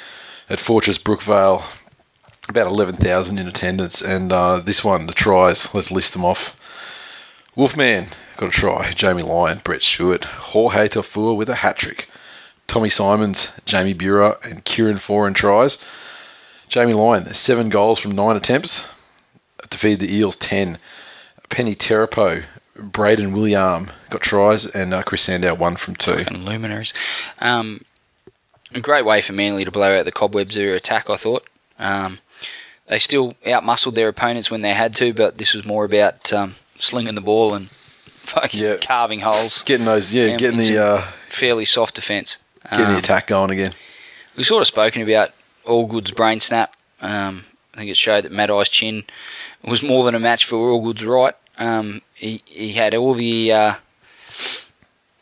at Fortress Brookvale. About 11,000 in attendance. And uh, this one, the tries, let's list them off. Wolfman got a try. Jamie Lyon, Brett Stewart, Jorge Taufua with a hat trick. Tommy Symonds, Jamie Buhrer, and Kieran Foran tries. Jamie Lyon, seven goals from nine attempts to feed the Eels 10. Peni Terepo, Braden William got tries, and uh, Chris Sandow one from two. Fucking luminaries. Um, a great way for Manly to blow out the cobwebs of their attack, I thought. Um, they still outmuscled their opponents when they had to, but this was more about um, slinging the ball and fucking Yeah. carving holes. Getting those, yeah, getting the uh, fairly soft defence. getting Um, the attack going again. We've sort of spoken about Allgood's brain snap. Um, I think it showed that Matai's chin was more than a match for Allgood's right. Um, he he had all the uh,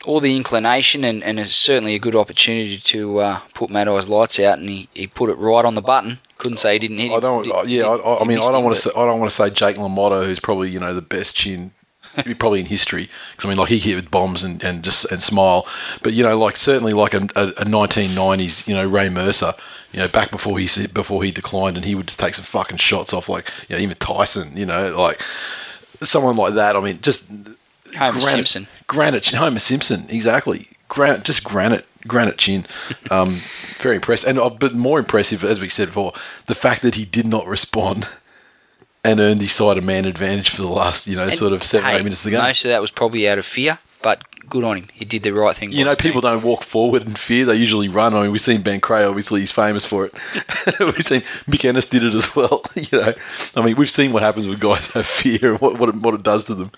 all the inclination and, and certainly a good opportunity to uh, put Matai's lights out, and he, he put it right on the button. Couldn't say he didn't hit. It. I don't. Did- I- yeah, did- I, I he mean, I don't want to. Say, I don't want to say Jake LaMotta, who's probably you know the best chin, probably in history. Because I mean, like he hit with bombs and, and just and smile. But you know, like certainly like a, a, a 1990s, you know, Ray Mercer. You know, back before he before he declined, and he would just take some fucking shots off, like you know, even Tyson. You know, like someone like that. I mean, just Homer granite, Simpson. Granite, Homer Simpson, exactly. Granite, just granite, granite chin. Um, very impressive, and uh, but more impressive, as we said before, the fact that he did not respond and earned his side a man advantage for the last, you know, And, sort of seven, hey, eight minutes of the game. Most of that was probably out of fear, but good on him. He did the right thing. You know, people team. don't walk forward in fear; they usually run. I mean, we've seen Ben Creagh. Obviously, he's famous for it. we've seen Mick Ennis did it as well. you know, I mean, we've seen what happens when guys have fear and what what it, what it does to them.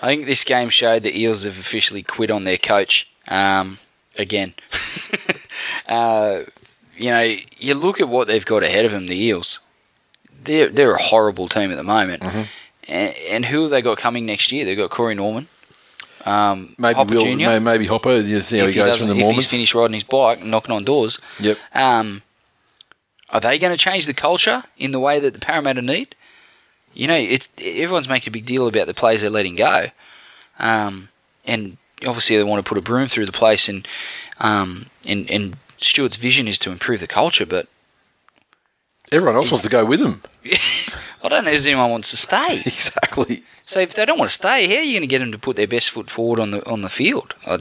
I think this game showed the Eels have officially quit on their coach um, again. uh, you know, you look at what they've got ahead of them, the Eels. They're they're a horrible team at the moment. Mm-hmm. And, and who have they got coming next year? They've got Corey Norman, um, Maybe Hopper Will, Jr. maybe Hopper. You see how if he goes from the if he's finished riding his bike and knocking on doors. Yep. Um, are they going to change the culture in the way that the Parramatta need? You know, it's everyone's making a big deal about the players they're letting go, um, and obviously they want to put a broom through the place, and um, and and Stuart's vision is to improve the culture, but Everyone else wants to go with him. I don't know if anyone wants to stay. Exactly. So if they don't want to stay, how are you going to get them to put their best foot forward on the on the field? I,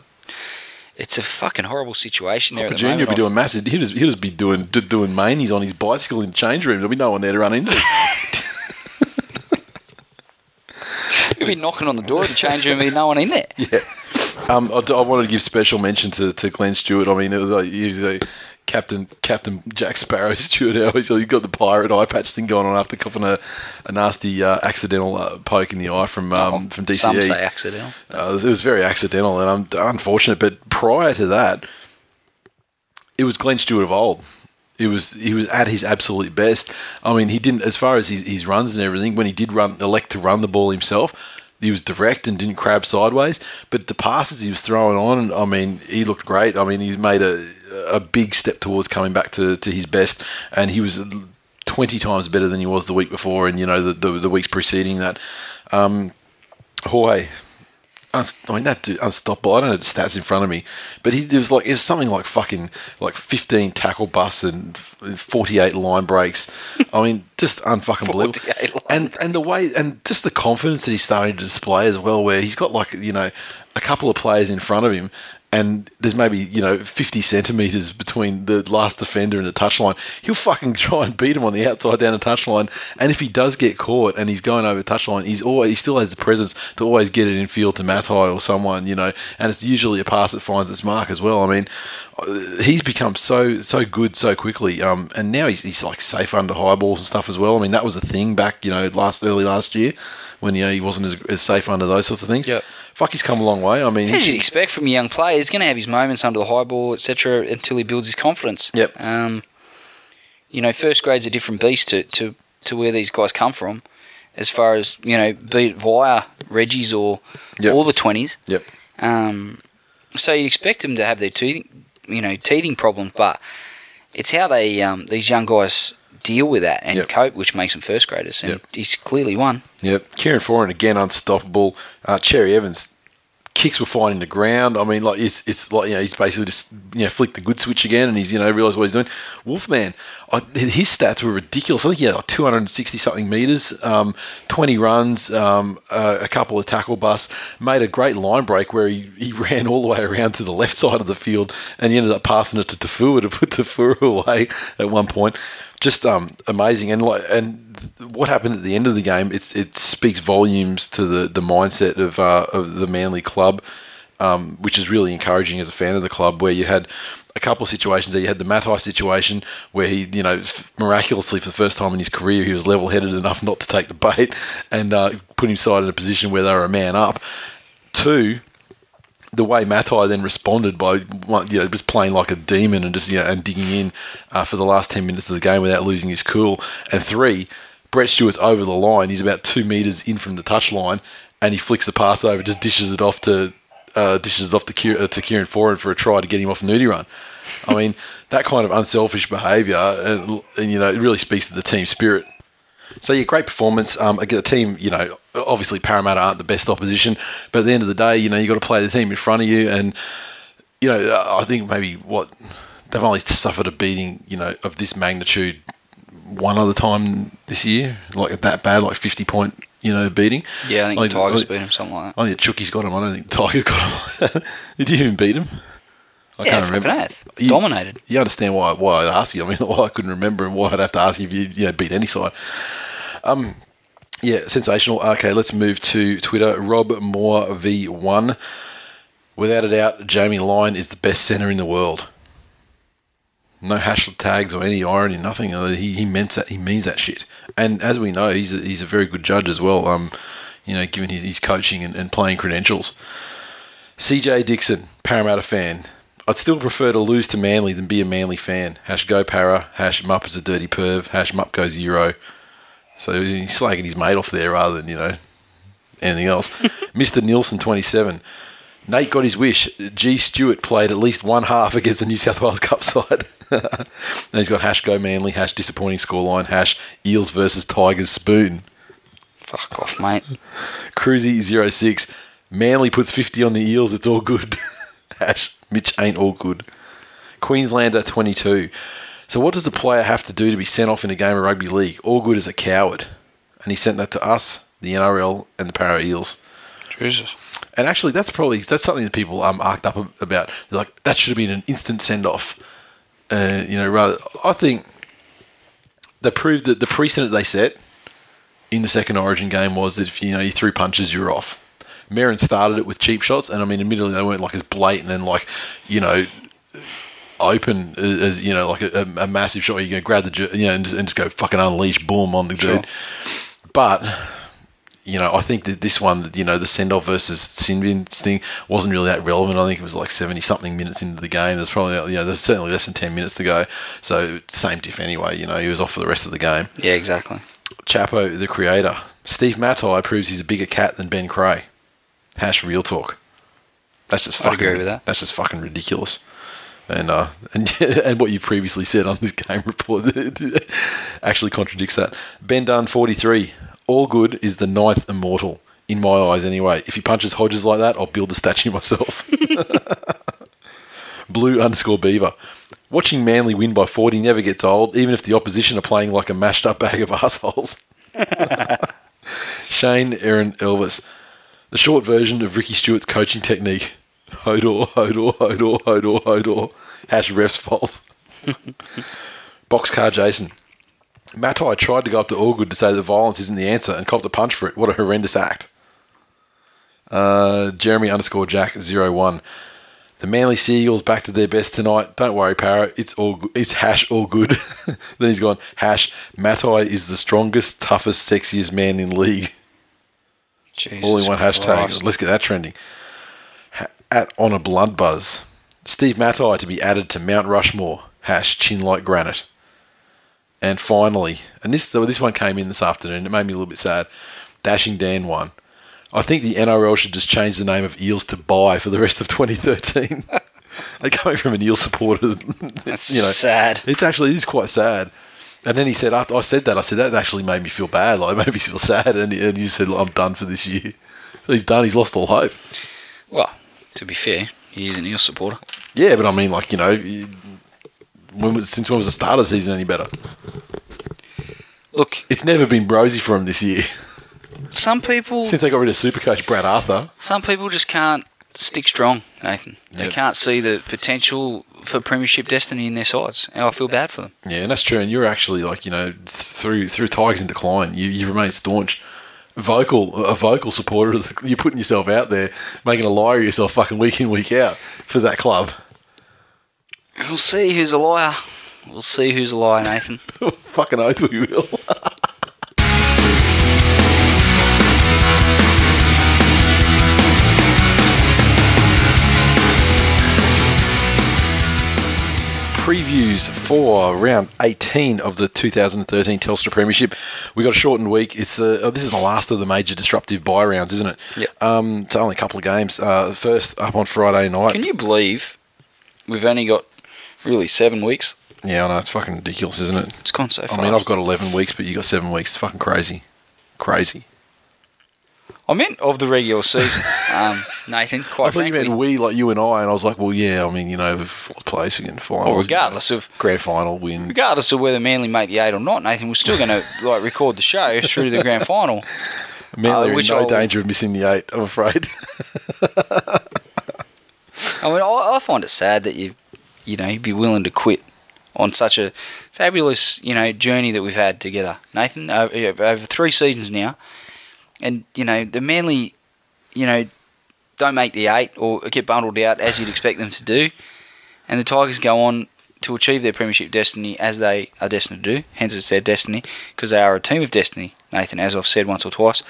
it's a fucking horrible situation there. Hopper the Junior would be doing massive. He'd just, he'd just be doing do- doing manies on his bicycle in the change room. There'll be no one there to run into. He'd be knocking on the door of the change room There'll be no one in there. Yeah. Um, I, I wanted to give special mention to, to Glenn Stewart. I mean, it was he was a Captain Captain Jack Sparrow Stewart. Always he got the pirate eye patch thing going on after coughing a, a nasty uh, accidental uh, poke in the eye from um, from DCE. Some say accidental. Uh, it, was, it was very accidental and um, unfortunate. But prior to that, it was Glenn Stewart of old. It was he was at his absolute best. I mean, he didn't as far as his, his runs and everything. When he did run, elect to run the ball himself, he was direct and didn't crab sideways. But the passes he was throwing on, I mean, he looked great. I mean, he's made a a big step towards coming back to, to his best, and he was twenty times better than he was the week before, and you know the the, the weeks preceding that. Um, Jorge, unst- I mean that dude unstoppable. I don't know the stats in front of me, but he was like it was something like fucking like fifteen tackle busts and forty eight line breaks. I mean, just unfucking believable. 48 line And and the way and just the confidence that he's starting to display as well, where he's got like you know a couple of players in front of him. And there's maybe you know 50 centimeters between the last defender and the touchline. He'll fucking try and beat him on the outside down the touchline. And if he does get caught and he's going over the touchline, he's always he still has the presence to always get it in field to Matai or someone, you know. And it's usually a pass that finds its mark as well. I mean, uh, he's become so so good so quickly. Um, and now he's he's like safe under high balls and stuff as well. I mean, that was a thing back you know last early last year when you know he wasn't as, as safe under those sorts of things. Yep. Fuck, he's come a long way. I mean, As you'd expect from a young player, he's going to have his moments under the high ball, etc., until he builds his confidence. Yep. Um, you know, first grade's a different beast to, to, to where these guys come from, as far as you know, be it via Reggie's or Yep. all the twenties. Yep. Um, so you expect them to have their teething, you know, teething problems, but it's how they um, these young guys deal with that and Yep. cope, which makes him first graders. And Yep. he's clearly one. Yep. Kieran Foran again unstoppable. Uh, Cherry Evans kicks were finding the ground. I mean, like it's it's like you know he's basically just you know flicked the good switch again, and he's you know realised what he's doing. Wolfman, I, his stats were ridiculous. I think he had like 260 something meters, um, 20 runs, um, uh, a couple of tackle busts. Made a great line break where he, he ran all the way around to the left side of the field, and he ended up passing it to Taufua to put Taufua away at one point. Just um, amazing, and like and what happened at the end of the game, it's it speaks volumes to the, the mindset of uh, of the Manly club, um, which is really encouraging as a fan of the club. Where you had a couple of situations there, you had the Matai situation where he, you know, miraculously for the first time in his career, he was level headed enough not to take the bait and uh, put his side in a position where they were a man up. Two, the way Matai then responded by you know just playing like a demon and just you know and digging in uh, for the last ten minutes of the game without losing his cool. And three, Brett Stewart's over the line. He's about two meters in from the touchline, and he flicks the pass over, just dishes it off to uh, dishes it off to, Kier, uh, to Kieran Foran for a try to get him off a nudie run. I mean, that kind of unselfish behaviour, and, and you know, it really speaks to the team spirit. So yeah, great performance. Um, again, the team, you know, obviously Parramatta aren't the best opposition, but at the end of the day, you know, you got to play the team in front of you, and you know, I think maybe what they've only suffered a beating, you know, of this magnitude one other time this year, like that bad, like fifty point, you know, beating. Yeah, I think Only- the Tigers beat him something like that. Only Chucky's got him. I don't think the Tigers got him. Did you even beat him? I yeah, can't remember. oath. You- Dominated. You understand why why I asked you? I mean, why I couldn't remember and why I'd have to ask you if you, you know, beat any side. Um, yeah, sensational. Okay, let's move to Twitter. Rob Moore V1. Without a doubt, Jamie Lyon is the best centre in the world. No hash tags or any irony, nothing. Uh, He, he meant that. He means that shit. And as we know, he's a, he's a very good judge as well. Um, you know, given his, his coaching and, and playing credentials. CJ Dixon, Parramatta fan. I'd still prefer to lose to Manly than be a Manly fan. Hash go para. Hash Mupp is a dirty perv. Hash Mupp goes Euro. So he's slagging his mate off there rather than, you know, anything else. Mr. Nielsen, 27. Nate got his wish. G. Stewart played at least one half against the New South Wales Cup side. and he's got hash go Manly, hash disappointing scoreline, hash Eels versus Tigers spoon. Fuck off, mate. Cruzy 06. Manly puts 50 on the Eels. It's all good. Hash. Mitch ain't all good. Queenslander 22. So what does a player have to do to be sent off in a game of rugby league? All good as a coward. And he sent that to us, the NRL, and the Para Eels. Jesus. And actually, that's probably that's something that people um arced up about. They're like that should have been an instant send off. Uh, you know, rather, I think they proved that the precedent they set in the second Origin game was that if you know you threw punches, you're off. Marin started it with cheap shots, and I mean, admittedly, they weren't like as blatant and like you know open as, you know like a, a, massive shot. Where you go grab the you know and just, and just go fucking unleash, boom on the dude. But you know, I think that this one, you know, the send off versus Sinbin's thing wasn't really that relevant. I think it was like 70 something minutes into the game. There's probably, you know, there's certainly less than 10 minutes to go. So, same diff anyway. You know, he was off for the rest of the game. Yeah, exactly. Chapo, the creator. Steve Matai proves he's a bigger cat than Ben Creagh. Hash real talk. That's just fucking, I'd agree with that. That's just fucking ridiculous. And uh, and and what you previously said on this game report actually contradicts that. Ben Dunn, forty three. All good is the ninth immortal in my eyes. Anyway, if he punches Hodges like that, I'll build a statue myself. Blue underscore Beaver. Watching Manly win by 40 never gets old, even if the opposition are playing like a mashed up bag of assholes. Shane Aaron Elvis. The short version of Ricky Stuart's coaching technique. Hodor, Hodor, Hodor, Hodor, Hodor. Hash ref's fault. Boxcar Jason. Matai tried to go up to Allgood to say that violence isn't the answer and copped a punch for it. What a horrendous act. Uh, Jeremy underscore Jack zero one. The Manly Seagulls back to their best tonight. Don't worry, Parrot. It's all good. It's hash all good. then he's gone hash. Matai is the strongest, toughest, sexiest man in league. Jesus All in one hashtag. Let's get that trending. At on a blood buzz. Steve Matai to be added to Mount Rushmore. Hash chin like granite. And finally, and this this one came in this afternoon. It made me a little bit sad. Dashing Dan one. I think the NRL should just change the name of Eels to Bye for the rest of 2013. They're coming from an Eel supporter. That's you know, sad. It's actually it is quite sad. And then he said, after I said that, I said that actually made me feel bad. Like it made me feel sad. And, he- and he said, I'm done for this year. So he's done. He's lost all hope. Well, to be fair, he is an Eel supporter. Yeah, but I mean, like you know, when was, since when was the start of the season any better? Look, It's never been rosy for him this year some people, since they got rid of Supercoach Brad Arthur. some people just can't stick strong, Nathan. They Yep. can't see the potential for premiership destiny in their sides, and I feel bad for them. Yeah, and that's true. And you're actually like you know th- through through Tigers in decline, you you remain staunch. Vocal, a vocal supporter. of the- You're putting yourself out there, making a liar of yourself, fucking week in, week out for that club. We'll see who's a liar. We'll see who's a liar, Nathan. fucking oath we will. Previews for round 18 of the 2013 Telstra Premiership. We got a shortened week. It's uh, oh, this is the last of the major disruptive bye rounds, isn't it? Yeah. Um, it's only a couple of games. Uh, first up on Friday night. Can you believe we've only got really seven weeks? yeah, I know it's fucking ridiculous, isn't it? It's gone so fast. I mean, I've got 11 weeks, but you got seven weeks. It's fucking crazy, crazy. I meant of the regular season, um, Nathan. I Quite thought you meant we, like you and I, and I was like, well, yeah. I mean, you know, fourth place again, finals, well, regardless of grand final win. regardless of whether Manly make the eight or not, Nathan, we're still going to like record the show through to the grand final. Manly uh, are in no I'll- danger of missing the eight. I'm afraid. I mean, I, I find it sad that you, you know, you'd be willing to quit on such a fabulous, you know, journey that we've had together, Nathan, over, over three seasons now, and you know, the Manly, you know, don't make the eight or get bundled out as you'd expect them to do, and the Tigers go on to achieve their premiership destiny as they are destined to do. Hence, it's their destiny because they are a team of destiny, Nathan, as I've said once or twice.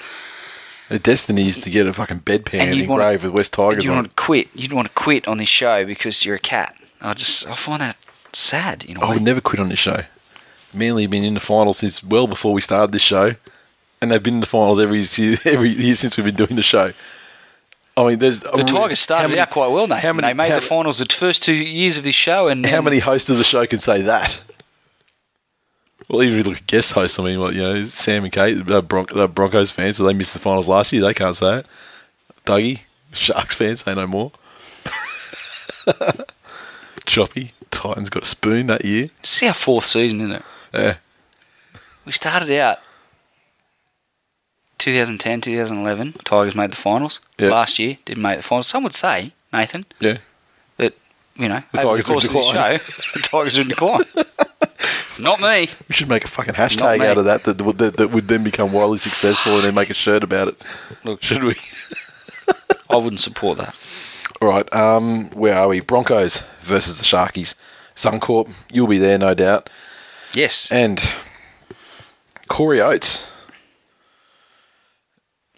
the destiny is to get a fucking bedpan And engraved with West Tigers you want to quit. You'd want to quit on this show because you're a cat. I just I find that sad. You know, I would never quit on this show. Manly have been in the finals since well before we started this show, and they've been in the finals every year, every year since we've been doing the show. I mean, there's the Tigers started out quite well. Nathan. How many, they made how, the finals the first two years of this show, and How many hosts of the show can say that? Well, even if you look at guest hosts, I mean, well, you know, Sam and Kate, they're, Bron- they're Broncos fans, so they missed the finals last year. They can't say it. Dougie, Sharks fans, say no more. Choppy, Titans got a spoon that year. This is our fourth season, isn't it? Yeah. We started out 2010, 2011. Tigers made the finals. Yeah. Last year didn't make the finals. Some would say, Nathan, Yeah. that you know The Tigers the are in course of decline. show, the Tigers are in decline. Not me. We should make a fucking hashtag out of that that, would- that that would then become wildly successful and then make a shirt about it. Look, Should we? I wouldn't support that. All right. Um, where are we? Broncos versus the Sharkies. Suncorp, you'll be there, no doubt. Yes. And Corey Oates.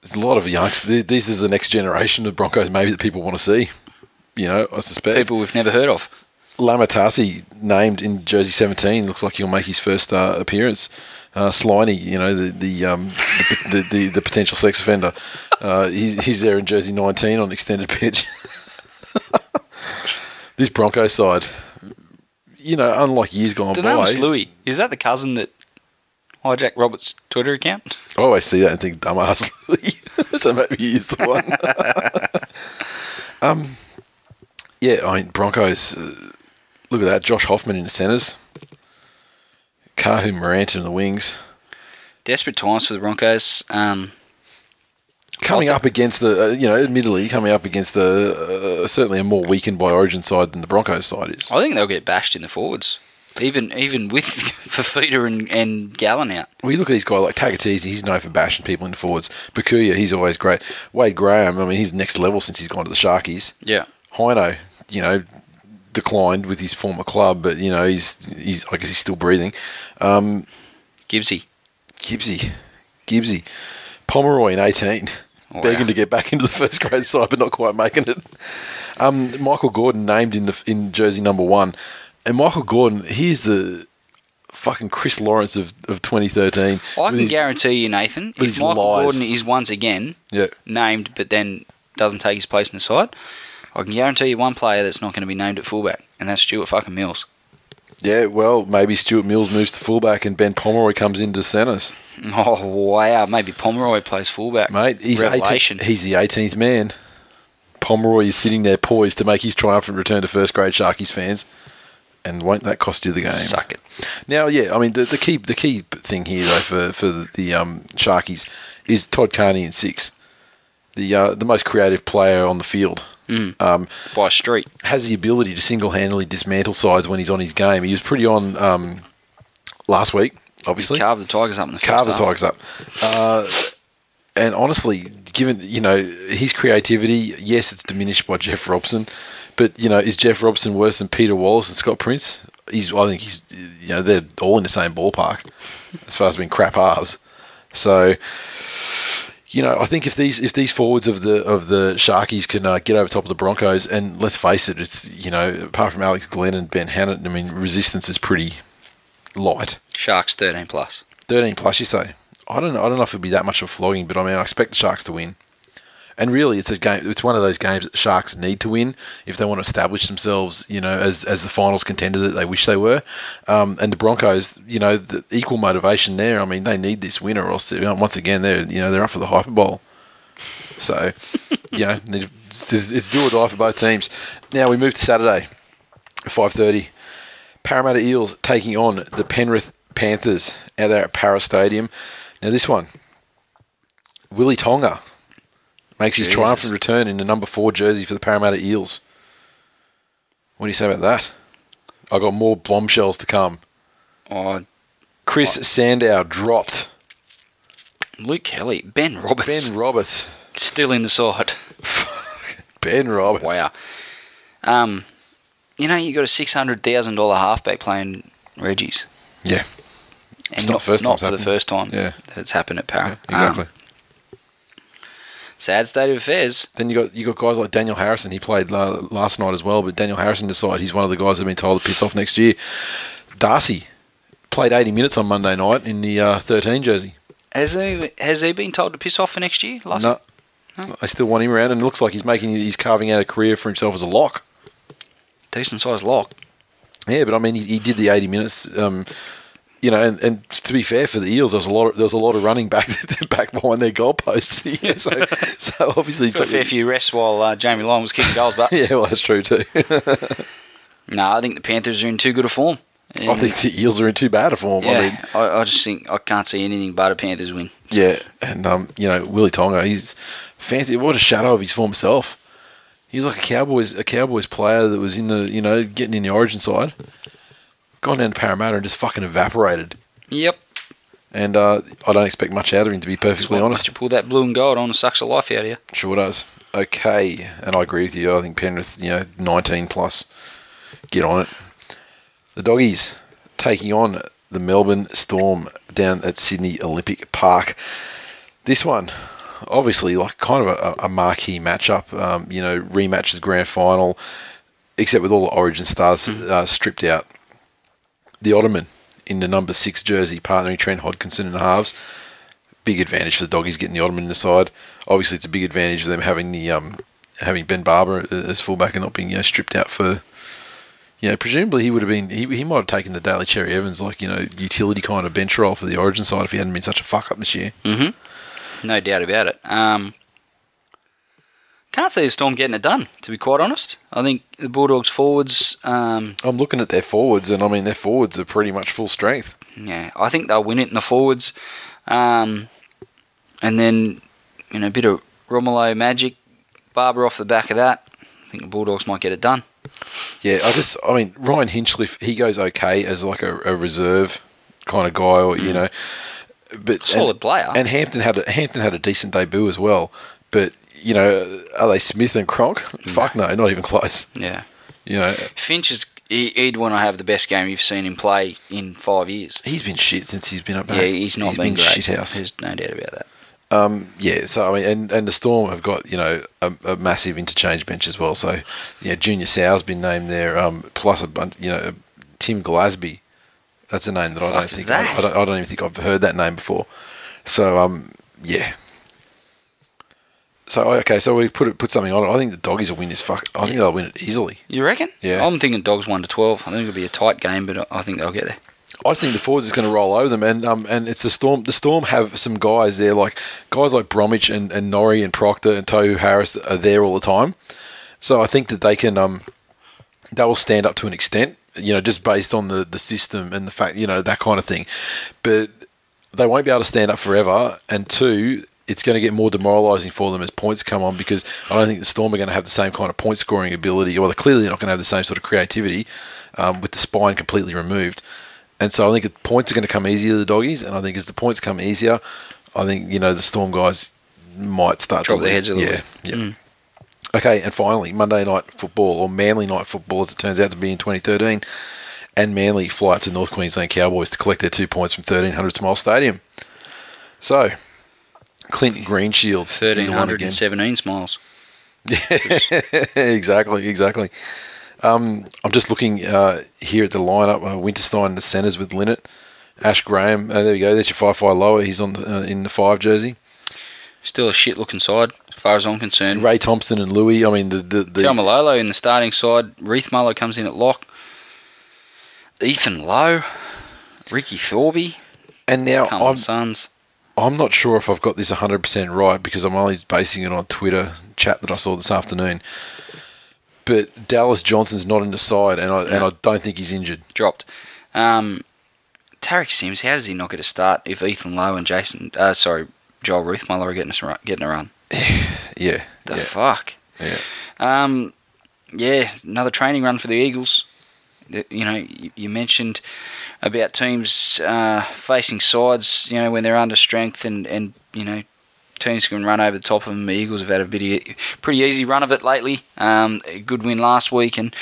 There's a lot of youngsters. Th- This is the next generation of Broncos, maybe that people want to see. You know, I suspect. People we've never heard of. Lama Tasi named in jersey 17 looks like he'll make his first uh, appearance. Uh, Sliney, you know the the, um, the, the the the potential sex offender, uh, he's, he's there in jersey 19 on extended pitch. this Broncos side, you know, unlike years gone by, Dunamis Lui. Is that the cousin that hijacked Robert's Twitter account? Oh, I see that and think dumbass. so maybe he's the one. um, yeah, I mean Broncos. Uh, look at that, Josh Hoffman in the centres, Kahu Morant in the wings, Desperate times for the Broncos. Um, coming I up against the uh, you know, admittedly coming up against the uh, certainly a more weakened by Origin side than the Broncos side is. I think they'll get bashed in the forwards. Even even with Fifita and, and Gallen out. Well, you look at these guys like Tagataese, he's known for bashing people in forwards. Bukuya, he's always great. Wade Graham, I mean, he's next level since he's gone to the Sharkies. Yeah. Hino, you know, declined with his former club, but you know he's he's I guess he's still breathing. Um, Gibbsy. Gibbsy, Gibbsy, Pomeroy in eighteen, Wow. begging to get back into the first grade side, but not quite making it. Um, Michael Gordon named in the in jersey number one, and Michael Gordon, he's the fucking Chris Lawrence of, of 2013. I can his- guarantee you, Nathan, if Michael lies. Gordon is once again Yeah. named but then doesn't take his place in the side, I can guarantee you one player that's not going to be named at fullback, and that's Stuart fucking Mills. Yeah, well, maybe Stuart Mills moves to fullback and Ben Pomeroy comes into centres. Oh wow, maybe Pomeroy plays fullback. Mate, he's, 18, he's the 18th man. Pomeroy is sitting there poised to make his triumphant return to first grade Sharkies fans. And won't that cost you the game? Suck it. Now, yeah, I mean, the, the key the key thing here, though, for, for the, um, Sharkies is Todd Carney in six. The, uh, the most creative player on the field. Um, By street. has the ability to single handedly dismantle sides when he's on his game. He was pretty on um, last week, obviously. Carve the Tigers up in the first the. Tigers up. Uh, and honestly, given you know his creativity, yes, it's diminished by Jeff Robson, but you know is Jeff Robson worse than Peter Wallace and Scott Prince? He's, I think he's, you know, they're all in the same ballpark as far as being crap halves. So you know, I think if these if these forwards of the of the Sharkies can uh, get over top of the Broncos, and let's face it, it's you know, apart from Alex Glenn and Ben Hannant, I mean, resistance is pretty light. Sharks 13 plus. Thirteen plus, you say? I don't know. I don't know if it'll be that much of a flogging, but I mean, I expect the Sharks to win. And really, it's a game. It's one of those games that Sharks need to win if they want to establish themselves, you know, as as the finals contender that they wish they were. Um, and the Broncos, you know, the equal motivation there. I mean, they need this win, or else you know, once again they're you know they're up for the Hyper Bowl. So, you know, it's, it's do or die for both teams. Now we move to Saturday, five thirty. Parramatta Eels taking on the Penrith Panthers out there at Para Stadium. Now this one, Willie Tonga makes his triumphant return in the number four jersey for the Parramatta Eels. What do you say about that? I got more bombshells to come. Oh, Chris Sandow dropped Luke Kelly, Ben Roberts, Ben Roberts. still in the side. Ben Roberts. Wow. Um, you know, you got a six hundred thousand dollar halfback playing Reggie's, Yeah, and It's not the first time not it's for the first time Yeah. that it's happened at Para. yeah, exactly. Um, sad state of affairs. Then you got you got guys like Daniel Harrison. He played la- last night as well, but Daniel Harrison decided he's one of the guys that have been told to piss off next year. Darcy played 80 minutes on Monday night in the uh, 13 jersey. Has he has he been told to piss off for next year? Last No, I still want him around, and it looks like he's making he's carving out a career for himself as a lock. decent sized lock. Yeah, but I mean, he, he did the 80 minutes. Um, you know, and, and to be fair for the Eels, there was a lot of there was a lot of running back back behind their goalposts. You know, so, so obviously he's Got a fair few rests while uh, Jamie Long was kicking goals, but Yeah, well, that's true too. no, I think the Panthers are in too good a form. I think the Eels are in too bad a form. yeah, I mean, I, I just think I can't see anything but a Panthers win. Yeah, and um, you know Willie Tonga, he's fancy. What a shadow of his former self. He was like a Cowboys a Cowboys player that was in the you know getting in the Origin side, gone down to Parramatta and just fucking evaporated. Yep. And uh, I don't expect much out of him to be perfectly Well, honest. You pull that blue and gold on, and sucks the life out of you. Sure does. Okay, and I agree with you. I think Penrith, you know, nineteen plus, get on it. The doggies taking on the Melbourne Storm down at Sydney Olympic Park. This one, obviously, like kind of a, a marquee matchup. Um, you know, rematch the grand final, except with all the Origin stars uh, stripped out. The Ottoman in the number six jersey, partnering Trent Hodkinson in the halves big advantage for the doggies getting the Ottoman in the side. Obviously, it's a big advantage for them having the um, having Ben Barba as fullback and not being you know, stripped out for. You know, presumably he would have been he, he might have taken the Daly Cherry Evans like you know utility kind of bench role for the Origin side if he hadn't been such a fuck up this year. Mm-hmm. No doubt about it. Um, can't see the Storm getting it done, to be quite honest. I think the Bulldogs forwards, um, I'm looking at their forwards and I mean their forwards are pretty much full strength. yeah, I think they'll win it in the forwards. Um, and then, you know, a bit of Romulo magic, Barba off the back of that. I think the Bulldogs might get it done. Yeah, I just I mean Ryan Hinchcliffe he goes okay as like a, a reserve kind of guy or you know, but Solid and, player. And Hampton had a, Hampton had a decent debut as well, but you know are they Smith and Cronk? Fuck no, not even close. Yeah. You know Finch is. He, he'd want to have the best game you've seen him play in five years. he's been shit since he's been up Yeah, he's not been, been great. shit house. There's no doubt about that. Um, Yeah, so I mean, and, and the Storm have got you know a, a massive interchange bench as well. So yeah, Junior Sa'u's been named there, um, plus a bunch, you know, Tim Glasby. That's a name that I don't think? I, I, don't, I don't even think I've heard that name before. So um, yeah. So okay, so we put it, put something on it. I think the doggies will win this. Fuck, I think they'll win it easily. You reckon? Yeah. I'm thinking Dogs one to twelve. I think it'll be a tight game, but I think they'll get there. I just think the forwards is going to roll over them, and um, and it's the Storm. The Storm have some guys there, like guys like Bromwich and, and Norrie and Proctor and Tohu Harris are there all the time. So I think that they can um, they will stand up to an extent, you know, just based on the the system and the fact, you know, that kind of thing. But they won't be able to stand up forever. And two, it's going to get more demoralising for them as points come on because I don't think the Storm are going to have the same kind of point scoring ability, or they're clearly not going to have the same sort of creativity um, with the spine completely removed. And so I think the points are going to come easier to the doggies, and I think as the points come easier, I think you know the Storm guys might start Drop to their lose. heads a little yeah, bit. yeah. Okay, and finally, Monday night football or Manly night football, as it turns out to be in 2013, and Manly fly up to North Queensland Cowboys to collect their two points from 1300 Smile Stadium. So, Clint Greenshields into Thirteen one hundred again. and exactly, exactly. Um, I'm just looking uh, here at the lineup. Uh, Winterstein, the centres with Linnett, Ash Graham. Uh, there you go. There's your Faifai Loa. He's on the, uh, in the five jersey. Still a shit looking side, as far as I'm concerned. Ray Thompson and Lui. I mean, the the, the Malolo in the starting side. Riethmuller comes in at lock. Ethan Lowe, Ricky Thorby, and now I'm on, Sons. I'm not sure if I've got this 100% right because I'm only basing it on Twitter chat that I saw this afternoon. But Dallas Johnson's not in the side, and I and I don't think he's injured. dropped. Um, Tariq Sims, how does he not get a start if Ethan Lowe and Jason, uh, sorry, Joel Riethmuller are getting run, getting a run? Yeah, The yeah, fuck. yeah. Um, yeah, another training run for the Eagles. You know, you mentioned about teams uh, facing sides, you know, when they're under strength and, and you know, teams can run over the top of them. The Eagles have had a bit pretty easy run of it lately. Um, a good win last week and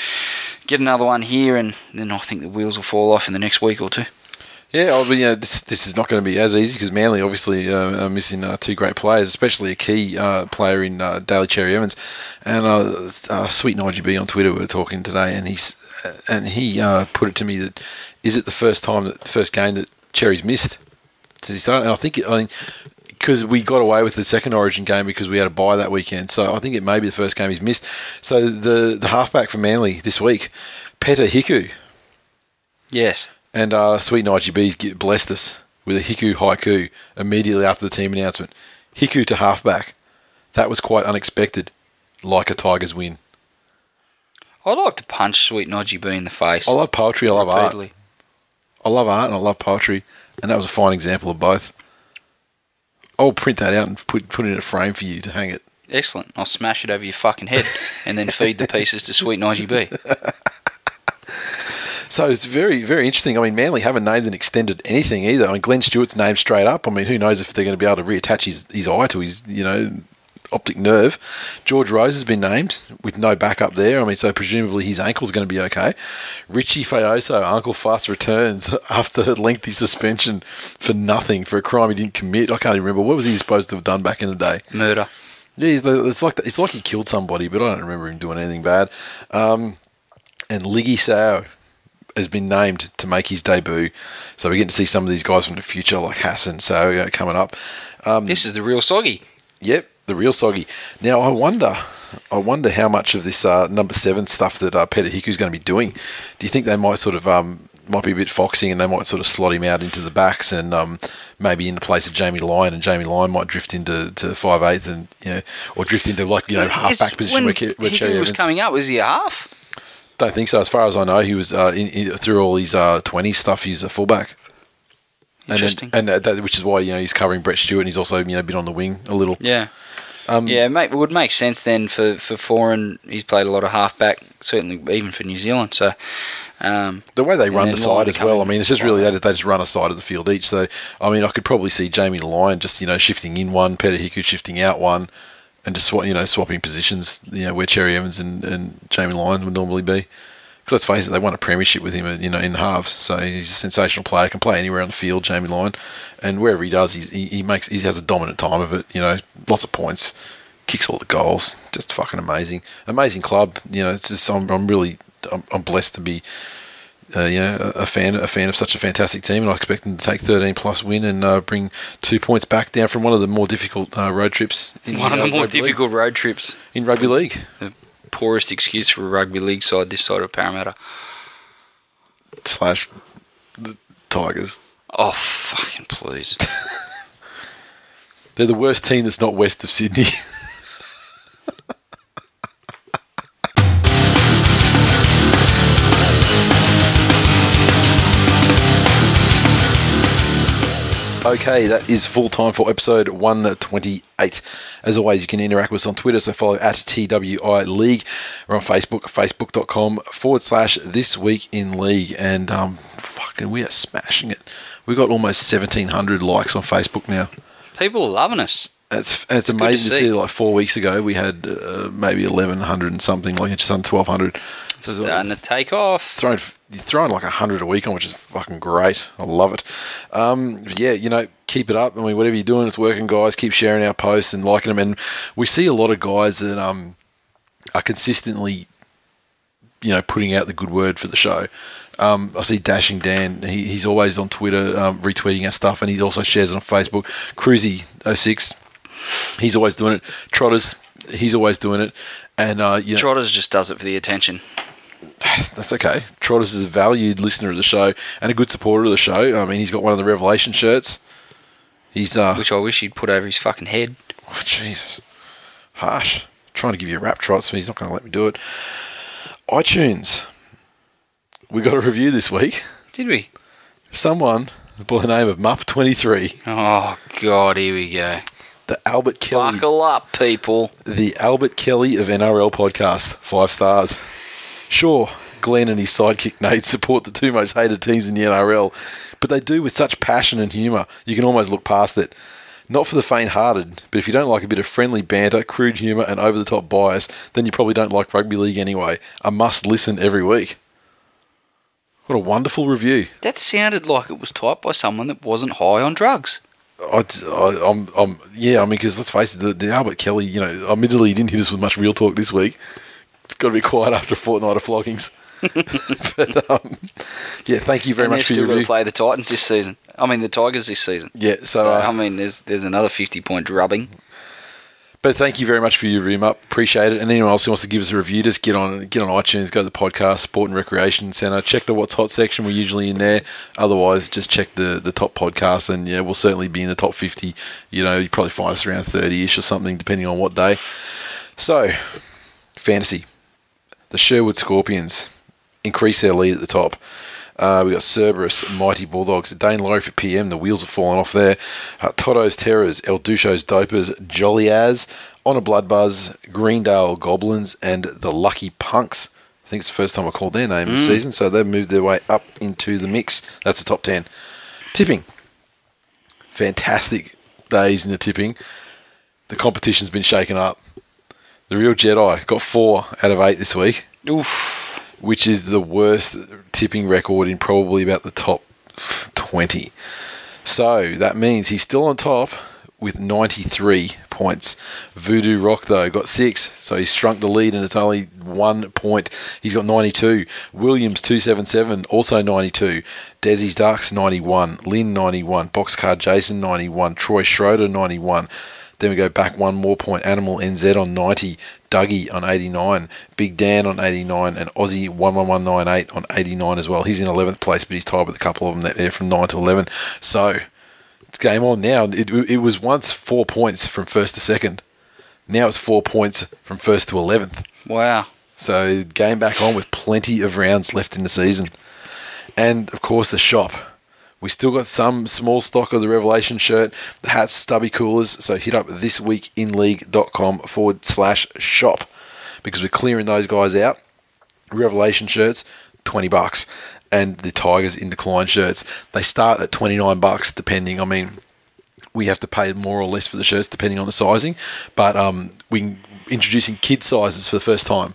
get another one here, and then I think the wheels will fall off in the next week or two. Yeah, I mean, you this, this is not going to be as easy because Manly obviously uh, are missing uh, two great players, especially a key uh, player in uh, Daly Cherry Evans. And uh, uh, Sweet Nigel B on Twitter we were talking today, and he's and he uh, put it to me that is it the first time that first game that Cherry's missed since he started? And I think I think because we got away with the second Origin game because we had a bye that weekend, so I think it may be the first game he's missed. So the the halfback for Manly this week, Peter Hiku. Yes. And uh, Sweet Nigel B's blessed us with a Hiku haiku immediately after the team announcement. Hiku to halfback. That was quite unexpected. Like a Tigers win. I'd like to punch Sweet Nodgy B in the face. I love poetry. I love art. I love art and I love poetry. And that was a fine example of both. I'll print that out and put put it in a frame for you to hang it. Excellent. I'll smash it over your fucking head and then feed the pieces to Sweet Nodgy B. So it's very, very interesting. I mean, Manly haven't named and extended anything either. I mean, Glenn Stewart's named straight up. I mean, who knows if they're going to be able to reattach his, his eye to his, you know, optic nerve. George Rose has been named with no backup there. I mean, so presumably his ankle's going to be okay. Richie Fa'aoso, Uncle Fuss returns after a lengthy suspension for nothing for a crime he didn't commit. I can't even remember. What was he supposed to have done back in the day? Murder. Yeah, it's like it's like he killed somebody, but I don't remember him doing anything bad. Um, and Liggy Sao has been named to make his debut, so we're getting to see some of these guys from the future, like Hassan Sao uh, coming up. Um, This is the real soggy. Yep, the real soggy. Now I wonder, I wonder how much of this uh, number seven stuff that uh, Peter Hiku's going to be doing. Do you think they might sort of um, might be a bit foxy and they might sort of slot him out into the backs and um, maybe in the place of Jamie Lyon and Jamie Lyon might drift into to five eighth and you know or drift into like you know half back position when where, where Cherry was Evans. coming up, was he a half? Don't think so. As far as I know, he was uh, in, in, through all his uh, twenty stuff. He's a fullback. And, Interesting. and, uh, that, which is why you know he's covering Brett Stewart and he's also you know been on the wing a little. Yeah. Um, yeah, mate, it would make sense then for, for Foreign. He's played a lot of halfback, certainly even for New Zealand. So, um, The way they run the side as well. I mean, it's just really that they just run a side of the field each. So, I mean, I could probably see Jamie Lyon just you know shifting in one, Peter Hiku shifting out one, and just you know swapping positions. You know where Cherry Evans and, and Jamie Lyon would normally be. Because let's face it, they won a premiership with him, uh, you know, in halves. So he's a sensational player. Can play anywhere on the field, Jamie Lyon, and wherever he does, he's, he he makes he has a dominant time of it. You know, lots of points, kicks all the goals, just fucking amazing, amazing club. You know, it's just I'm, I'm really I'm, I'm blessed to be uh, you know, a fan, a fan of such a fantastic team, and I expect them to take 13 plus win and uh, bring two points back down from one of the more difficult uh, road trips. In one of uh, the more rugby league- difficult road trips. in rugby league. The poorest excuse for a rugby league side this side of Parramatta. slash the Tigers. Oh, fucking please. They're the worst team that's not west of Sydney. Okay, that is full time for episode 128. As always, you can interact with us on Twitter, so follow at TWI League. We're on Facebook, facebook.com forward slash this week in league. And um, fucking, we are smashing it. We've got almost 1,700 likes on Facebook now. People are loving us. It's, it's good to amazing to see. see. Like four weeks ago, we had uh, maybe 1,100 and something, like just under 1,200. So Starting to take off. throwing you're throwing like a hundred a week on, which is fucking great. I love it. Um, yeah, you know, keep it up. I mean, whatever you're doing, it's working, guys. Keep sharing our posts and liking them. And we see a lot of guys that um are consistently, you know, putting out the good word for the show. Um, I see Dashing Dan. He, he's always on Twitter um, retweeting our stuff, and he also shares it on Facebook. Cruzy06, he's always doing it. Trotters, he's always doing it. And uh, you know, Trotters just does it for the attention. that's okay. Trotters is a valued listener of the show and a good supporter of the show. I mean, he's got one of the Revelation shirts. He's uh, Which I wish he'd put over his fucking head. oh, Jesus, harsh. Trying to give you a rap trot, so he's not going to let me do it. iTunes. We got a review this week. Did we? Someone by the name of Mup23, Oh God, here we go. the Albert Kelly, Buckle up, people. the Albert Kelly of NRL podcast, five stars. Sure, Glenn and his sidekick Nate support the two most hated teams in the NRL, but they do with such passion and humour, you can almost look past it. Not for the faint hearted, but if you don't like a bit of friendly banter, crude humour, and over the top bias, then you probably don't like rugby league anyway. A must listen every week. What a wonderful review. That sounded like it was typed by someone that wasn't high on drugs. I, I'm, yeah, I mean, because let's face it, the, the Albert Kelly, you know, admittedly, he didn't hit us with much real talk this week. It's got to be quiet after a fortnight of floggings. but, um, yeah, thank you very and much for your review. play the Titans this season. I mean, the Tigers this season. Yeah, so, So, uh, I mean, there's there's another 50 point drubbing. But thank you very much for your review, up. Appreciate it. And anyone else who wants to give us a review, just get on get on iTunes, go to the podcast, Sport and Recreation Centre, check the What's Hot section. We're usually in there. Otherwise, just check the, the top podcasts, and yeah, we'll certainly be in the top 50. You know, you probably find us around 30 ish or something, depending on what day. So, fantasy. The Sherwood Scorpions increase their lead at the top. Uh, we got Cerberus, Mighty Bulldogs, Dane Laurie for PM. The wheels have fallen off there. Uh, Toto's Terrors, El Ducho's Dopers, Jolly As, Honor Blood Buzz, Greendale Goblins, and the Lucky Punks. I think it's the first time I called their name this season, so they've moved their way up into the mix. That's the top 10. Tipping. Fantastic days in the tipping. The competition's been shaken up. The real Jedi got four out of eight this week Oof. which is the worst tipping record in probably about the top 20. So that means he's still on top with 93 points. Voodoo Rock, though, got six, so he's shrunk the lead and it's only one point. He's got 92. Williams, 277, also 92. Desi's Darks, 91. Lynn, 91. Boxcar Jason, 91. Troy Schroeder, 91. Then we go back one more point. Animal NZ on 90. Dougie on 89. Big Dan on 89. And Aussie 11198 on 89 as well. He's in 11th place, but he's tied with a couple of them that there from 9 to 11. So it's game on now. It, it was once four points from first to second. Now it's four points from first to 11th. Wow. So game back on with plenty of rounds left in the season. And of course the shop. We still got some small stock of the Revelation shirt, the hats, stubby coolers. So hit up thisweekinleague.com forward slash shop because we're clearing those guys out. Revelation shirts, 20 bucks. And the Tigers in decline shirts, they start at 29 bucks depending. I mean, we have to pay more or less for the shirts depending on the sizing. But um, we introducing kid sizes for the first time.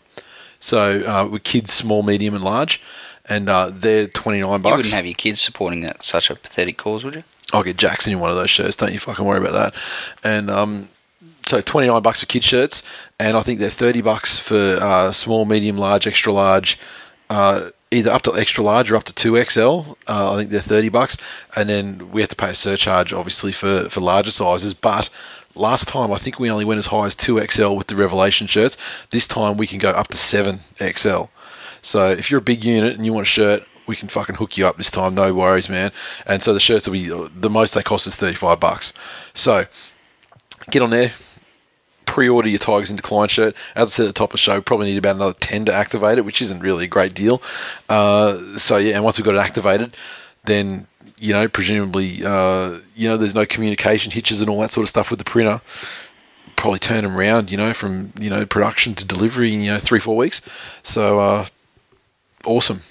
So uh, with kids, small, medium, and large, and uh, they're twenty nine bucks. You wouldn't have your kids supporting that such a pathetic cause, would you? I'll get Jackson in one of those shirts. Don't you fucking worry about that. And um, so twenty nine bucks for kid shirts, and I think they're thirty bucks for uh, small, medium, large, extra large. Uh, either up to extra large or up to two XL. Uh, I think they're thirty bucks, and then we have to pay a surcharge, obviously, for for larger sizes. But last time I think we only went as high as two XL with the Revelation shirts. This time we can go up to seven XL. So if you're a big unit and you want a shirt, we can fucking hook you up this time. No worries, man. And so the shirts will be the most they cost is thirty five bucks. So get on there. Pre-order your Tigers in Decline shirt. As I said at the top of the show, probably need about another ten to activate it, which isn't really a great deal. Uh, so yeah, and once we've got it activated, then you know, presumably, uh, you know, there's no communication hitches and all that sort of stuff with the printer. Probably turn them around, you know, from you know production to delivery in you know three four weeks. So uh, awesome.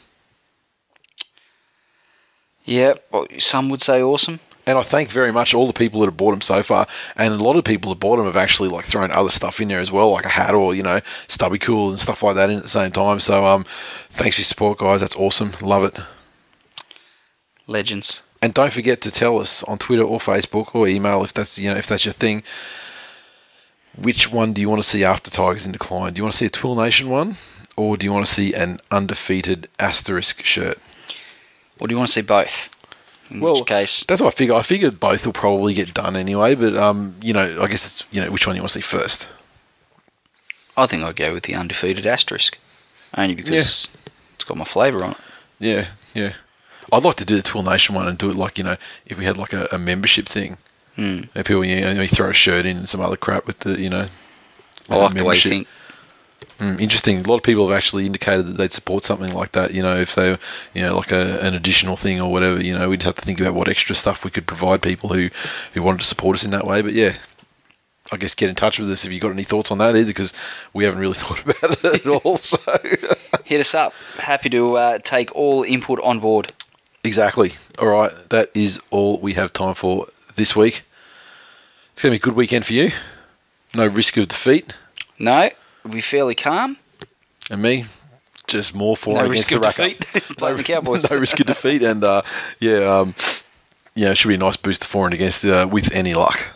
Yeah, well, some would say awesome. And I thank very much all the people that have bought them so far. And a lot of people that bought them have actually like thrown other stuff in there as well, like a hat or you know stubby cool and stuff like that in at the same time. So um, thanks for your support, guys. That's awesome. Love it. Legends. And don't forget to tell us on Twitter or Facebook or email if that's you know if that's your thing. Which one do you want to see after Tigers in decline? Do you want to see a Twill Nation one, or do you want to see an undefeated asterisk shirt? Or do you want to see both? In Well, which case, that's what I figure. I figured both will probably get done anyway, but um, you know, I guess it's you know which one you want to see first. I think I'd go with the undefeated asterisk. Only because Yes. it's got my flavour on it. Yeah, yeah. I'd like to do the Twill Nation one and do it like you know if we had like a, a membership thing. Hmm. And people, you know, you throw a shirt in and some other crap with the, you know. I like the way you think. Mm, interesting. A lot of people have actually indicated that they'd support something like that. You know, if they, you know, like a, an additional thing or whatever. You know, we'd have to think about what extra stuff we could provide people who, who wanted to support us in that way. But yeah, I guess get in touch with us if you've got any thoughts on that either, because we haven't really thought about it at all. So Hit us up. Happy to uh, take all input on board. exactly. All right, that is all we have time for this week. It's going to be a good weekend for you. No risk of defeat, No, we'll be fairly calm. and me. Just more for No against of the defeat. Playing the Cowboys. no risk of defeat, and uh, yeah, um, yeah, it should be a nice booster for and against uh, with any luck.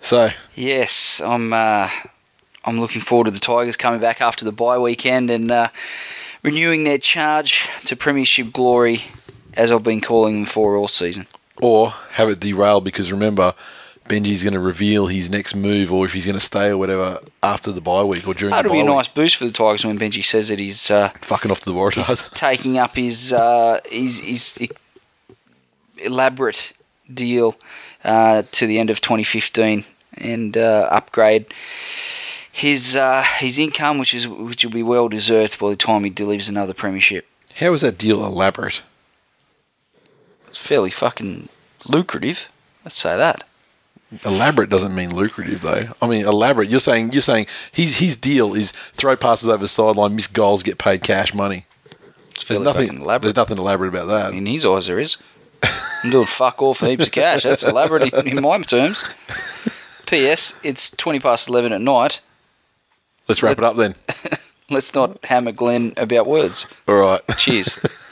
So Yes, I'm. Uh, I'm looking forward to the Tigers coming back after the bye weekend and uh, renewing their charge to Premiership glory, as I've been calling them for all season. or have it derailed because remember, Benji's going to reveal his next move or if he's going to stay or whatever after the bye week or during That'll be a nice boost for the Tigers when Benji says that he's uh, Fucking off to the Waratahs. taking up his uh, his, his elaborate deal uh, to the end of 2015 and uh, upgrade his uh, his income, which is which will be well deserved by the time he delivers another premiership. How is that deal elaborate? It's fairly fucking lucrative. Let's say that. Elaborate doesn't mean lucrative though. I mean elaborate. You're saying you're saying his his deal is throw passes over the sideline, miss goals, get paid cash money. There's nothing. elaborate. There's nothing elaborate about that. In his eyes, there is. I'm doing fuck all for heaps of cash. That's elaborate in, in my terms. P.S. It's 20 past 11 at night. Let's wrap it up then. Let's not hammer Glenn about words. All right. Cheers.